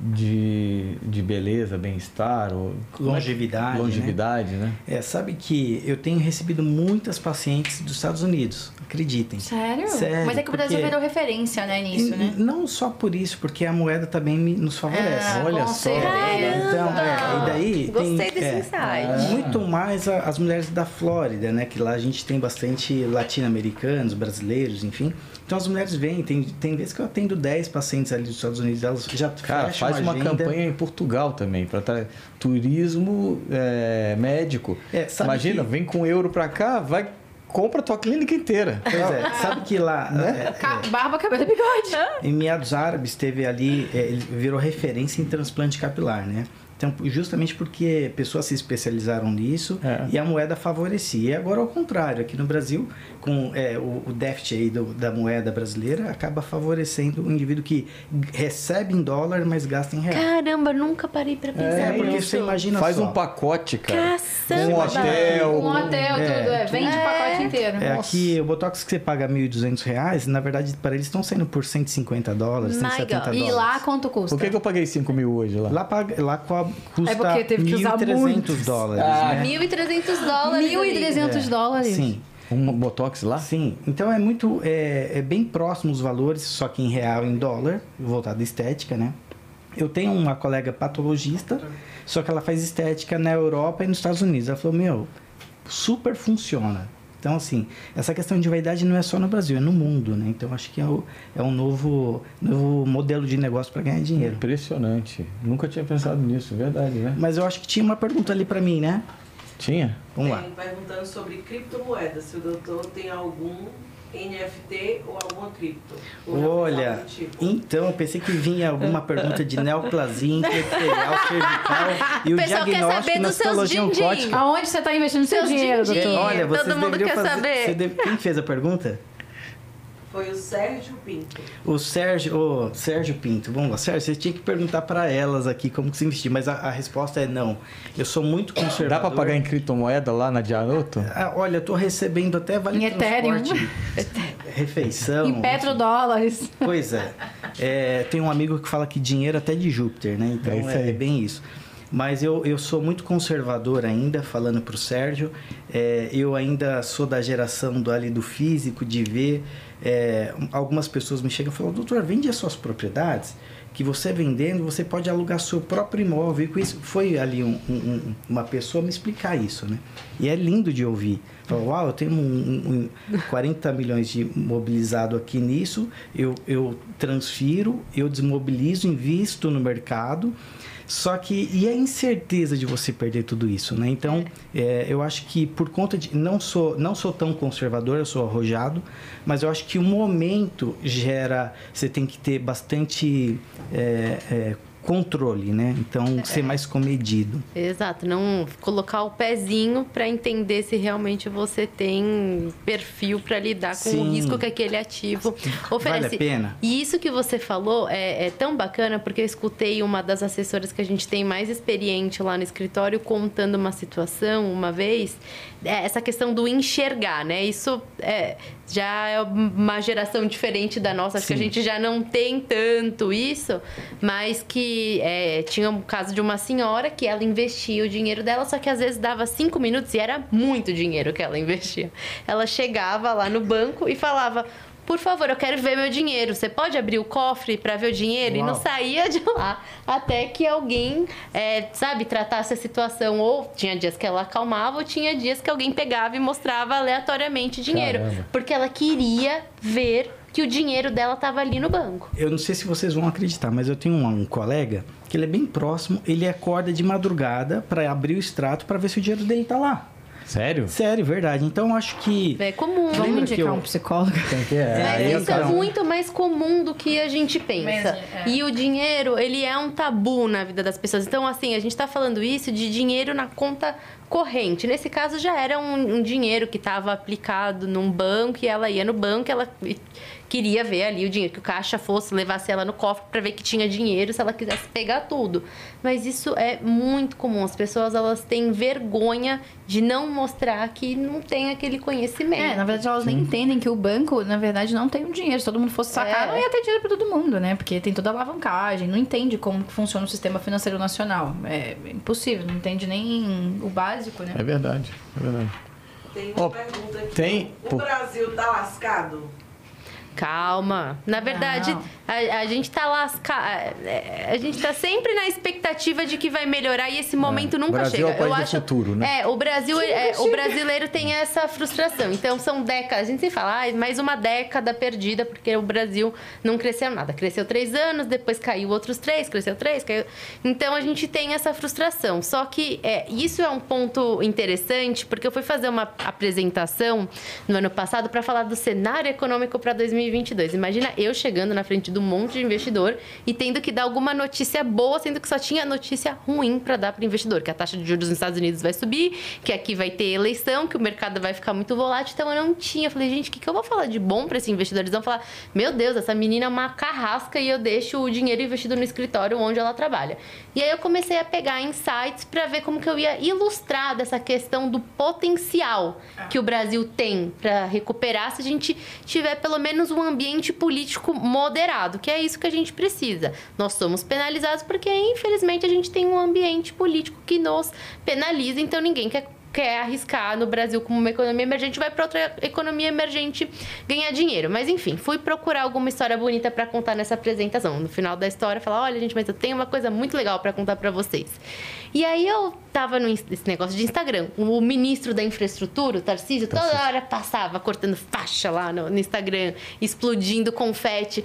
S1: De, de beleza, bem-estar,
S3: longevidade,
S1: longevidade, né?
S3: né? É, sabe que eu tenho recebido muitas pacientes dos Estados Unidos, acreditem.
S2: Sério?
S3: Sério
S2: Mas é que o Brasil virou referência, né, nisso, né?
S3: Não só por isso, porque a moeda também nos favorece.
S2: Ah,
S1: Olha só.
S3: Então, é, e daí
S4: Gostei tem, desse
S3: é,
S4: insight.
S3: Muito mais a, as mulheres da Flórida, né? Que lá a gente tem bastante latino-americanos, brasileiros, enfim. Então as mulheres vêm, tem, tem vezes que eu atendo 10 pacientes ali dos Estados Unidos, elas já
S1: Cara, faz uma agenda. campanha em Portugal também, para turismo é, médico. É, Imagina, que... vem com euro para cá, vai compra a tua clínica inteira.
S3: Pois é, sabe que lá. Né?
S2: É, é, Barba, cabelo e bigode.
S3: Em Meados Árabes teve ali, é, ele virou referência em transplante capilar, né? Então, justamente porque pessoas se especializaram nisso
S1: É.
S3: e a moeda favorecia. E agora ao contrário, aqui no Brasil, com é, o, o déficit aí do- da moeda brasileira, acaba favorecendo o indivíduo que recebe em dólar, mas gasta em real.
S4: Caramba, nunca parei pra pensar
S3: É, porque
S4: nisso.
S3: você imagina
S1: Faz
S3: só.
S1: um pacote, cara.
S4: Caçamba.
S1: Um hotel.
S2: Um hotel,
S3: É,
S2: tudo. É, vende o pacote inteiro.
S3: É, aqui o Botox que você paga 1.200 reais, na verdade, para eles estão saindo por 150 dólares,
S4: My
S3: 170
S4: God.
S2: E
S3: dólares.
S2: lá quanto custa?
S1: Por que, que eu paguei 5 mil hoje lá?
S3: Lá, paga, lá co- custa
S2: É porque teve que usar
S3: 1.300
S2: muitos.
S3: dólares,
S1: Ah,
S3: né?
S4: 1.300 dólares.
S2: 1.300
S3: É,
S2: dólares.
S3: Sim,
S1: Um botox lá?
S3: sim. Então é muito, é, é bem próximo os valores, só que em real e em dólar, voltado à estética, né? Eu tenho uma colega patologista, só que ela faz estética na Europa e nos Estados Unidos. Ela falou, meu, super funciona. Então, assim, essa questão de vaidade não é só no Brasil, é no mundo, né? Então, acho que é, o- é um novo, novo modelo de negócio para ganhar dinheiro.
S1: Impressionante. Nunca tinha pensado nisso, verdade, né?
S3: Mas eu acho que tinha uma pergunta ali para mim, né?
S1: Tinha?
S3: Vamos lá.
S5: Tem perguntando sobre criptomoedas, se o doutor tem algum NFT ou alguma cripto. Ou
S3: Olha,
S5: tipo.
S3: então eu pensei que vinha alguma pergunta de neoplasia intraepitelial cervical e o,
S4: O pessoal quer
S3: diagnóstico
S4: saber
S3: na
S4: dos seus
S3: citologia
S4: din-din.
S3: oncótica.
S2: Aonde você está investindo seu
S4: Seus
S2: dinheiro,
S4: din-din.
S2: doutor?
S3: Olha, vocês
S4: Todo mundo quer
S3: fazer.
S4: saber.
S3: você deve- Quem fez a pergunta?
S5: Foi o Sérgio Pinto.
S3: O Sérgio, ô, Sérgio Pinto. Vamos lá, Sérgio, você tinha que perguntar para elas aqui como que se investir, mas a, a resposta é não. Eu sou muito conservador.
S1: Dá pra pagar em criptomoeda lá na Dianuto?
S3: Ah, olha, eu tô recebendo até vale
S2: Em Ethereum.
S3: refeição.
S2: Em petrodólares.
S3: Pois é. é. Tem um amigo que fala que dinheiro até de Júpiter, né? Então
S1: É
S3: é,
S1: isso aí.
S3: bem isso. Mas eu, eu sou muito conservador ainda, falando pro Sérgio. É, eu ainda sou da geração do, ali do físico, de ver. É, algumas pessoas me chegam e falam, doutor, vende as suas propriedades, que você vendendo, você pode alugar seu próprio imóvel. E com isso, foi ali um- um- um- uma pessoa me explicar isso, né? E é lindo de ouvir. Falou, uau, eu tenho um 40 milhões de mobilizado aqui nisso, eu, eu transfiro, eu desmobilizo, invisto no mercado. Só que, e a incerteza de você perder tudo isso, né? Então, é, eu acho que por conta de. Não sou, não sou tão conservador, eu sou arrojado, mas eu acho que o momento gera. Você tem que ter bastante é, é, controle, né? Então, ser mais comedido.
S4: Exato, não colocar o pezinho para entender se realmente você tem perfil para lidar com o
S3: Sim.
S4: risco que aquele ativo oferece.
S3: Vale a pena?
S4: E isso que você falou é, é tão bacana porque eu escutei uma das assessoras que a gente tem mais experiente lá no escritório contando uma situação uma vez, é, essa questão do enxergar, né? Isso é, já é uma geração diferente da nossa, acho que a
S3: Sim.
S4: gente já não tem tanto isso, mas que é, tinha um caso de uma senhora que ela investia o dinheiro dela, só que às vezes dava cinco minutos e era muito dinheiro que ela investia. Ela chegava lá no banco e falava. Por favor, eu quero ver meu dinheiro. Você pode abrir o cofre para ver o dinheiro? E não
S3: Uau.
S4: saía de lá até que alguém, é, sabe, tratasse a situação. Ou tinha dias que ela acalmava, ou tinha dias que alguém pegava e mostrava aleatoriamente dinheiro.
S1: Caramba.
S4: Porque ela queria ver que o dinheiro dela estava ali no banco.
S3: Eu não sei se vocês vão acreditar, mas eu tenho um, um colega que ele é bem próximo, ele acorda de madrugada para abrir o extrato para ver se o dinheiro dele tá lá.
S1: Sério?
S3: Sério, verdade. Então eu acho que
S4: É comum.
S3: Lembra
S2: Vamos
S3: que
S2: indicar
S3: eu-
S2: um psicólogo.
S1: Tem que é.
S3: Eu
S4: isso é muito mais comum do que a gente pensa.
S2: Mesmo, é.
S4: E o dinheiro, ele é um tabu na vida das pessoas. Então, assim, a gente tá falando isso de dinheiro na conta corrente. Nesse caso, já era um, um dinheiro que estava aplicado num banco e ela ia no banco, ela queria ver ali o dinheiro, que o caixa fosse, levasse ela no cofre para ver que tinha dinheiro, se ela quisesse pegar tudo. Mas isso é muito comum. As pessoas, elas têm vergonha de não mostrar que não tem aquele conhecimento.
S2: É, na verdade elas nem entendem que o banco, na verdade, não tem o dinheiro. Se todo mundo fosse sacar,
S4: É.
S2: não ia ter dinheiro pra todo mundo, né? Porque tem toda a alavancagem, não entende como funciona o sistema financeiro nacional. É impossível, não entende nem o básico, né?
S1: É verdade, é verdade.
S5: Tem uma
S1: Ó,
S5: pergunta aqui.
S1: tem-
S5: O. Brasil tá lascado?
S4: Calma. Na verdade, a, a gente tá lascado. A gente tá sempre na expectativa de que vai melhorar e esse momento
S1: o
S4: nunca
S1: Brasil
S4: chega.
S1: é o país do futuro, né?
S4: É, o Brasil, é, o brasileiro tem essa frustração. Então são décadas. A gente sempre fala, ah, mais uma década perdida, porque o Brasil não cresceu nada. Cresceu três anos, depois caiu outros três, cresceu três, caiu. Então a gente tem essa frustração. Só que é, isso é um ponto interessante, porque eu fui fazer uma apresentação no ano passado para falar do cenário econômico para 2020. 2022. Imagina eu chegando na frente de um monte de investidor e tendo que dar alguma notícia boa, sendo que só tinha notícia ruim para dar para investidor, que a taxa de juros nos Estados Unidos vai subir, que aqui vai ter eleição, que o mercado vai ficar muito volátil. Então eu não tinha. Eu falei, gente, o que, que eu vou falar de bom para esse investidor? Eles vão falar, meu Deus, essa menina é uma carrasca e eu deixo o dinheiro investido no escritório onde ela trabalha. E aí eu comecei a pegar insights para ver como que eu ia ilustrar dessa questão do potencial que o Brasil tem para recuperar se a gente tiver pelo menos um ambiente político moderado, que é isso que a gente precisa. Nós somos penalizados porque infelizmente a gente tem um ambiente político que nos penaliza, então ninguém quer quer arriscar no Brasil como uma economia emergente, vai para outra economia emergente ganhar dinheiro. Mas enfim, fui procurar alguma história bonita para contar nessa apresentação. No final da história, falar: olha, gente, mas eu tenho uma coisa muito legal para contar para vocês. E aí eu tava nesse negócio de Instagram. O ministro da infraestrutura, o Tarcísio, toda hora passava cortando faixa lá no, no Instagram, explodindo confete.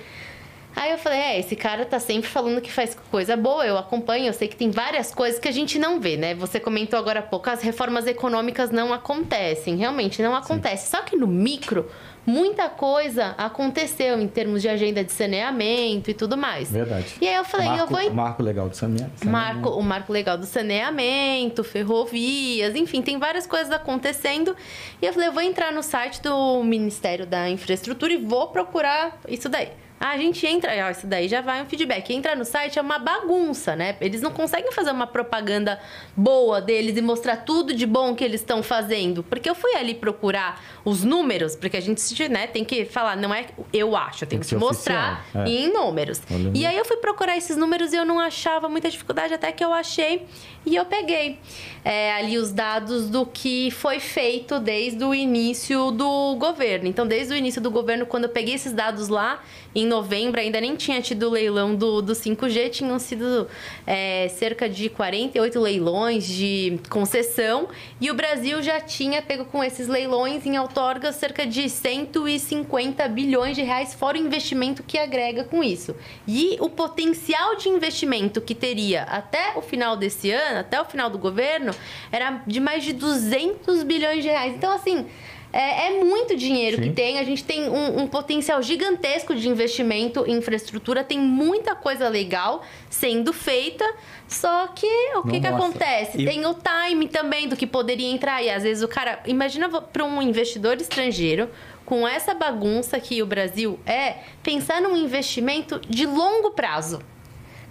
S4: Aí eu falei, é, esse cara tá sempre falando que faz coisa boa, eu acompanho, eu sei que tem várias coisas que a gente não vê, né? Você comentou agora há pouco, as reformas econômicas não acontecem, realmente não acontece. Sim. Só que no micro, muita coisa aconteceu em termos de agenda de saneamento e tudo mais.
S1: Verdade.
S4: E aí eu falei,
S1: marco,
S4: eu vou.
S1: Marco legal do saneamento.
S4: Marco, o marco legal do saneamento, ferrovias, enfim, tem várias coisas acontecendo. E eu falei, eu vou entrar no site do Ministério da Infraestrutura e vou procurar isso daí. A gente entra, ó, isso daí já vai um feedback. Entra no site é uma bagunça, né? Eles não conseguem fazer uma propaganda boa deles e mostrar tudo de bom que eles estão fazendo. Porque eu fui ali procurar os números, porque a gente né, tem que falar, não é eu acho, eu tenho tem que, que mostrar é. em números. Olha e aí eu fui procurar esses números e eu não achava muita dificuldade, até que eu achei e eu peguei é, ali os dados do que foi feito desde o início do governo. Então, desde o início do governo, quando eu peguei esses dados lá, em novembro, ainda nem tinha tido leilão do, do 5G, tinham sido é, cerca de 48 leilões de concessão e o Brasil já tinha pego com esses leilões em outorgas cerca de 150 bilhões de reais, fora o investimento que agrega com isso. E o potencial de investimento que teria até o final desse ano, até o final do governo, era de mais de 200 bilhões de reais. Então, assim, é, é, muito dinheiro Sim. que tem. A gente tem um, um, potencial gigantesco de investimento em infraestrutura. Tem muita coisa legal sendo feita. Só que o que, que acontece? E... Tem o time também do que poderia entrar. E às vezes o cara. Imagina para um investidor estrangeiro. Com essa bagunça que o Brasil é, pensar num investimento de longo prazo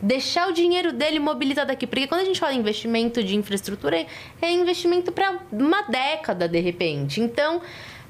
S4: deixar o dinheiro dele mobilizado aqui. Porque quando a gente fala em investimento de infraestrutura, é investimento para uma década, de repente. Então,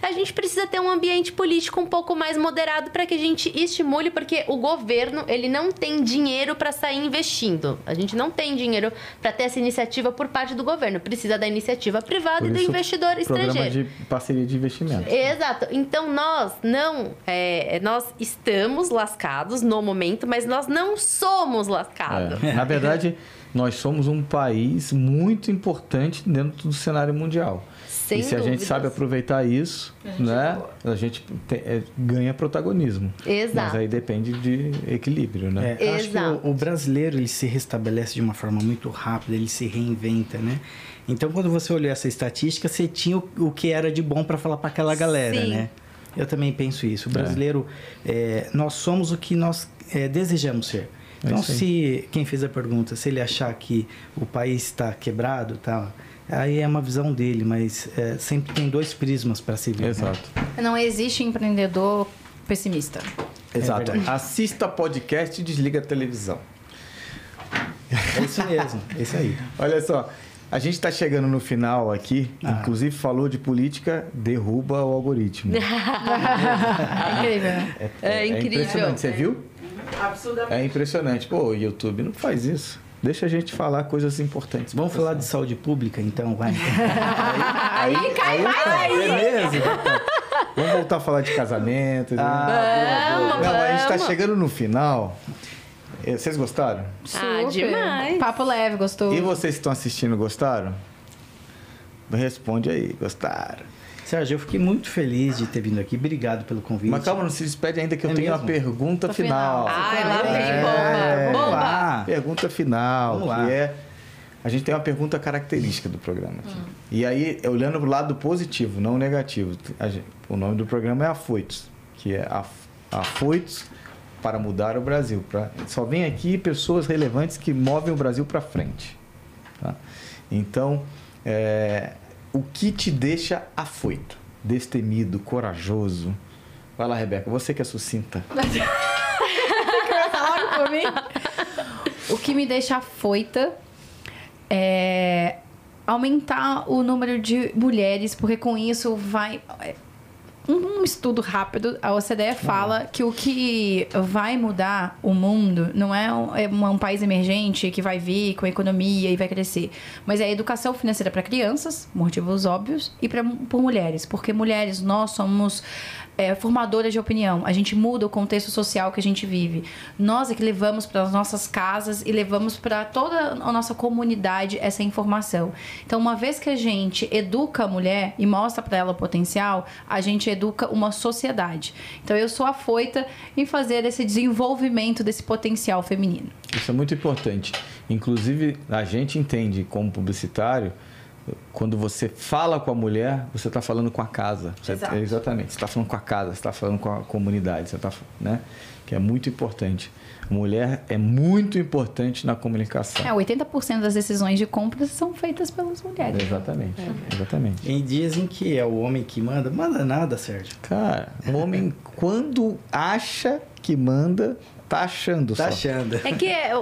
S4: a gente precisa ter um ambiente político um pouco mais moderado para que a gente estimule, porque o governo ele não tem dinheiro para sair investindo. A gente não tem dinheiro para ter essa iniciativa por parte do governo. Precisa da iniciativa privada por e do investidor estrangeiro. Programa
S1: de parceria de investimento.
S4: Exato. Então nós não, é, nós estamos lascados no momento, mas nós não somos lascados.
S1: É. Na verdade, nós somos um país muito importante dentro do cenário mundial.
S4: Sem
S1: e se
S4: dúvidas.
S1: a gente sabe aproveitar isso, a né, a gente tem, é, ganha protagonismo.
S4: Exato.
S1: Mas aí depende de equilíbrio, né?
S3: É, acho que o, o, brasileiro ele se restabelece de uma forma muito rápida, ele se reinventa, né? Então, quando você olhou essa estatística, você tinha o, o que era de bom para falar para aquela galera, Sim. né? Eu também penso isso. O brasileiro, é. nós somos o que nós é, desejamos ser. É então, se quem fez a pergunta, se ele achar que o país está quebrado, tá, aí é uma visão dele, mas é, sempre tem dois prismas para se ver. Né?
S1: Exato.
S2: Né? Não existe empreendedor pessimista.
S1: Exato. É Assista podcast e desliga a televisão.
S3: É isso mesmo, é isso aí.
S1: Olha só, a gente está chegando no final aqui, ah. inclusive falou de política, derruba o algoritmo.
S2: é incrível.
S1: É, é, é incrível. impressionante, você viu?
S5: Absurdamente.
S1: É impressionante. Pô, o YouTube não faz isso. Deixa a gente falar coisas importantes.
S3: Vamos falar de saúde pública, então, vai.
S2: aí, aí, aí cai mais aí.
S1: Beleza. Vamos voltar a falar de casamento.
S2: Né? Ah, vamos,
S1: Não, a gente está chegando no final. Eh, vocês gostaram?
S2: Ah, demais. Papo leve, gostou.
S1: E vocês que estão assistindo, gostaram? Responde aí, gostaram.
S3: Sérgio, eu fiquei muito feliz de ter vindo aqui. Obrigado pelo convite.
S1: Mas calma, não se despede ainda que eu é tenho mesmo? a pergunta final.
S2: final. Ah, lá vem é, bomba.
S1: Lá. Pergunta final, Vamos lá. que é... A gente tem uma pergunta característica do programa. Hum. E aí, olhando para o lado positivo, não negativo. Gente, o nome do programa é Afoitos, que é afoitos para mudar o Brasil. Pra, só vem aqui pessoas relevantes que movem o Brasil para frente. Tá? Então, é, o que te deixa afoito, destemido, corajoso? Vai lá, Rebeca, você que é sucinta.
S2: O que me deixa afoita é aumentar o número de mulheres, porque com isso vai. Um estudo rápido, a OCDE fala que o que vai mudar o mundo não é um, é um país emergente que vai vir com a economia e vai crescer, mas é a educação financeira para crianças, motivos óbvios, e para por mulheres, porque mulheres nós somos é, formadoras de opinião. A gente muda o contexto social que a gente vive. Nós é que levamos para as nossas casas e levamos para toda a nossa comunidade essa informação. Então, uma vez que a gente educa a mulher e mostra para ela o potencial, a gente educa uma sociedade. Então, eu sou afoita em fazer esse desenvolvimento desse potencial feminino.
S1: Isso é muito importante. Inclusive, a gente entende como publicitário quando você fala com a mulher, você está falando com a casa. Você,
S2: Exato.
S1: exatamente. Você está falando com a casa, você está falando com a comunidade, você tá, né? Que é muito importante. Mulher é muito importante na comunicação.
S2: É, 80% das decisões de compras são feitas pelas mulheres.
S1: Exatamente. Exatamente.
S3: Em dias em que é o homem que manda, manda nada, Sérgio.
S1: Cara, o homem, quando acha que manda, tá achando
S3: Tá
S1: só.
S3: achando.
S4: É que é,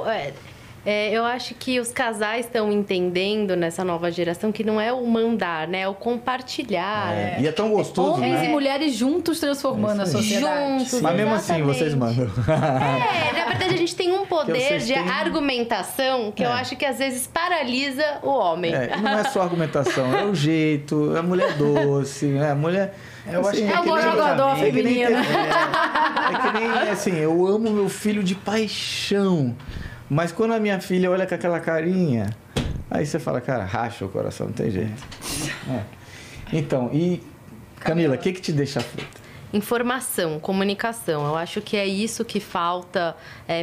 S4: é, eu acho que os casais estão entendendo nessa nova geração que não é o mandar, né? É o compartilhar.
S1: É, E é tão gostoso,
S2: Homens
S1: né?
S2: e mulheres juntos transformando
S1: É
S2: a sociedade.
S4: Juntos,
S1: Mas mesmo assim, vocês mandam.
S4: É, na verdade a gente tem um poder de
S1: têm-
S4: argumentação que eu
S1: É.
S4: acho que às vezes paralisa o homem.
S1: É, e não é só argumentação, é o jeito, é a mulher doce, né? A mulher.
S3: Eu acho que
S2: É o
S3: que.
S1: É que nem,
S2: feminino.
S1: é, é que nem assim, eu amo meu filho de paixão. Mas quando a minha filha olha com aquela carinha, aí você fala, cara, racha o coração, não tem jeito. É. Então, e Camila, o que, que te deixa aflita?
S4: Informação, comunicação. Eu acho que é isso que falta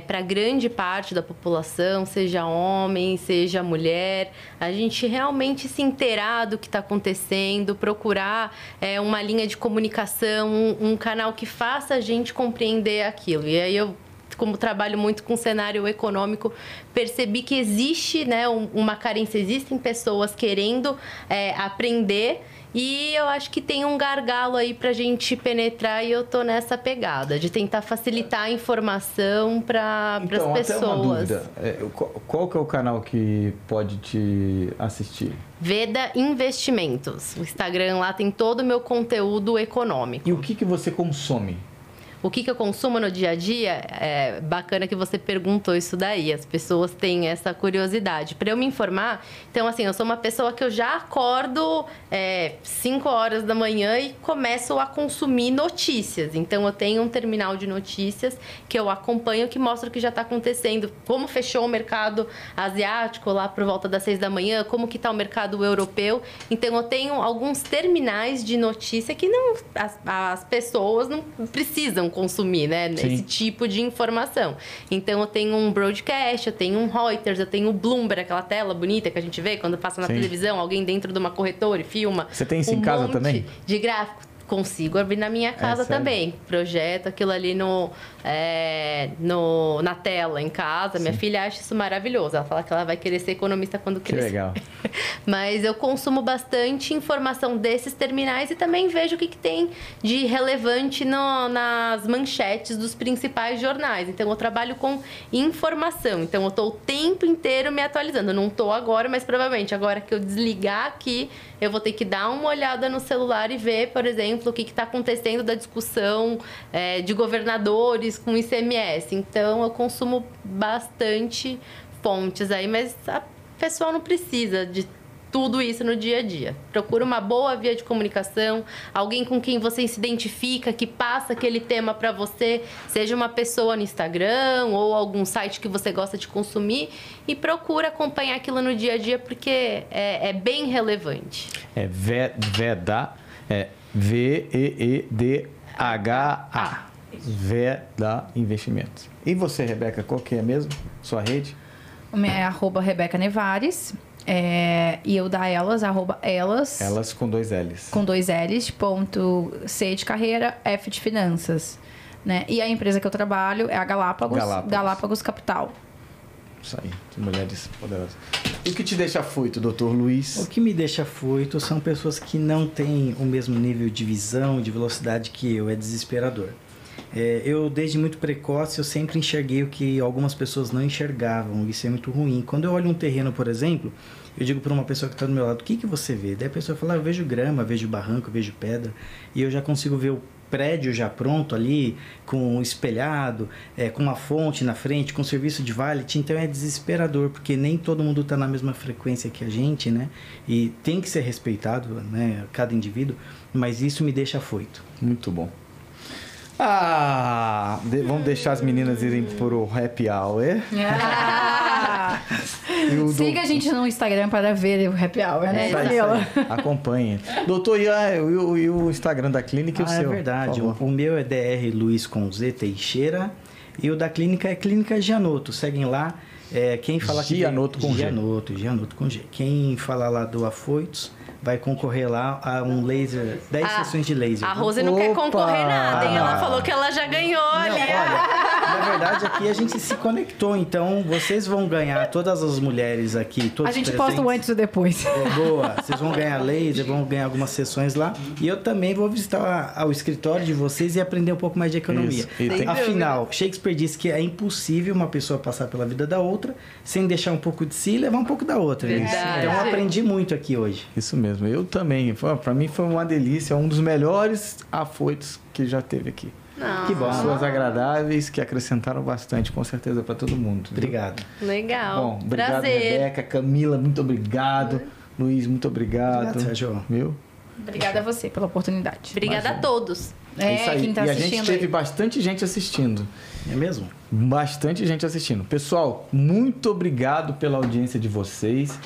S4: para grande parte da população, seja homem, seja mulher. A gente realmente se inteirar do que está acontecendo, procurar é, uma linha de comunicação, um, um canal que faça a gente compreender aquilo. E aí eu como trabalho muito com cenário econômico, percebi que existe né, um- uma carência, existem pessoas querendo é, aprender e eu acho que tem um gargalo aí pra gente penetrar e eu tô nessa pegada de tentar facilitar a informação para as
S1: Então, até uma
S4: pessoas.
S1: dúvida. É, qual, qual que é o canal que pode te assistir?
S4: Veda Investimentos. O Instagram lá tem todo o meu conteúdo econômico.
S1: E o que, que você consome?
S4: O que, que eu consumo no dia a dia? É bacana que você perguntou isso daí. As pessoas têm essa curiosidade. Para eu me informar, então, assim, eu sou uma pessoa que eu já acordo 5 horas da manhã e começo a consumir notícias. Então, eu tenho um terminal de notícias que eu acompanho que mostra o que já está acontecendo. Como fechou o mercado asiático lá por volta das 6 da manhã, como que está o mercado europeu. Então, eu tenho alguns terminais de notícia que não as, as pessoas não precisam consumir, né?
S1: Sim.
S4: Esse tipo de informação. Então, eu tenho um broadcast, eu tenho um Reuters, eu tenho o Bloomberg, aquela tela bonita que a gente vê quando passa na
S1: Sim.
S4: televisão, alguém dentro de uma corretora e filma.
S1: Você tem isso
S4: um
S1: em casa também?
S4: De gráfico. Consigo abrir na minha casa
S1: sério?
S4: também. Projeto aquilo ali no, é, no, na tela em casa. Minha filha acha isso maravilhoso. Ela fala que ela vai querer ser economista quando
S1: Que
S4: crescer.
S1: legal.
S4: Mas eu consumo bastante informação desses terminais e também vejo o que, que tem de relevante no- nas manchetes dos principais jornais. Então eu trabalho com informação. Então eu estou o tempo inteiro me atualizando. Eu não estou agora, mas provavelmente agora que eu desligar aqui, eu vou ter que dar uma olhada no celular e ver, por exemplo, o que está acontecendo da discussão é, de governadores com ICMS. Então eu consumo bastante fontes aí, mas a pessoa não precisa de tudo isso no dia a dia. Procura uma boa via de comunicação, alguém com quem você se identifica, que passa aquele tema para você, seja uma pessoa no Instagram ou algum site que você gosta de consumir e procura acompanhar aquilo no dia a dia porque é, é bem relevante.
S1: É Ve- Veda, é V-E-E-D-H-A. Veda Investimentos. E você, Rebeca, qual que é mesmo? Sua rede?
S2: O meu é arroba Rebeca Nevares. é, e eu da elas, arroba elas,
S1: Elas com dois L's.
S2: com dois L's, ponto C de carreira, F de finanças. Né? E a empresa que eu trabalho é a Galápagos,
S1: Galápagos.
S2: Galápagos Capital.
S1: Isso aí, mulheres poderosas. E o que te deixa afoito, doutor Luiz?
S3: O que me deixa foito são pessoas que não têm o mesmo nível de visão, de velocidade que eu, é desesperador. É, eu, desde muito precoce, eu sempre enxerguei o que algumas pessoas não enxergavam, isso é muito ruim. Quando eu olho um terreno, por exemplo, eu digo para uma pessoa que está do meu lado, o que, que você vê? Daí a pessoa fala, ah, eu vejo grama, vejo barranco, vejo pedra, e eu já consigo ver o prédio já pronto ali, com espelhado, é, com uma fonte na frente, com serviço de valet, então é desesperador, porque nem todo mundo está na mesma frequência que a gente, né? E tem que ser respeitado, né, cada indivíduo, mas isso me deixa afoito.
S1: Muito bom. Ah, de- vamos deixar as meninas irem pro happy hour. O
S2: Siga
S1: dou-
S2: a gente no Instagram para ver o happy hour, né,
S1: Isso aí,
S2: Danilo?
S1: isso aí. Acompanhe. Doutor, e, a- e o, e o Instagram da clínica e o
S3: ah,
S1: seu?
S3: é verdade. O, o meu é DR Luiz com Z Teixeira e o da clínica é Clínica Gianoto. Seguem lá. É, quem fala que
S1: Gianoto com G.
S3: Gianoto, Gianoto com G. Quem falar lá do Afoitos vai concorrer lá a um laser, 10
S4: Ah,
S3: sessões de laser.
S4: A Rose não quer
S1: Opa!
S4: concorrer nada, hein? Ela falou que ela já ganhou
S3: Não,
S4: ali.
S3: olha, na verdade aqui a gente se conectou, então vocês vão ganhar todas as mulheres aqui, todos
S2: A gente
S3: presentes.
S2: posta o antes e o depois.
S3: É, boa, vocês vão ganhar laser, vão ganhar algumas sessões lá. E eu também vou visitar o escritório de vocês e aprender um pouco mais de economia.
S1: Isso, tem-
S3: Afinal, Shakespeare disse que é impossível uma pessoa passar pela vida da outra sem deixar um pouco de si e levar um pouco da outra. né? Então eu aprendi muito aqui hoje.
S1: Isso mesmo, eu também. Foi- Pra mim foi uma delícia, um dos melhores afoitos que já teve aqui.
S4: Não.
S3: Que bom.
S1: Pessoas agradáveis que acrescentaram bastante, com certeza, para todo mundo.
S3: Obrigado.
S4: Legal.
S1: Bom, obrigado,
S4: Prazer.
S1: Rebeca. Camila, muito obrigado. Luiz, muito obrigado.
S3: Obrigado, Sérgio.
S1: Viu?
S2: Obrigada a você pela oportunidade.
S4: Obrigada a todos.
S2: É,
S1: isso aí.
S2: quem tá
S1: e a gente teve
S2: aí.
S1: bastante gente assistindo.
S3: É mesmo?
S1: Bastante gente assistindo. Pessoal, muito obrigado pela audiência de vocês.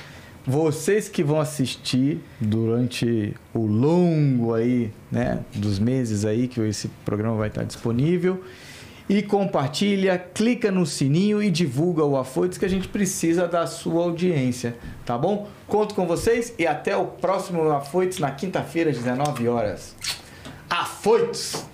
S1: Vocês que vão assistir durante o longo aí, né, dos meses aí que esse programa vai estar disponível. E compartilha, clica no sininho e divulga o Afoitos que a gente precisa da sua audiência, tá bom? Conto com vocês e até o próximo Afoitos na quinta-feira às 19 horas. Afoitos!